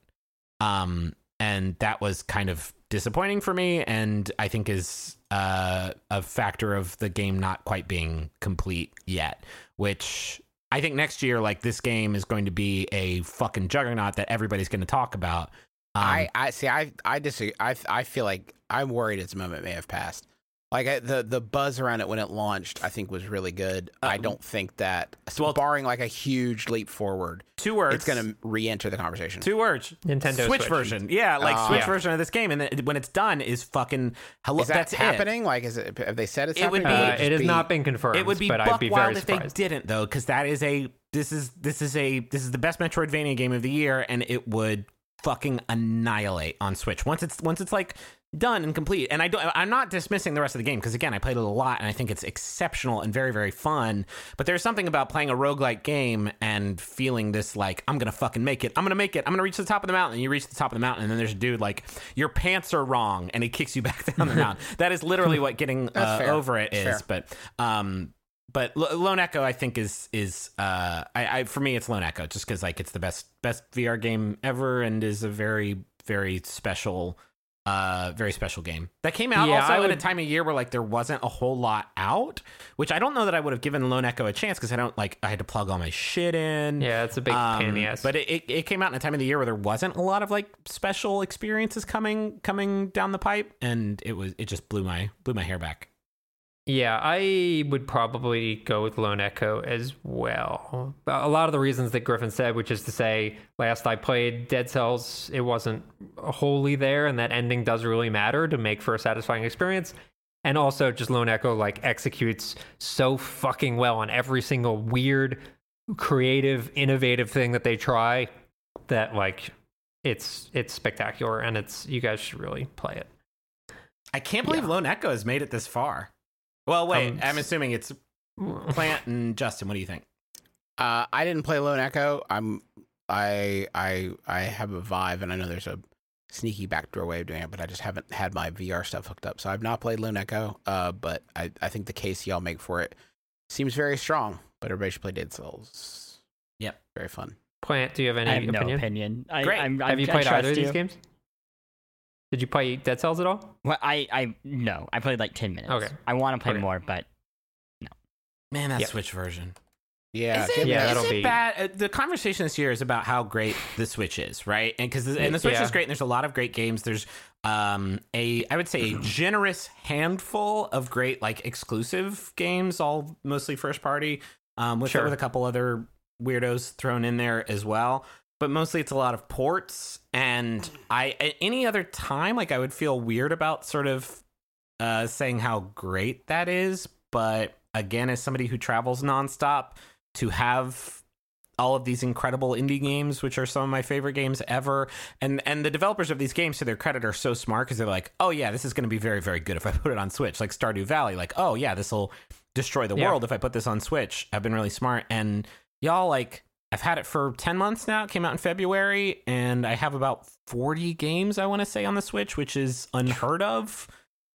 Um, and that was kind of disappointing for me and i think is uh, a factor of the game not quite being complete yet which i think next year like this game is going to be a fucking juggernaut that everybody's going to talk about um, I, I see. I, I disagree. I, I feel like I'm worried its moment may have passed. Like I, the the buzz around it when it launched, I think was really good. I don't think that, well- barring like a huge leap forward, two words it's going to re-enter the conversation. two words Nintendo switch, Switch. version yeah like Oh. switch Yeah. version of this game and then when it's done is fucking hello Is that that's it. happening? Like, is it? Have they said it's It would be- Uh, it has be- not been confirmed. It would be but buck I'd be wild very if they didn't though, because that is a this is this is a this is the best Metroidvania game of the year, and it would fucking annihilate on Switch once it's once it's like done and complete. And I don't I'm not dismissing the rest of the game because again I played it a lot and I think it's exceptional and very very fun. But there's something about playing a roguelike game and feeling this like I'm gonna fucking make it. I'm gonna make it. I'm gonna reach the top of the mountain. And you reach the top of the mountain and then there's a dude like your pants are wrong and he kicks you (laughs) back down the mountain. That is literally what getting (laughs) uh, over it is. But um but L- Lone Echo, I think is is uh, I, I for me it's Lone Echo just because like it's the best best VR game ever and is a very very special uh very special game that came out Yeah, also I at a time of year where like there wasn't a whole lot out, which I don't know that I would have given Lone Echo a chance because I don't like I had to plug all my shit in. Yeah, it's a big pain in the Um, ass. But it, it, it came out in a time of the year where there wasn't a lot of like special experiences coming coming down the pipe, and it was it just blew my blew my hair back. Yeah, I would probably go with Lone Echo as well. A lot of the reasons that Griffin said, which is to say, last I played Dead Cells, it wasn't wholly there, and that ending does really matter to make for a satisfying experience. And also, just Lone Echo like executes so fucking well on every single weird, creative, innovative thing that they try that like it's it's spectacular, and it's you guys should really play it. I can't believe Yeah. Lone Echo has made it this far. Well, wait, Um, I'm assuming it's (laughs) Plante and Justin. What do you think? Uh, I didn't play Lone Echo. I'm I I I have a Vive, and I know there's a sneaky backdoor way of doing it, but I just haven't had my VR stuff hooked up, so I've not played Lone Echo. Uh, but I I think the case y'all make for it seems very strong. But everybody should play Dead Cells. Yep. very fun. Plante, do you have any I have no opinion? opinion. I, Great. I'm, Have I'm, you I played either trust of these you. games? Did you play Dead Cells at all? Well, I, I no, I played like ten minutes. Okay. I want to play Okay. more, but no. Man, that Yeah. Switch version. Yeah, Is it, Yeah, that. is that'll it be- bad? Uh, The conversation this year is about how great the Switch is, right? And because and the Switch Yeah. is great, and there's a lot of great games. There's um a I would say a (clears throat) generous handful of great like exclusive games, all mostly first party, um, with Sure. with a couple other weirdos thrown in there as well. But mostly it's a lot of ports, and I at any other time like I would feel weird about sort of uh saying how great that is, but again, as somebody who travels nonstop to have all of these incredible indie games, which are some of my favorite games ever. And and the developers of these games, to their credit, are so smart because they're like, oh yeah, this is going to be very very good if I put it on Switch. Like Stardew Valley, like oh yeah, this will destroy the Yeah. world if I put this on Switch. I've been really smart, and y'all like. I've had it for 10 months now. It came out in February, and I have about 40 games I want to say on the Switch, which is unheard of.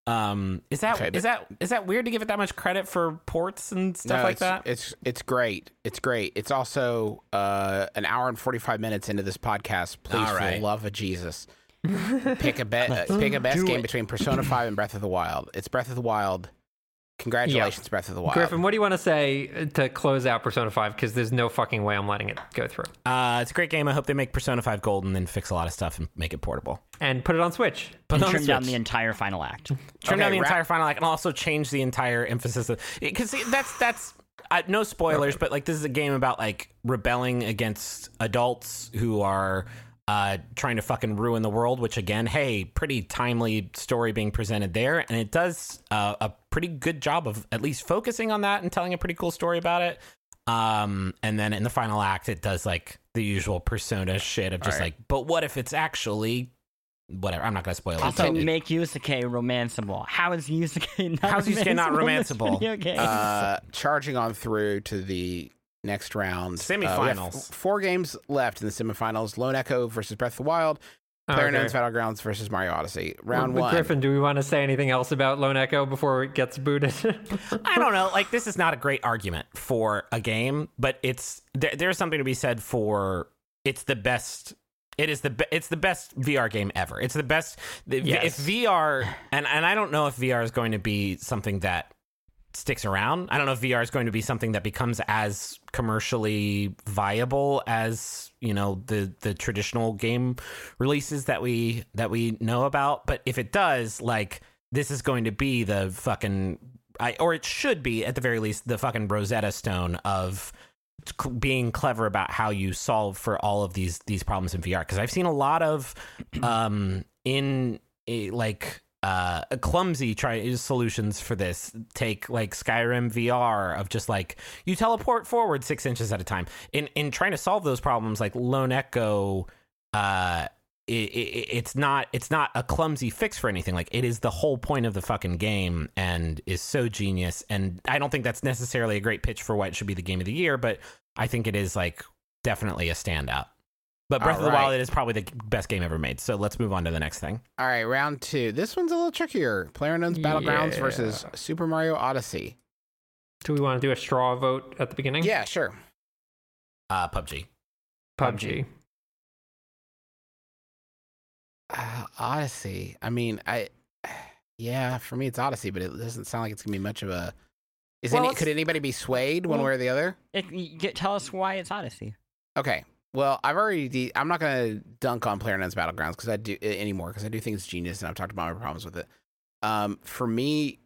Um, is that Okay, is that is that weird to give it that much credit for ports and stuff No, like it's, that? It's it's great. It's great. It's also uh, an hour and forty five minutes into this podcast. Please, All for the love of Jesus, (laughs) pick a bet. Uh, pick a best do game it. between Persona Five and Breath of the Wild. It's Breath of the Wild. Congratulations, Breath of the Wild. Griffin, what do you want to say to close out Persona 5? Because there's no fucking way I'm letting it go through. Uh, it's a great game. I hope they make Persona 5 Gold and then fix a lot of stuff and make it portable. And put it on Switch. Put and it on the trim down the entire final act. (laughs) Trim Okay, down the ra- entire final act and also change the entire emphasis because that's that's uh, no spoilers, but like this is a game about like rebelling against adults who are uh, trying to fucking ruin the world. Which again, hey, pretty timely story being presented there, and it does uh, a pretty good job of at least focusing on that and telling a pretty cool story about it. Um, and then in the final act, it does like the usual persona shit of just All right. like, but what if it's actually whatever? I'm not gonna spoil it. Also, make Yusuke romanceable. How is Yusuke (laughs) not How's Yusuke not romanceable in romanceable? (laughs) uh, charging on through to the next round. Uh, we have Semifinals. f- four games left in the semifinals: Lone Echo versus Breath of the Wild, Ah, okay. PlayerUnknown's Battlegrounds versus Mario Odyssey. Round But one. Griffin, do we want to say anything else about Lone Echo before it gets booted? (laughs) I don't know. Like this is not a great argument for a game, but it's there, there's something to be said for it's the best. It is the be- it's the best VR game ever. It's the best. The, Yes. If VR and and I don't know if VR is going to be something that sticks around. I don't know if VR is going to be something that becomes as commercially viable as you know the the traditional game releases that we that we know about. But if it does, like this is going to be the fucking I, or it should be at the very least the fucking Rosetta Stone of being clever about how you solve for all of these these problems in VR because I've seen a lot of (clears throat) um in a, like uh clumsy try solutions for this. Take like Skyrim VR of just like you teleport forward 6 inches at a time. In in trying to solve those problems like Lone Echo uh it, it, it's not it's not a clumsy fix for anything. Like it is the whole point of the fucking game and is so genius. And i don't think that's necessarily a great pitch for why it should be the game of the year but i think it is like definitely a standout but breath of the All right. wild is probably the best game ever made so let's move on to the next thing All right, round two. This one's a little trickier. PlayerUnknown's Battlegrounds Yeah. versus Super Mario Odyssey. do we want to do a straw vote at the beginning? Yeah, sure. uh pubg PUBG. Uh, Odyssey. I mean, I yeah, for me it's Odyssey, but it doesn't sound like it's gonna be much of a. Is Well, any, it's- could anybody be swayed one Well- way or the other? It- you get, tell us why it's Odyssey. Okay. Well, I've already. De- I'm not gonna dunk on PlayerUnknown's Battlegrounds because I do uh, anymore because I do think it's genius, and I've talked about my problems with it. Um, for me,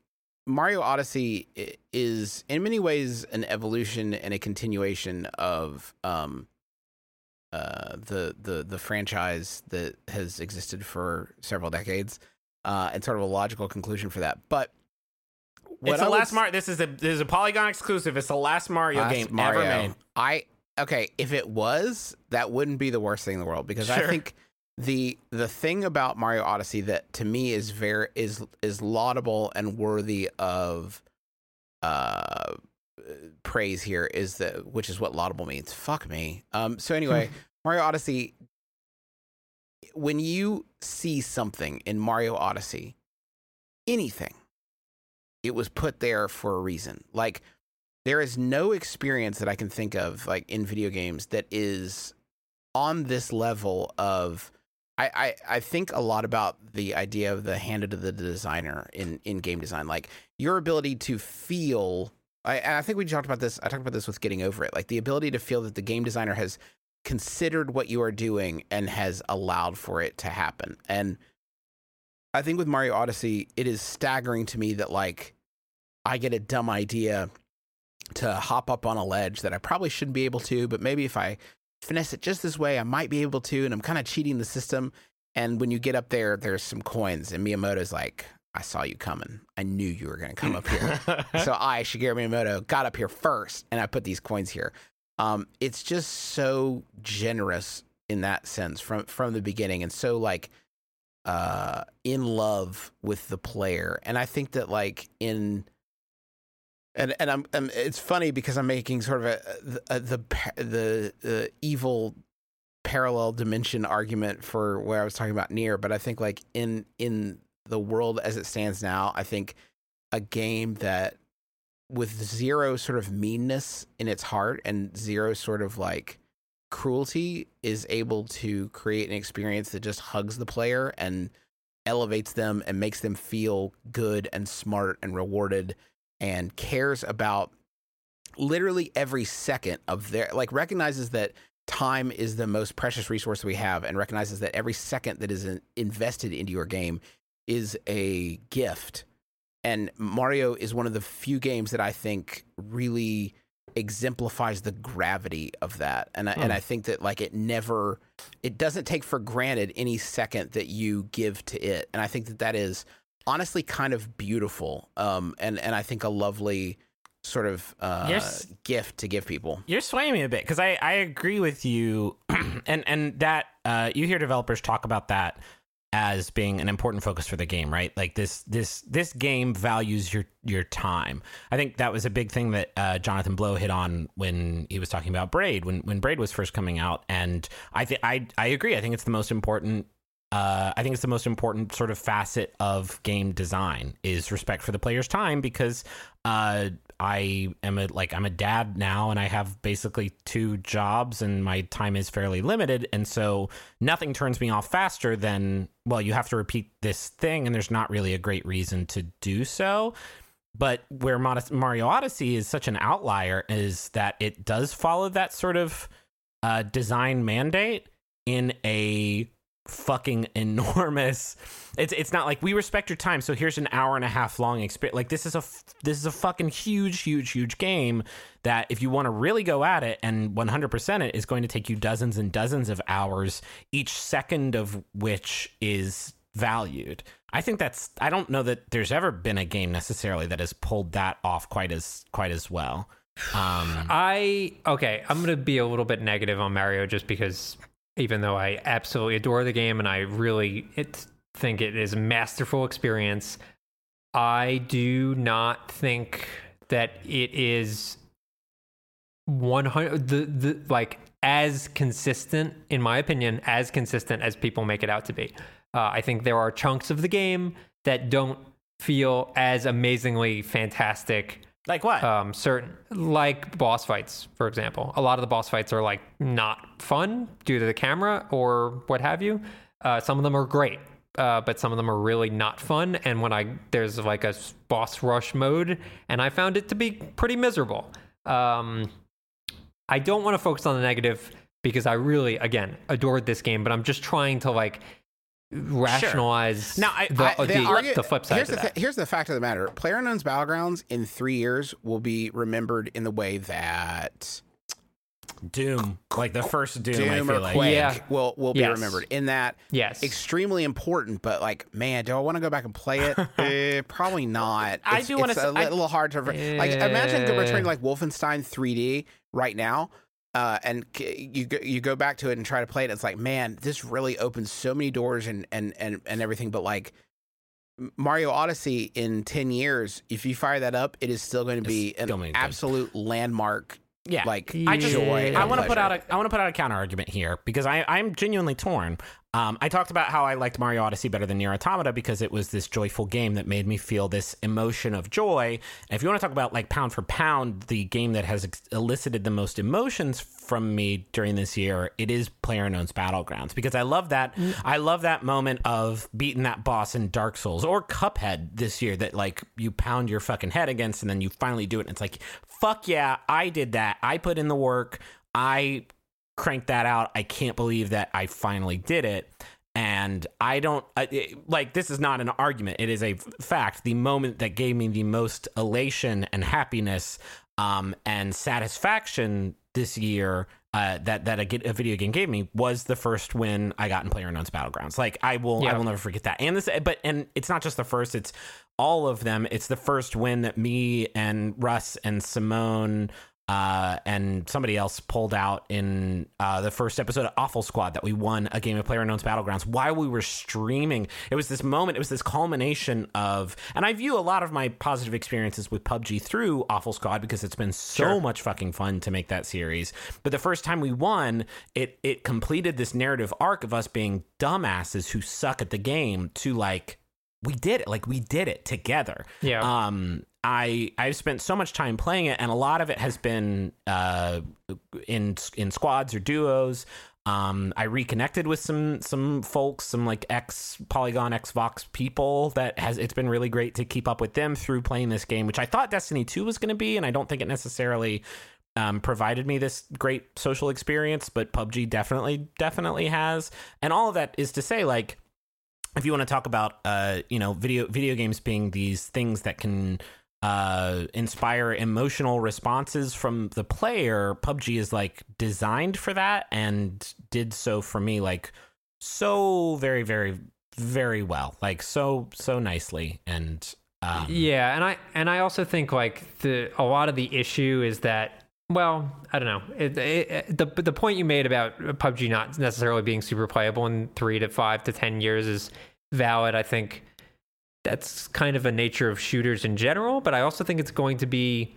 Mario Odyssey is in many ways an evolution and a continuation of um, uh, the the the franchise that has existed for several decades, uh, and sort of a logical conclusion for that. But it's the last Mario. This is a this is a Polygon exclusive. It's the last Mario Last game Mario. ever made. I okay, if it was, that wouldn't be the worst thing in the world because I think the the thing about Mario Odyssey that to me is very is is laudable and worthy of uh praise here is that which is what laudable means. Fuck me. Um so anyway, (laughs) Mario Odyssey when you see something in Mario Odyssey, anything, it was put there for a reason. Like there is no experience that I can think of like in video games that is on this level of I, I, I think a lot about the idea of the handed to the designer in, in game design. Like your ability to feel I, and I think we talked about this. I talked about this with getting over it, like the ability to feel that the game designer has considered what you are doing and has allowed for it to happen. And I think with Mario Odyssey, it is staggering to me that like I get a dumb idea to hop up on a ledge that I probably shouldn't be able to, but maybe if I finesse it just this way, I might be able to. And I'm kind of cheating the system. And when you get up there, there's some coins, and Miyamoto's like, I saw you coming. I knew you were going to come up here. (laughs) so I, Shigeru Miyamoto, got up here first, and I put these coins here. Um, it's just so generous in that sense from from the beginning, and so like uh, in love with the player. And I think that like in and and I'm, I'm it's funny because I'm making sort of a, a the the the evil parallel dimension argument for where I was talking about NieR, but I think like in in the world as it stands now, I think a game that with zero sort of meanness in its heart and zero sort of like cruelty is able to create an experience that just hugs the player and elevates them and makes them feel good and smart and rewarded and cares about literally every second of their like recognizes that time is the most precious resource we have and recognizes that every second that is in, invested into your game is a gift. And Mario is one of the few games that I think really exemplifies the gravity of that. And I, and hmm. I think that like it never it doesn't take for granted any second that you give to it. And I think that that is honestly kind of beautiful um and and I think a lovely sort of uh gift to give people You're swaying me a bit because I, I agree with you, (clears throat) and and that uh, you hear developers talk about that as being an important focus for the game, right? Like this this this game values your your time. I think that was a big thing that uh, Jonathan Blow hit on when he was talking about Braid when when Braid was first coming out, and I think I I agree. I think it's the most important uh, I think it's the most important sort of facet of game design is respect for the player's time because uh, I am a like I'm a dad now and I have basically two jobs and my time is fairly limited and so nothing turns me off faster than well you have to repeat this thing and there's not really a great reason to do so. But where Mario Odyssey is such an outlier is that it does follow that sort of uh, design mandate in a fucking (laughs) enormous. It's it's not like we respect your time so here's an hour and a half long experience like this is a this is a fucking huge huge huge game that if you want to really go at it and 100% it is going to take you dozens and dozens of hours each second of which is valued. I think that's i don't know that there's ever been a game necessarily that has pulled that off quite as quite as well. Um (sighs) I okay, I'm gonna be a little bit negative on Mario just because even though I absolutely adore the game and I really it, think it is a masterful experience, I do not think that it is 100 the the like as consistent in my opinion as consistent as people make it out to be. Uh, I think there are chunks of the game that don't feel as amazingly fantastic like what um, certain like boss fights, for example. A lot of the boss fights are like not fun due to the camera or what have you. Uh, some of them are great, uh, but some of them are really not fun. And when I there's like a boss rush mode, and I found it to be pretty miserable. Um, I don't want to focus on the negative because I really, again, adored this game, but I'm just trying to like rationalize Now, I- the, I- the, They argue- the flip side here's to the that. fa- here's the fact of the matter: PlayerUnknown's Battlegrounds in three years will be remembered in the way that doom like the first doom, i Doom feel or like Quake Yeah. will will be Yes. remembered. In that, yes. extremely important. But like, man, do I want to go back and play it? (laughs) eh, probably not. I do wanna it's s- a I- little hard to like. Imagine Eh. returning like Wolfenstein 3D right now. Uh, and c- you go, you go back to it and try to play it. It's like, man, this really opens so many doors and and and and everything. But like Mario Odyssey in ten years, if you fire that up, it is still going to be an still good. absolute landmark. yeah Like I just joy. Yeah. I want to put out a I want to put out a counter argument here because I I'm genuinely torn. Um, I talked about how I liked Mario Odyssey better than NieR Automata because it was this joyful game that made me feel this emotion of joy. And if you want to talk about like pound for pound, the game that has ex- elicited the most emotions from me during this year, it is PlayerUnknown's Battlegrounds because I love that. I love that moment of beating that boss in Dark Souls or Cuphead this year that like you pound your fucking head against and then you finally do it. And it's like, fuck yeah, I did that. I put in the work. I cranked that out. I can't believe that I finally did it. And I don't I, it- like this is not an argument. It is a fact. The moment that gave me the most elation and happiness um, and satisfaction this year uh, that that a, a video game gave me was the first win I got in PlayerUnknown's Battlegrounds. Like I will I will never forget that. And this but and it's not just the first. It's all of them. It's the first win that me and Russ and Simone uh, and somebody else pulled out in uh, the first episode of Awful Squad that we won a game of Player Unknown's Battlegrounds while we were streaming. It was this moment, it was this culmination of, and I view a lot of my positive experiences with PUBG through Awful Squad because it's been so Sure. much fucking fun to make that series. But the first time we won, it it completed this narrative arc of us being dumbasses who suck at the game to like we did it like we did it together Yeah. um i i've spent so much time playing it and a lot of it has been uh in in squads or duos um i reconnected with some some folks some like ex polygon x vox people that has it's been really great to keep up with them through playing this game which i thought destiny 2 was going to be and i don't think it necessarily um, provided me this great social experience, but PUBG definitely, definitely has. And all of that is to say, like, if you want to talk about uh you know video video games being these things that can uh inspire emotional responses from the player PUBG is like designed for that and did so for me like so very very very well like so so nicely and um yeah, and I and I also think like the a lot of the issue is that well, I don't know. It, it, the the point you made about PUBG not necessarily being super playable in three to five to ten years is valid. I think that's kind of a nature of shooters in general, but I also think it's going to be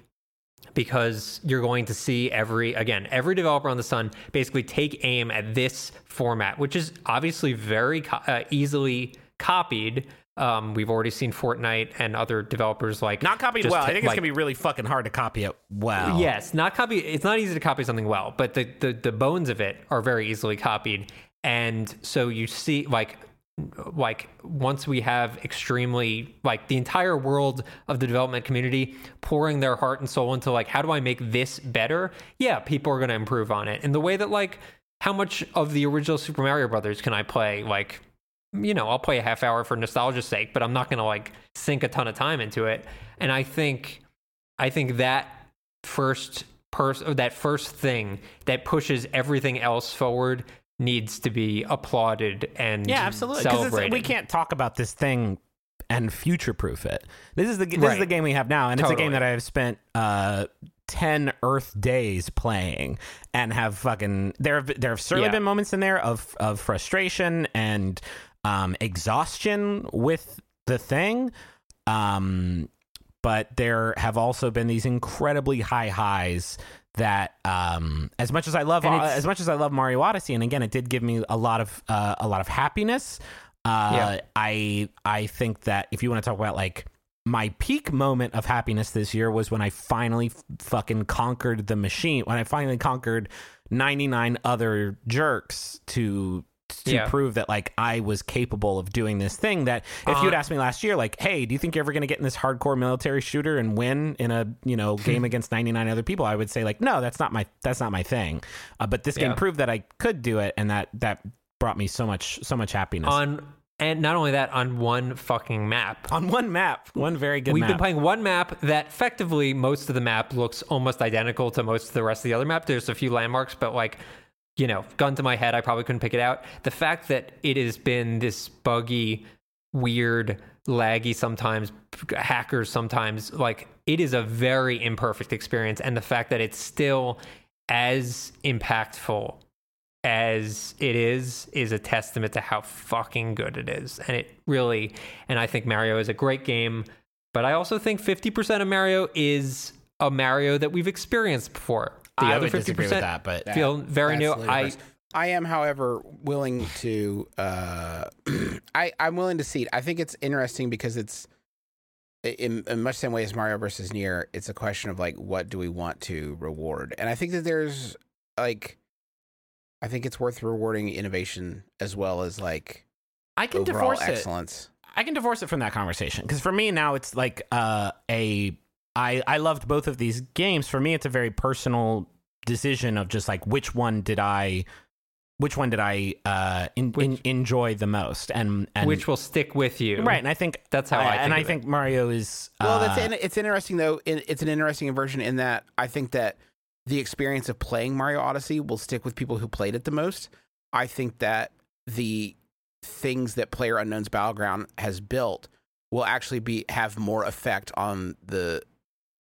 because you're going to see every again every developer on the sun basically take aim at this format which is obviously very co- uh, easily copied. Um, we've already seen fortnite and other developers like not copied well. I think it's like- gonna be really fucking hard to copy it well. Yes, not copy. It's not easy to copy something well, but the, the the bones of it are very easily copied, and so you see like like once we have extremely like the entire world of the development community pouring their heart and soul into like how do I make this better? Yeah, people are going to improve on it in the way that like how much of the original Super Mario Brothers can I play? Like you know, I'll play a half hour for nostalgia's sake, but I'm not going to like sink a ton of time into it. And I think I think that first person that first thing that pushes everything else forward needs to be applauded and Yeah, absolutely. celebrated. we can't talk about this thing and future proof it. This is the this is the game we have now, and it's a game that I have spent uh, ten Earth days playing, and have fucking there have there have certainly Yeah. been moments in there of of frustration and um, exhaustion with the thing. Um, but there have also been these incredibly high highs that um as much as I love as much as I love Mario Odyssey and again it did give me a lot of uh, a lot of happiness uh Yeah. I I think that if you want to talk about like my peak moment of happiness this year was when I finally f- fucking conquered the machine when I finally conquered 99 other jerks to to Yeah. prove that like I was capable of doing this thing that if Uh, you'd asked me last year like hey do you think you're ever going to get in this hardcore military shooter and win in a you know game against 99 other people? I would say like no that's not my that's not my thing. Uh, but this game proved that I could do it and that that brought me so much so much happiness. On and not only that on one fucking map. on one map. One very good We've map. been playing one map that effectively most of the map looks almost identical to most of the rest of the other map. There's a few landmarks, but like, you know, gun to my head, I probably couldn't pick it out. The fact that it has been this buggy, weird, laggy sometimes, hackers sometimes, like it is a very imperfect experience. And the fact that it's still as impactful as it is is a testament to how fucking good it is and it really and i think mario is a great game but i also think 50% of mario is a mario that we've experienced before the I other would 50% disagree with that but feel very new That's i. I am, however, willing to. Uh, (clears throat) I I'm willing to see it. I think it's interesting because it's in, in much the same way as Mario versus NieR. It's a question of like, what do we want to reward? And I think that there's like, I think it's worth rewarding innovation as well as like I can overall divorce it. excellence. I can divorce it from that conversation because for me now it's like uh, a I I loved both of these games. For me, it's a very personal decision of just like which one did I which one did I uh, in, in, enjoy the most and and which will stick with you. right. And I think That's how I think and I of it. think Mario is uh, Well, that's in, it's interesting though. In, it's an interesting version in that I think that the experience of playing Mario Odyssey will stick with people who played it the most. I think that the things that Player Unknown's Battleground has built will actually be have more effect on the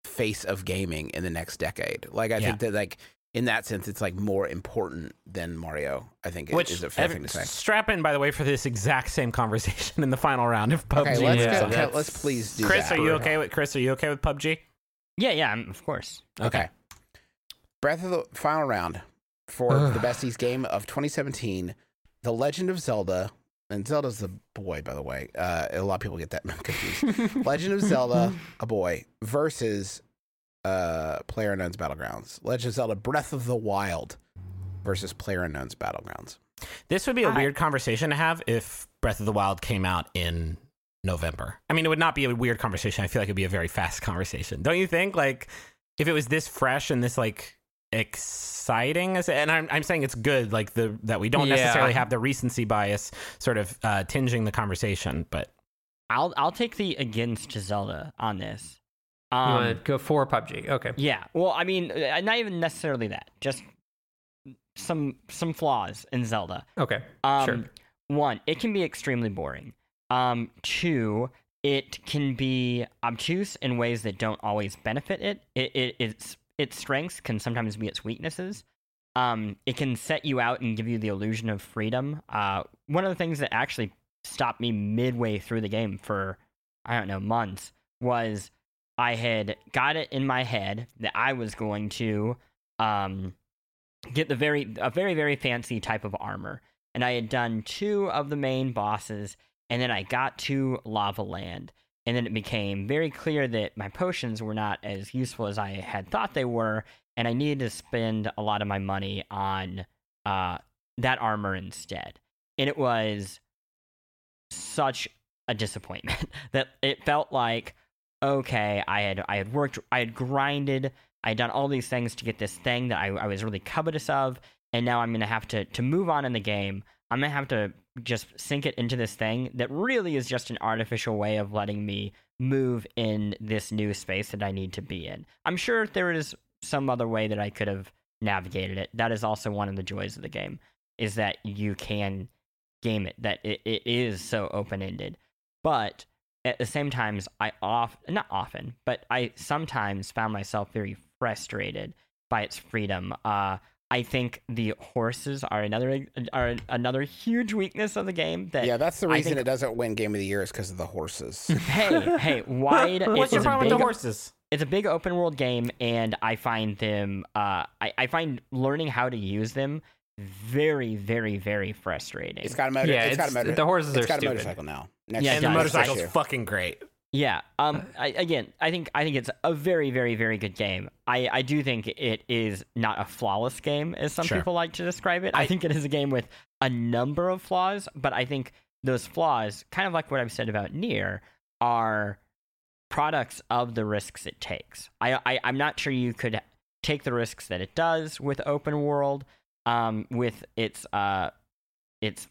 face of gaming in the next decade. Like I Yeah. think that like in that sense, it's like more important than Mario. I think which is a fair ev- thing to say. strap in by the way for this exact same conversation (laughs) in the final round of PUBG. Okay, let's Yeah, go. that's- let's please do Chris, that. are you okay with Chris? Are you okay with PUBG? Yeah, yeah, I'm- of course. Okay. Breath of the final round for the besties game of 2017, The Legend of Zelda, and Zelda's the boy, by the way. Uh, a lot of people get that (laughs) confused. Legend of Zelda, a boy, versus uh, Player Unknown's Battlegrounds. Legend of Zelda Breath of the Wild versus Player Unknown's Battlegrounds. This would be a I- weird conversation to have if Breath of the Wild came out in November. I mean, it would not be a weird conversation. I feel like it'd be a very fast conversation. Don't you think? Like, if it was this fresh and this like exciting, as and I'm I'm saying it's good, like the that we don't Yeah. necessarily have the recency bias sort of uh, tinging the conversation, but I'll I'll take the against Zelda on this. You Um, want to go for PUBG? Okay. Yeah. Well, I mean, uh, not even necessarily that. Just some some flaws in Zelda. Okay. Um, Sure. One, it can be extremely boring. Um, two, it can be obtuse in ways that don't always benefit it. It, it its its strengths can sometimes be its weaknesses. Um, it can set you out and give you the illusion of freedom. Uh, one of the things that actually stopped me midway through the game for I don't know months was I had got it in my head that I was going to um, get the very a very very fancy type of armor, and I had done two of the main bosses, and then I got to Lava Land, and then it became very clear that my potions were not as useful as I had thought they were, and I needed to spend a lot of my money on uh, that armor instead, and it was such a disappointment (laughs) that it felt like okay i had i had worked i had grinded i had done all these things to get this thing that i, I was really covetous of and now i'm gonna have to to move on in the game. I'm gonna have to just sink it into this thing that really is just an artificial way of letting me move in this new space that i need to be in. I'm sure there is some other way that i could have navigated it. That is also one of the joys of the game is that you can game it that it, it is so open-ended. But at the same times i off not often but i sometimes found myself very frustrated by its freedom. Uh i think the horses are another are another huge weakness of the game that Yeah, that's the reason think- it doesn't win Game of the Year is because of the horses. (laughs) hey hey wide what's your a problem with the horses? it's a big open world game and i find them uh I, I find learning how to use them very very very frustrating it's got a motor. Yeah, it's got a motor. the horses it's are got a motorcycle now. Next Yeah, it And the motorcycle's fucking great. Yeah. Um. I, again, I think I think it's a very, very, very good game. I I do think it is not a flawless game, as some Sure. people like to describe it. I, I- think it is a game with a number of flaws, but I think those flaws, kind of like what I've said about NieR, are products of the risks it takes. I, I I'm not sure you could take the risks that it does with open world, um, with its uh, its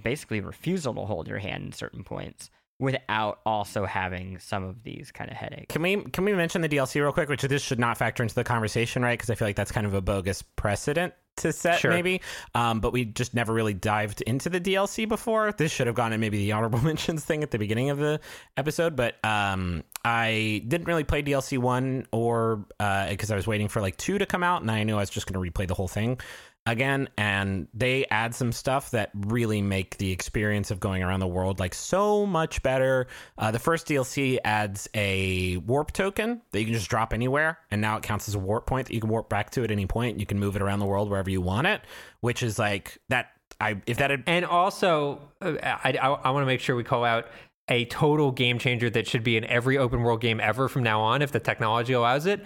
basically refusal to hold your hand in certain points without also having some of these kind of headaches. Can we can we mention the DLC real quick? Which this should not factor into the conversation, right? Because I feel like that's kind of a bogus precedent to set, Sure. maybe. Um, but we just never really dived into the DLC before. This should have gone in maybe the honorable (laughs) mentions thing at the beginning of the episode. But um, I didn't really play DLC one or because I was waiting for like two to come out, and I knew I was just going to replay the whole thing again. And they add some stuff that really make the experience of going around the world like so much better. Uh, the first DLC adds a warp token that you can just drop anywhere, and now it counts as a warp point that you can warp back to at any point. You can move it around the world wherever you want it, which is like that. I if that had And also, uh, I, I, I want to make sure we call out a total game changer that should be in every open world game ever from now on, if the technology allows it.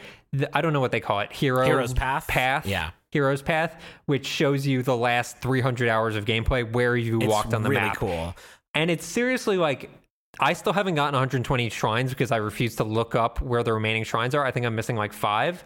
I don't know what they call it. Hero Hero's Path? Path. Yeah. Hero's Path, which shows you the last 300 hours of gameplay where you it's walked on the really map. cool. And it's seriously like I still haven't gotten 120 shrines because I refuse to look up where the remaining shrines are. I think I'm missing like five.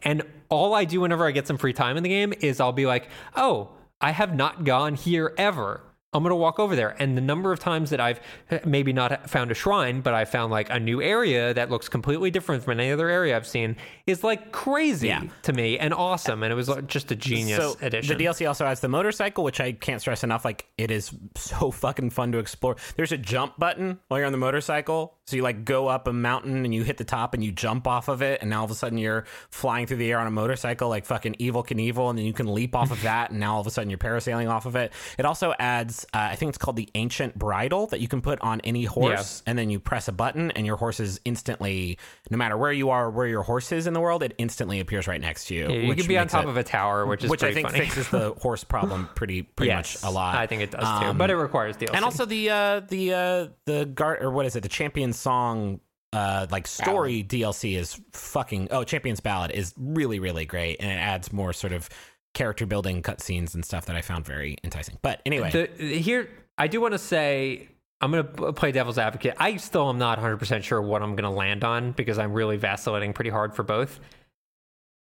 And all I do whenever I get some free time in the game is I'll be like, oh, I have not gone here ever. I'm going to walk over there. And the number of times that I've maybe not found a shrine, but I found like a new area that looks completely different from any other area I've seen is like crazy Yeah. to me and awesome. And it was like, just a genius so addition. The DLC also has the motorcycle, which I can't stress enough. Like it is so fucking fun to explore. There's a jump button while you're on the motorcycle, so you like go up a mountain and you hit the top and you jump off of it, and now all of a sudden you're flying through the air on a motorcycle like fucking Evel Knievel, and then you can leap off of (laughs) that, and now all of a sudden you're parasailing off of it. It also adds, uh, I think it's called the ancient bridle that you can put on any horse, and then you press a button, and your horse is instantly, no matter where you are, where your horse is in the world, it instantly appears right next to you. Yeah, you could be on top it- of a tower, which is which I think funny. fixes the (laughs) horse problem pretty pretty yes, much a lot. I think it does too, Um, but it requires DLC. and also the uh the uh the guard or what is it the champion song uh like story DLC is fucking oh champions ballad is really really great and it adds more sort of character building cutscenes and stuff that I found very enticing. But anyway, the, here I do want to say I'm going to play devil's advocate. I still am not 100% sure what I'm going to land on because I'm really vacillating pretty hard for both.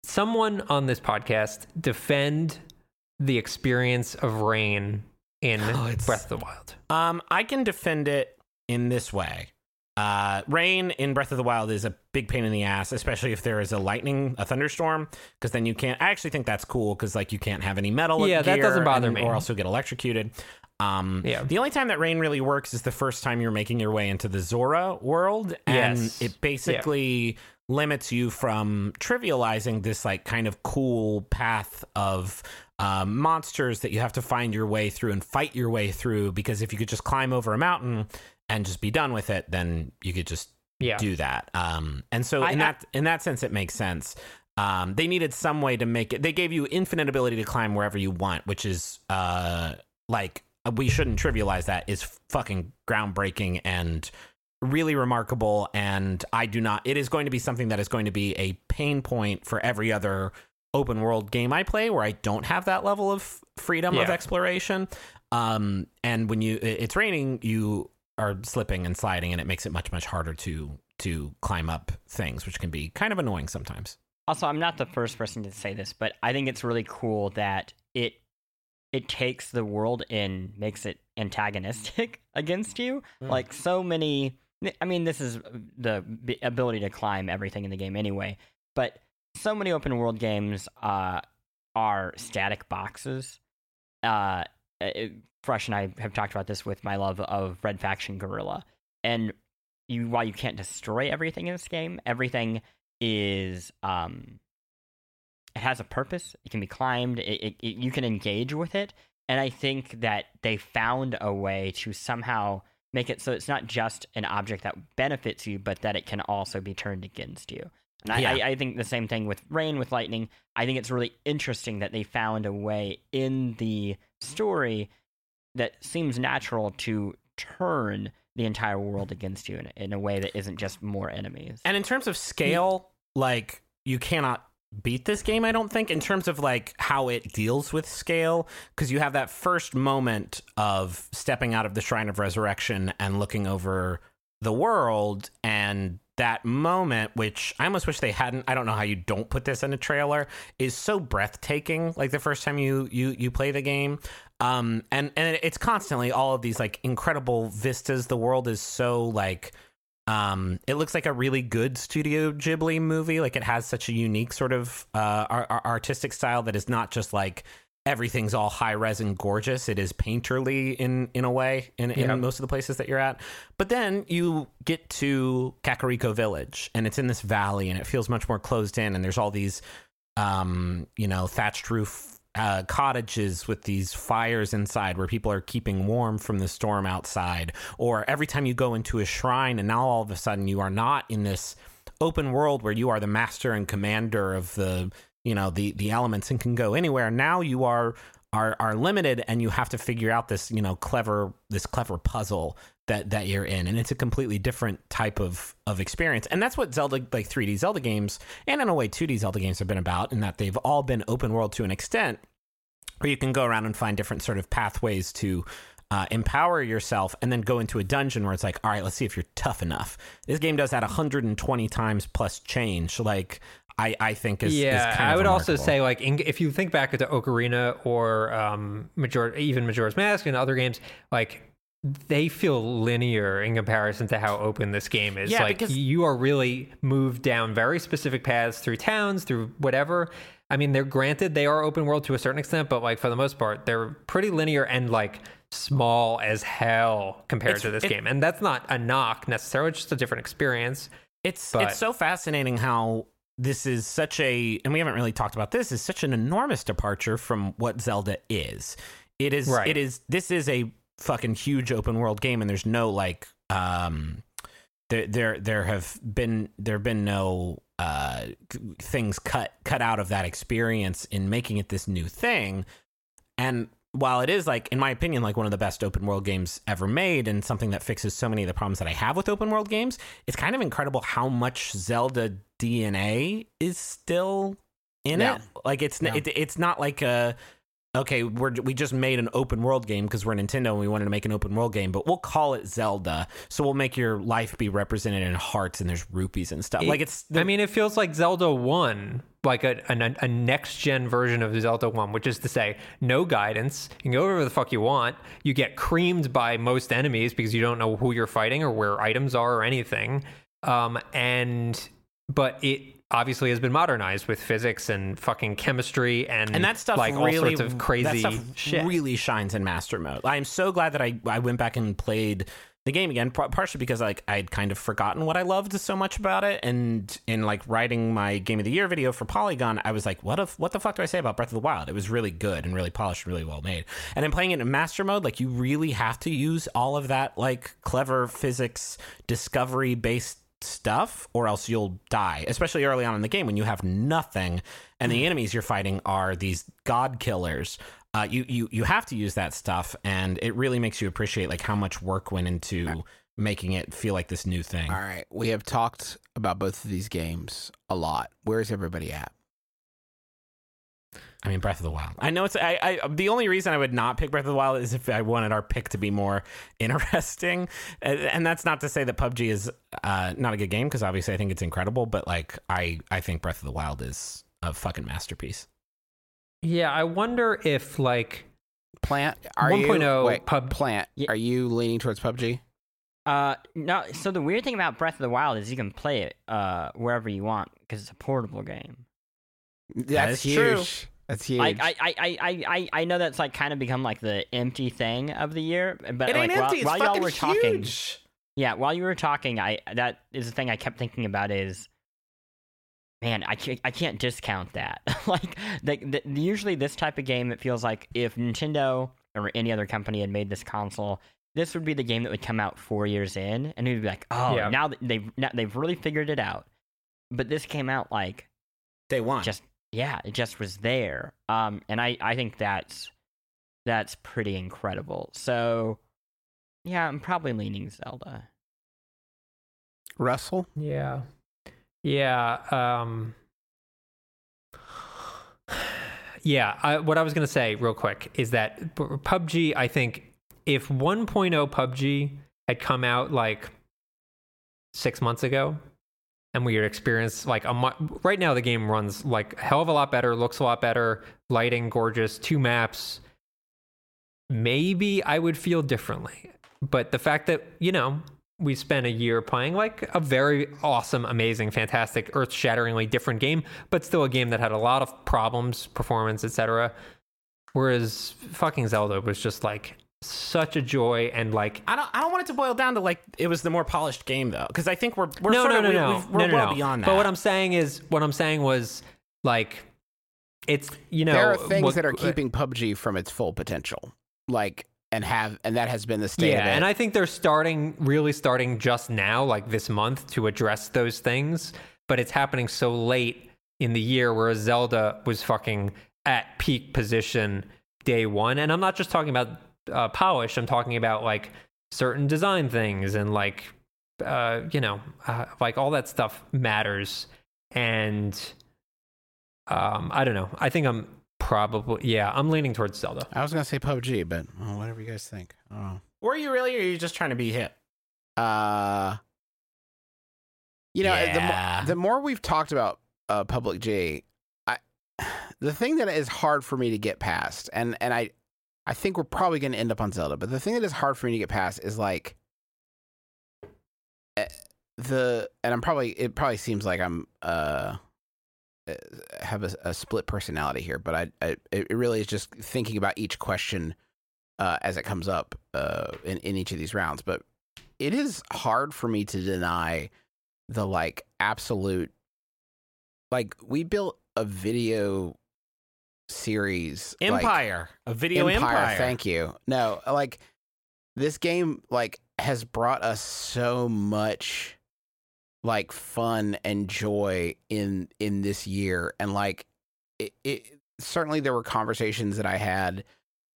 Someone on this podcast defend the experience of rain in Oh, Breath of the Wild. Um, I can defend it in this way. Uh, rain in Breath of the Wild is a big pain in the ass, especially if there is a lightning, a thunderstorm, because then you can't. I actually think that's cool because like you can't have any metal. Yeah, that doesn't bother and- me. Or else you'll get electrocuted. Um, Yeah. The only time that rain really works is the first time you're making your way into the Zora world, and Yes. it basically limits you from trivializing this like kind of cool path of um, monsters that you have to find your way through and fight your way through. Because if you could just climb over a mountain and just be done with it, then you could just Yeah. do that. Um, and so I- in I- that in that sense, it makes sense. Um, they needed some way to make it. They gave you infinite ability to climb wherever you want, which is uh, like we shouldn't trivialize that. Is fucking groundbreaking and really remarkable. And I do not. It is going to be something that is going to be a pain point for every other open world game I play, where I don't have that level of freedom of exploration. Um, and when you it's raining, you are slipping and sliding, and it makes it much much harder to to climb up things, which can be kind of annoying sometimes. Also, I'm not the first person to say this, but I think it's really cool that it it takes the world in makes it antagonistic (laughs) against you. Mm. Like so many I mean, this is the ability to climb everything in the game anyway, but so many open world games uh, are static boxes. Uh, it, Fresh and I have talked about this with my love of Red Faction Guerrilla, and you while you can't destroy everything in this game, everything is um it has a purpose. It can be climbed. It, it, it- you can engage with it. And i think that they found a way to somehow make it so it's not just an object that benefits you but that it can also be turned against you. And I, Yeah. I, I think the same thing with rain with lightning. I think it's really interesting that they found a way in the story that seems natural to turn the entire world against you in, in a way that isn't just more enemies. And in terms of scale, like you cannot beat this game, I don't think, in terms of like how it deals with scale, because you have that first moment of stepping out of the Shrine of Resurrection and looking over the world and that moment which i almost wish they hadn't i don't know how you don't put this in a trailer is so breathtaking like the first time you you you play the game. Um and and it's constantly all of these like incredible vistas. The world is so like um it looks like a really good studio ghibli movie like it has such a unique sort of uh ar- ar- artistic style that is not just like everything's all high res and gorgeous. It is painterly in in a way in, in Yeah. most of the places that you're at. But then you get to Kakariko Village and it's in this valley and it feels much more closed in and there's all these um, you know, thatched roof uh, cottages with these fires inside where people are keeping warm from the storm outside. Or every time you go into a shrine, and now all of a sudden you are not in this open world where you are the master and commander of the you know the the elements and can go anywhere. Now you are are are limited, and you have to figure out this you know clever this clever puzzle that that you're in. And it's a completely different type of of experience. And that's what zelda like 3d zelda games and in a way 2d zelda games have been about in that they've all been open world to an extent where you can go around and find different sort of pathways to uh, empower yourself and then go into a dungeon where it's like all right let's see if you're tough enough. This game does that 120 times plus change. Like i i think is yeah, is kind I would also say like in, if you think back to Ocarina or um, Major, even Majora's Mask and other games, like they feel linear in comparison to how open this game is. Yeah, like because- you are really moved down very specific paths through towns, through whatever. I mean, they're granted they are open world to a certain extent, but like for the most part, they're pretty linear and like small as hell compared It's- to this it- game. And that's not a knock necessarily; it's just a different experience. It's But- it's so fascinating how this is such a and we haven't really talked about this is such an enormous departure from what Zelda is. It is Right. it is this is a fucking huge open world game and there's no like um there there there have been there have been no uh things cut cut out of that experience in making it this new thing and while it is like in my opinion like one of the best open world games ever made and something that fixes so many of the problems that i have with open world games it's kind of incredible how much zelda dna is still in Yeah. it like it's Yeah. it, it's not like a okay we're we just made an open world game because we're nintendo and we wanted to make an open world game but we'll call it zelda so we'll make your life be represented in hearts and there's rupees and stuff like it's I mean, it feels like Zelda 1, like a, a, a next gen version of Zelda 1, which is to say, no guidance. You can go wherever the fuck you want. You get creamed by most enemies because you don't know who you're fighting or where items are or anything. Um, and, but it obviously has been modernized with physics and fucking chemistry and, and that stuff like really all sorts of crazy that stuff shit. really shines in master mode. I'm so glad that i i went back and played the game again partially because like i'd kind of forgotten what i loved so much about it. And in like writing my game of the year video for polygon i was like what if what the fuck do i say about breath of the wild? It was really good and really polished and really well made. And then playing it in master mode like you really have to use all of that like clever physics discovery based stuff or else you'll die especially early on in the game when you have nothing and the enemies you're fighting are these god killers. Uh, you, you you have to use that stuff and it really makes you appreciate like how much work went into making it feel like this new thing. All right, we have talked about both of these games a lot. Where's everybody at? I mean breath of the wild i know it's I, I the only reason i would not pick breath of the wild is if i wanted our pick to be more (laughs) interesting and, and that's not to say that pubg is uh, not a good game because obviously i think it's incredible but like i i think breath of the wild is a fucking masterpiece yeah, I wonder if like Plante, are 1.0 you wait, pub- Plante? Ye- Are you leaning towards PUBG? Uh, no. So the weird thing about Breath of the Wild is you can play it uh wherever you want because it's a portable game. That's is true. That's huge. Like I, I, I, I, I know that's like kind of become like the empty thing of the year, but it like ain't while, empty while y'all were talking, huge yeah, while you were talking, I that is the thing I kept thinking about is, man, I can't I can't discount that. (laughs) like the, the, usually this type of game, it feels like if Nintendo or any other company had made this console, this would be the game that would come out four years in, and it would be like, oh, Yeah. now they've now they've really figured it out. But this came out like day one just yeah, it just was there. Um, and I I think that's that's pretty incredible. So yeah, I'm probably leaning Zelda. Russell. Yeah. Yeah. Um, yeah. I, what I was going to say, real quick, is that PUBG, I think if 1.0 PUBG had come out like six months ago, and we had experienced like a mu- right now the game runs like a hell of a lot better, looks a lot better, lighting gorgeous, two maps. Maybe I would feel differently. But the fact that, you know, we spent a year playing like a very awesome, amazing, fantastic, earth-shatteringly different game, but still a game that had a lot of problems, performance, etc. Whereas fucking Zelda was just like such a joy and like I don't. I don't want it to boil down to like it was the more polished game though, because I think we're we're no, sort no, of no, we- no, we've- we're no, no, well no. beyond that. But what I'm saying is, what I'm saying was like, it's you know, there are things what- that are keeping PUBG from its full potential, like and have and that has been the state. Yeah, of it. and I think they're starting, really starting just now, like this month, to address those things. But it's happening so late in the year, whereas Zelda was fucking at peak position day one. And I'm not just talking about uh, polish. I'm talking about like certain design things and like, uh, you know, uh, like all that stuff matters. And um, I don't know. I think I'm probably yeah. I'm leaning towards Zelda. I was gonna say PUBG, but oh, whatever you guys think. I don't know. were you really, or are you just trying to be hit? Uh, you know, Yeah. the, the more we've talked about uh, PUBG, I (sighs) the thing that is hard for me to get past, and and I, I think we're probably going to end up on Zelda, but the thing that is hard for me to get past is like eh, the, and I'm probably it probably seems like I'm uh eh, have a, a split personality here, but I, I it really is just thinking about each question uh, as it comes up uh, in in each of these rounds, but it is hard for me to deny the like absolute like we built a video series like- Empire, a video empire. Thank you. No, like this game like has brought us so much like fun and joy in in this year and like it, it certainly there were conversations that I had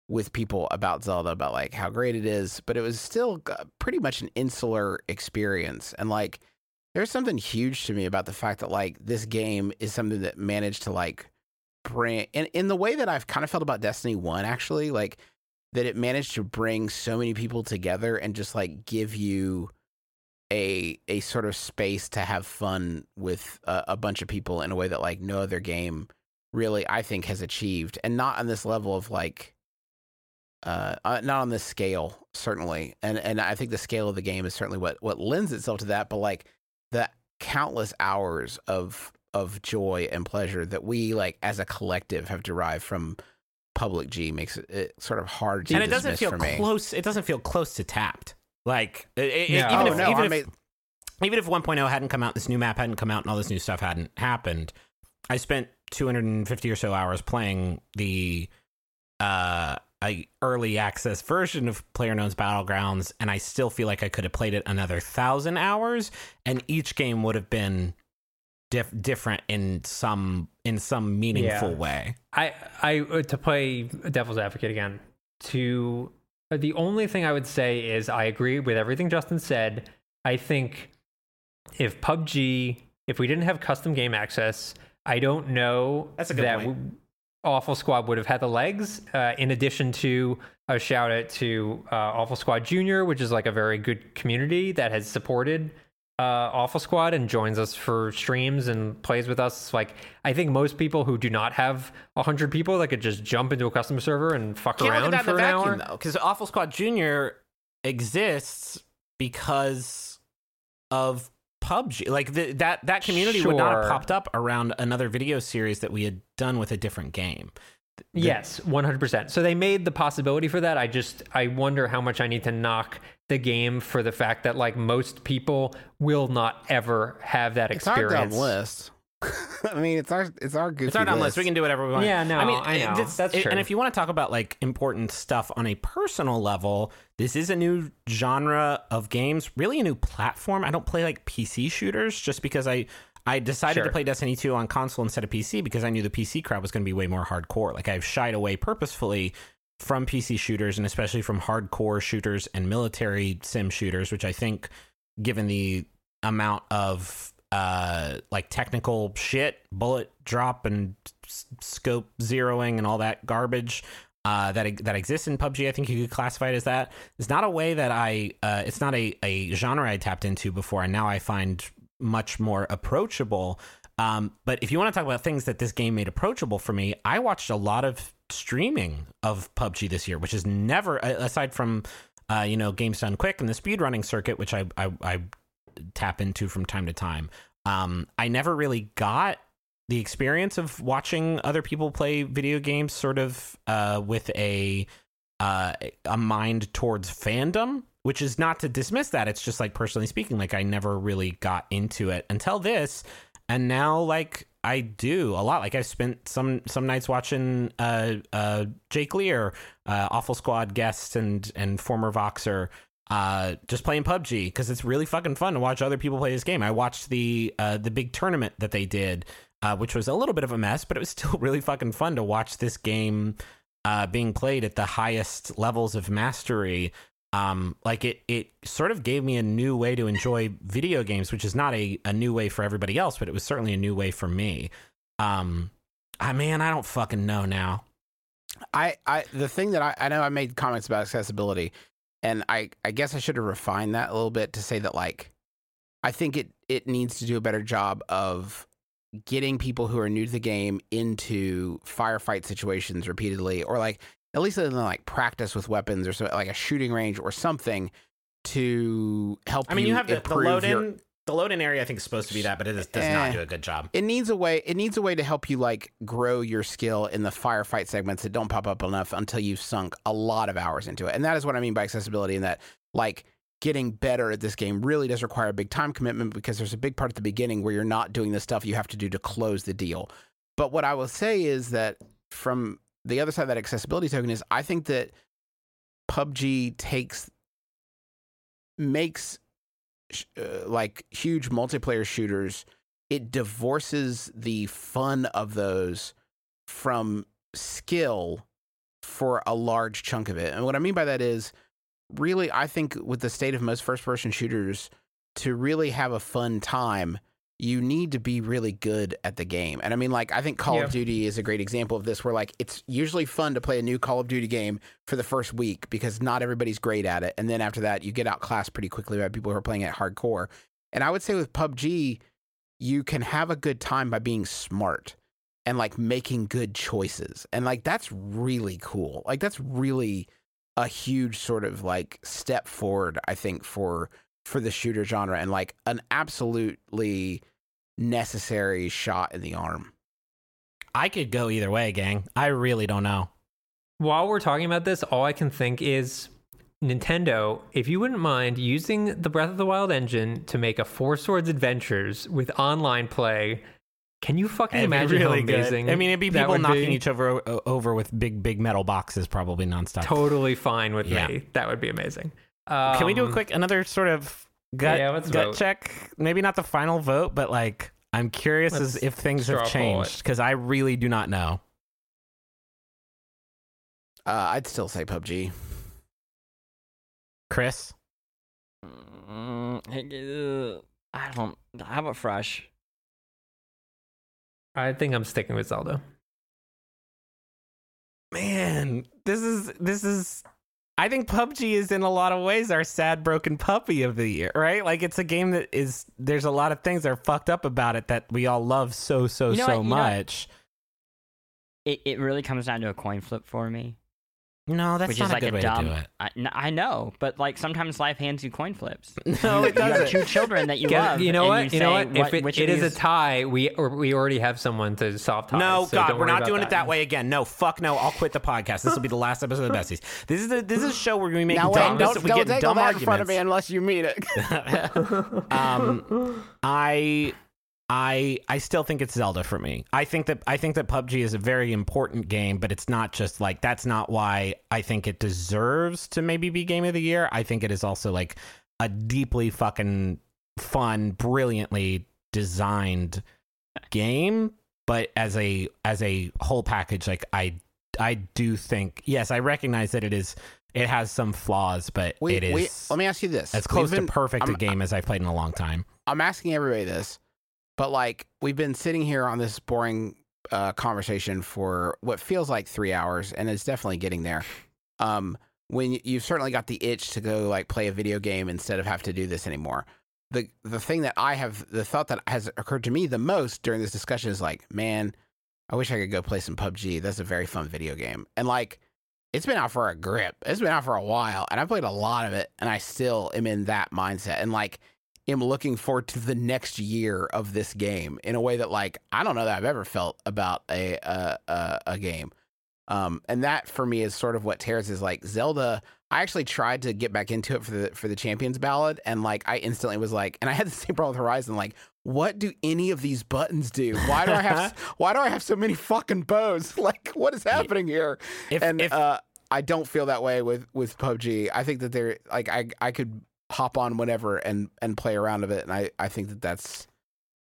with people about Zelda about like how great it is, but it was still pretty much an insular experience and like there's something huge to me about the fact that like this game is something that managed to like bring and in the way that I've kind of felt about Destiny 1 actually like that it managed to bring so many people together and just like give you a a sort of space to have fun with a, a bunch of people in a way that like no other game really I think has achieved. And not on this level of like uh, uh not on this scale certainly. And and I think the scale of the game is certainly what what lends itself to that but like the countless hours of of joy and pleasure that we like as a collective have derived from PUBG makes it, it sort of hard to and it doesn't feel close. It doesn't feel close to tapped. Like it, it- even oh if no, even if, made, even if 1.0 hadn't come out, this new map hadn't come out, and all this new stuff hadn't happened, I spent 250 or so hours playing the uh a early access version of PlayerUnknown's Battlegrounds, and I still feel like I could have played it another thousand hours, and each game would have been diff- different in some in some meaningful Yeah. way. I I uh, to play devil's advocate again. To uh, the only thing I would say is I agree with everything Justin said. I think if PUBG, if we didn't have custom game access, I don't know That's a good that point. Awful Squad would have had the legs. Uh, in addition to a shout out to uh, Awful Squad Junior, which is like a very good community that has supported uh, Awful Squad and joins us for streams and plays with us. Like, I think most people who do not have hundred people that could just jump into a custom server and fuck Can't around for an vacuum, hour. because Awful Squad Junior exists because of PUBG. Like the, that that community would not have popped up around another video series that we had done with a different game. The- Yes, one hundred percent. So they made the possibility for that. I just I wonder how much I need to knock the game for the fact that like most people will not ever have that it's our experience. dumb list. (laughs) I mean, it's our it's our goofy It's our dumb list. list. We can do whatever we want. Yeah, no, I mean, I know. this- That's it- true. And if you want to talk about like important stuff on a personal level, this is a new genre of games. Really, a new platform. I don't play like PC shooters just because I I decided to play Destiny 2 on console instead of PC because I knew the PC crowd was going to be way more hardcore. Like I've shied away purposefully from PC shooters and especially from hardcore shooters and military sim shooters, which I think, given the amount of uh like technical shit, bullet drop and s- scope zeroing and all that garbage uh, that that exists in PUBG. I think you could classify it as that. It's not a way that I. Uh, it's not a, a genre I tapped into before, and now I find much more approachable. Um, but if you want to talk about things that this game made approachable for me, I watched a lot of streaming of PUBG this year, which is never aside from uh, you know games done quick and the speedrunning circuit, which I, I I tap into from time to time. Um, I never really got the experience of watching other people play video games sort of uh, with a uh, a mind towards fandom, which is not to dismiss that. It's just like personally speaking, like I never really got into it until this, and now like I do a lot. Like I've spent some some nights watching uh, uh, Jake Lear, uh, Awful Squad guest and and former Voxer. Uh, just playing PUBG because it's really fucking fun to watch other people play this game. I watched the uh, the big tournament that they did, uh, which was a little bit of a mess, but it was (laughs) still really fucking fun to watch this game uh, being played at the highest levels of mastery. Um, like it, it sort of gave me a new way to enjoy video games, which is not a, a new way for everybody else, but it was certainly a new way for me. Um, I man, I don't fucking know now. I, I the thing that I, I know I made comments about accessibility, and I, I guess I should have refined that a little bit to say that like I think it it needs to do a better job of getting people who are new to the game into firefight situations repeatedly, or like at least in like practice with weapons or so like a shooting range or something to help. I mean, you, have the, the load your- in. The load in area, I think, is supposed to be that, but it is, does Eh. not do a good job. it needs a way it needs a way to help you like grow your skill in the firefight segments that don't pop up enough until you've sunk a lot of hours into it and that is what i mean by accessibility in that like getting better at this game really does require a big time commitment because there's a big part at the beginning where you're not doing the stuff you have to do to close the deal but what i will say is that from the other side of that accessibility token is i think that pubg takes makes sh- uh, like huge multiplayer shooters it divorces the fun of those from skill for a large chunk of it. And what I mean by that is really I think with the state of most first person shooters to really have a fun time you need to be really good at the game. And I mean like I think Call Yeah. of Duty is a great example of this where like it's usually fun to play a new Call of Duty game for the first week because not everybody's great at it and then after that you get outclassed pretty quickly by people who are playing it hardcore. And I would say with PUBG you can have a good time by being smart and like making good choices. And like that's really cool. Like that's really a huge sort of like step forward I think for for the shooter genre and like an absolutely necessary shot in the arm. I could go either way, gang. I really don't know. While we're talking about this, all I can think is Nintendo, if you wouldn't mind using the Breath of the Wild engine to make a Four Swords Adventures with online play, can you fucking It'd imagine really how good. amazing? I mean, it'd be people knocking be? each other over with big, big metal boxes, probably nonstop. Totally fine with Yeah. me. That would be amazing. Can we do a Um, quick another sort of gut Yeah, let's gut vote. check? Maybe not the final vote, but like I'm curious as Let's if things have changed because I really do not know. Uh, I'd still say PUBG. Chris, Mm, I don't. How about fresh? I think I'm sticking with Zelda. man, this is this is. I think PUBG is in a lot of ways our sad broken puppy of the year, right? Like it's a game that is there's a lot of things that are fucked up about it that we all love so so You know so what? Know much. It it really comes down to a coin flip for me. No, that's which not is a like good a way dumb. to do it. I, n- I know, but like sometimes life hands you coin flips. (laughs) No, it you have doesn't. two children that you Get- love. you know what? You, know what? If it, which it of a tie, we or we already have someone to solve ties. No, so God, we're not about doing it that way again. No, fuck no. I'll quit the podcast. This will be the last episode of the Besties. This is the this is a show where we make Now dumb, wait, don't, we don't get take dumb all that in front of me unless you mean it. (laughs) um, I I I still think it's Zelda for me. I think that I think that PUBG is a very important game, but it's not just like that's not why I think it deserves to maybe be game of the year. I think it is also like a deeply fucking fun, brilliantly designed game, but as a as a whole package like I I do think yes, I recognize that it is it has some flaws, but we, it is we, let me ask you this. as close We've to perfect a I'm- game as I've played in a long time. I'm asking everybody this, but like we've been sitting here on this boring uh, conversation for what feels like three hours, and it's definitely getting there. Um, when you've certainly got the itch to go like play a video game instead of have to do this anymore. The the thing that I have the thought that has occurred to me the most during this discussion is like, man, I wish I could go play some PUBG. That's a very fun video game, and like. It's been out for a grip. It's been out for a while, and I've played a lot of it, and I still am in that mindset. And like, am looking forward to the next year of this game in a way that like I don't know that I've ever felt about a a a, a game. Um, and that for me is sort of what tears is like Zelda. I actually tried to get back into it for the for the Champions Ballad, and like I instantly was like, and I had the (laughs) same problem with Horizon. Like, what do any of these buttons do? Why do I have (laughs) why do I have so many fucking bows? (laughs) Like, what is happening here? If, and if uh, I don't feel that way with with PUBG. I think that they're like I I could hop on whenever and and play around with it, and I I think that that's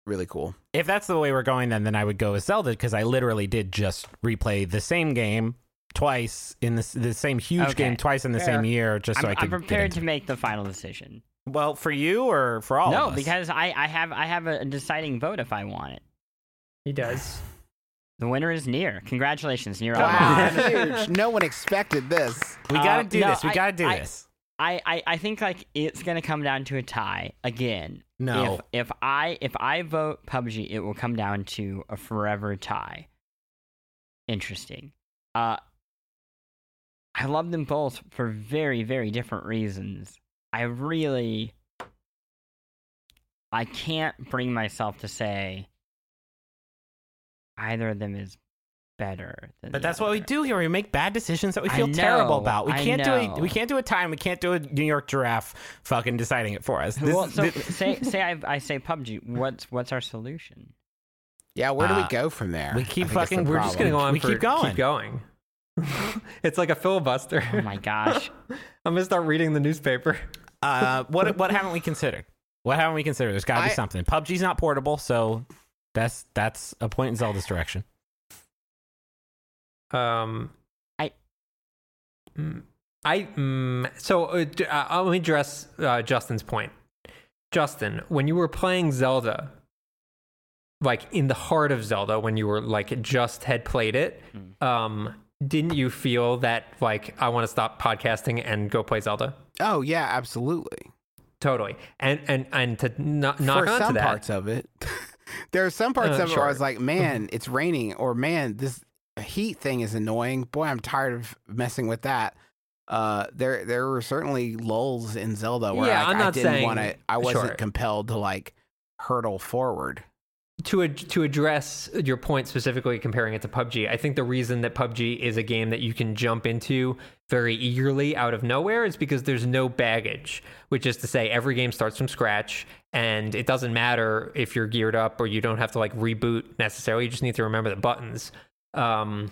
really cool. if that's the way we're going, then then I would go with Zelda because I literally did just replay the same game twice in the the same huge Okay, game twice in the fair. same year, just so I'm, I could. I'm prepared to make the final decision. Well, for you or for all no, of us? because I, I have I have a deciding vote if I want it. He does. The winner is NieR. Congratulations, NieR. Wow, (laughs) (laughs) huge! No one expected this. we got to Uh, do no, this. We I- got to do I- this. I, I, I think like it's gonna come down to a tie again. No. If if I if I vote PUBG, it will come down to a forever tie. Interesting. Uh I love them both for very, very different reasons. I really I can't bring myself to say either of them is better than But the that's what we do here. We make bad decisions that we I feel terrible about. We I can't do know. it. We can't do a time. We can't do a New York giraffe fucking deciding it for us. This- well, so thi- say (laughs) say I, I say PUBG. What's what's our solution? Yeah, where do Uh, we go from there? We keep fucking. We're just gonna go on We for keep going. Keep going. (laughs) it's like a filibuster. Oh my gosh. (laughs) I'm gonna start reading the newspaper. uh, what what haven't we considered? What haven't we considered? There's got to be something. PUBG's not portable, so that's that's a point in Zelda's direction. Um, I- Mm, I mm, so uh, d- uh, let me address uh, Justin's point. Justin, when you were playing Zelda, like in the heart of Zelda, when you were like just had played it, um, didn't you feel that like I want to stop podcasting and go play Zelda? Oh yeah, absolutely. Totally, and and and to not knock For some that, parts of it, (laughs) there are some parts Uh, of it where I was like, "Man, it's raining," or "Man, this heat thing is annoying." Boy, I'm tired of messing with that. Uh, there there were certainly lulls in Zelda where Yeah, like, I'm I didn't want to. I wasn't sure. compelled to like hurdle forward. to ad- to address your point specifically comparing it to PUBG, I think the reason that PUBG is a game that you can jump into very eagerly out of nowhere is because there's no baggage, which is to say every game starts from scratch and it doesn't matter if you're geared up or you don't have to like reboot necessarily, you just need to remember the buttons. Um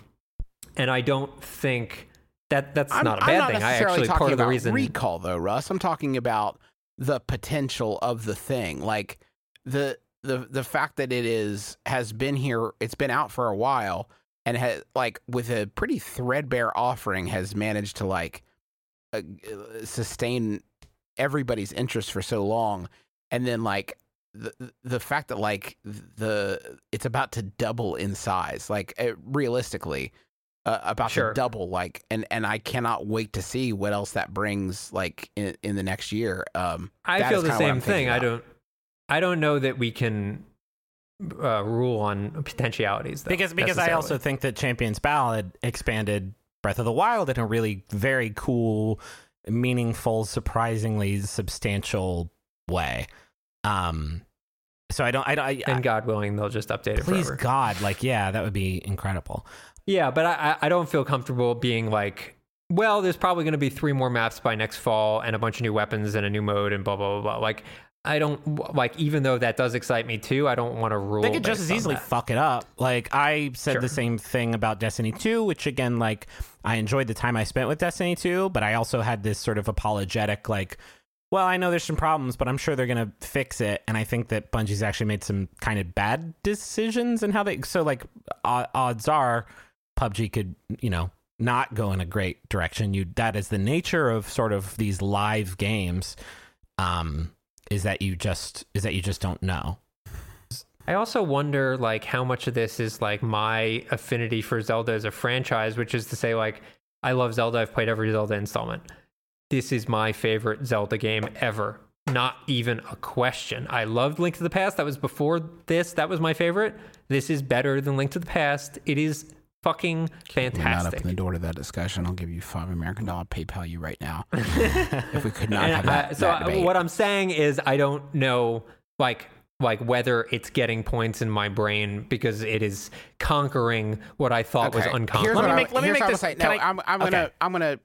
and I don't think that that's I'm, not a bad not thing. I necessarily actually talking part of the reason recall though, Russ. I'm talking about the potential of the thing, like the the the fact that it is has been here. It's been out for a while, and has like with a pretty threadbare offering, has managed to like uh, sustain everybody's interest for so long, and then like. The, the fact that like the it's about to double in size like uh, realistically uh, about Sure. to double like and and I cannot wait to see what else that brings like in, in the next year um I feel the kinda what I'm same thing. thinking I don't. I don't know that we can uh, rule on potentialities though, because because I also think that Champions Ballad expanded Breath of the Wild in a really very cool, meaningful, surprisingly substantial way. Um, so I don't I don't I, and God willing, they'll just update it please forever. God like yeah that would be incredible. Yeah, but I I- don't feel comfortable being like, well, there's probably going to be three more maps by next fall and a bunch of new weapons and a new mode and blah blah blah. blah. Like. I don't like, even though that does excite me too. I don't want to rule. It. They could just as easily that. fuck it up. Like I said Sure. the same thing about Destiny 2, which again, like I enjoyed the time I spent with Destiny 2, but I also had this sort of apologetic, like, well, I know there's some problems, but I'm sure they're gonna fix it. And I think that Bungie's actually made some kind of bad decisions and how they. So like, odds are, PUBG could, you know, not go in a great direction. You that is the nature of sort of these live games. Um, is that you just is that you just don't know. I also wonder like how much of this is like my affinity for Zelda as a franchise, which is to say like I love Zelda. I've played every Zelda installment. This is my favorite Zelda game ever. Not even a question. I loved Link to the Past. That was before this. That was my favorite. This is better than Link to the Past. It is fucking We're not fantastic. open the door to that discussion. I'll give you five American dollar PayPal you right now. (laughs) if we could not have that, I- so uh, that I- what I'm saying is I don't know like like whether it's getting points in my brain because it is conquering what I thought was Okay, Here's unconquerable. what me make- let me make this- saying. can No, I- I'm, I'm gonna. I'm gonna,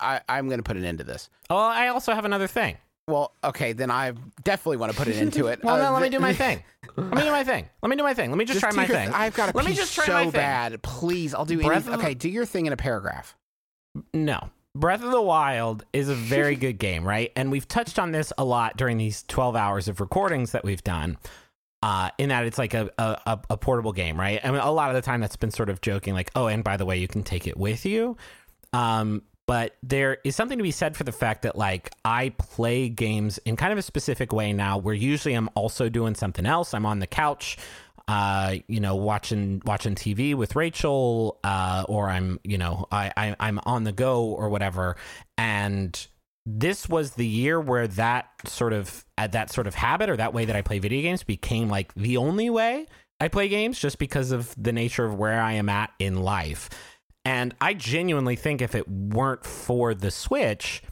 I, I'm gonna put an end to this. Oh, I also have another thing. Well, okay, then I definitely want to put an end to it. (laughs) Well, Uh, no, let me do my thing. Let me do my thing. Let me do my thing. Let me just, try my your- thing. I've got to Let me just try so my thing. bad. Please, I'll do Breath anything. Okay, do your thing in a paragraph. No. Breath of the Wild is a very good game, right? And we've touched on this a lot during these 12 hours of recordings that we've done. Uh, in that it's like a, a, a portable game, right? I mean, a lot of the time that's been sort of joking, like, oh, and by the way, you can take it with you. Um, but there is something to be said for the fact that like I play games in kind of a specific way now, where usually I'm also doing something else. I'm on the couch, uh, you know, watching watching TV with Rachel, uh, or I'm, you know, I, I I'm on the go or whatever. And this was the year where that sort of uh, that sort of habit or that way that I play video games became like the only way I play games, just because of the nature of where I am at in life. And I genuinely think if it weren't for the Switch,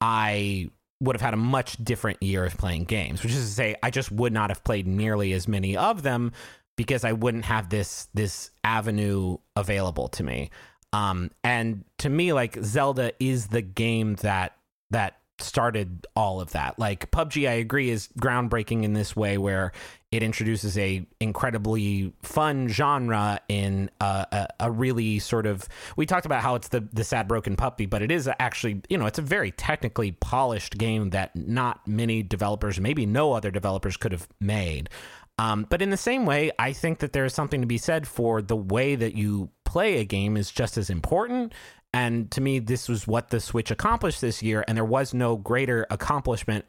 I would have had a much different year of playing games, which is to say, I just would not have played nearly as many of them because I wouldn't have this this avenue available to me. Um, and to me, like Zelda is the game that that started all of that. Like PUBG, I agree, is groundbreaking in this way where it introduces a incredibly fun genre in a, a, a really sort of. We talked about how it's the the sad broken puppy, but it is actually you know it's a very technically polished game that not many developers, maybe no other developers, could have made. Um, but in the same way, I think that there is something to be said for the way that you play a game is just as important. And to me, this was what the Switch accomplished this year, and there was no greater accomplishment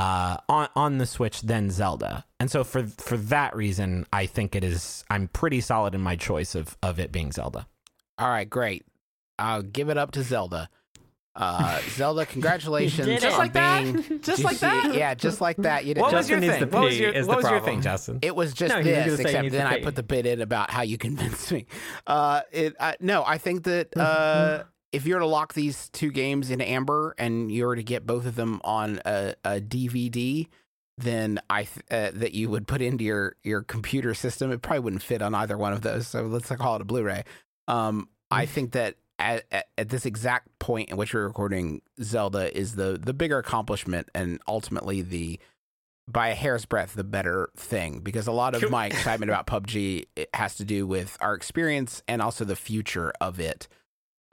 uh, on on the Switch than Zelda. And so for for that reason, I think it is. I'm pretty solid in my choice of of it being Zelda. All right, great. I'll give it up to Zelda. Uh, Zelda, (laughs) congratulations did it. on Just like that? (laughs) Just Did like see- that? Yeah, just like that. You did. What was Justin your thing? What was your What was your thing, Justin? It was just No, this, except then to I put the bit in about how you (laughs) convinced me. Uh, it uh, no, I think that uh, if you were to lock these two games in Amber and you were to get both of them on a, a DVD, then I th- uh, that you would put into your your computer system. It probably wouldn't fit on either one of those. So let's call it a Blu-ray. Um, I think that at, at, at this exact point in which we're recording, Zelda is the the bigger accomplishment and ultimately the by a hair's breadth the better thing because a lot of my (laughs) excitement about PUBG it has to do with our experience and also the future of it.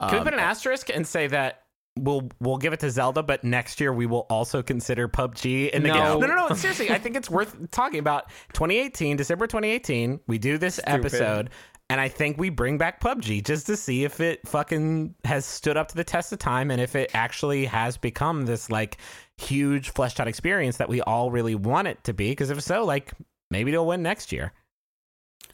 Can we Um, put an asterisk and say that we'll we'll give it to Zelda, but next year we will also consider PUBG in the No. game? No, no, no. (laughs) Seriously, I think it's worth talking about. 2018, December 2018, we do this episode, and I think we bring back PUBG just to see if it fucking has stood up to the test of time and if it actually has become this like huge fleshed out experience that we all really want it to be. Because if so, like maybe it'll win next year.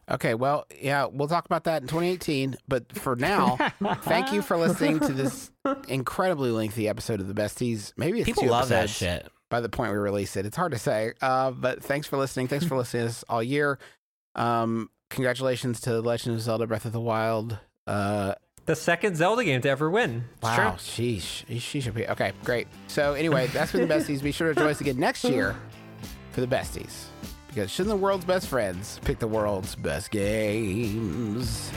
Okay, well, yeah, we'll talk about that in 2018. But for now, (laughs) thank you for listening to this incredibly lengthy episode of the Besties. Maybe it's People two love that shit. by the point we release it. It's hard to say. Uh, but thanks for listening. Thanks for listening to us all year. Um, congratulations to the Legend of Zelda: Breath of the Wild. Uh, the second Zelda game to ever win. Wow, sheesh. She should be. Okay, great. So, anyway, that's for the besties. Be sure to join us again next year for the besties. Because shouldn't the world's best friends pick the world's best games?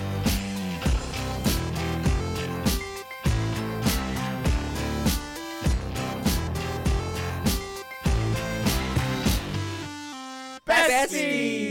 Besties!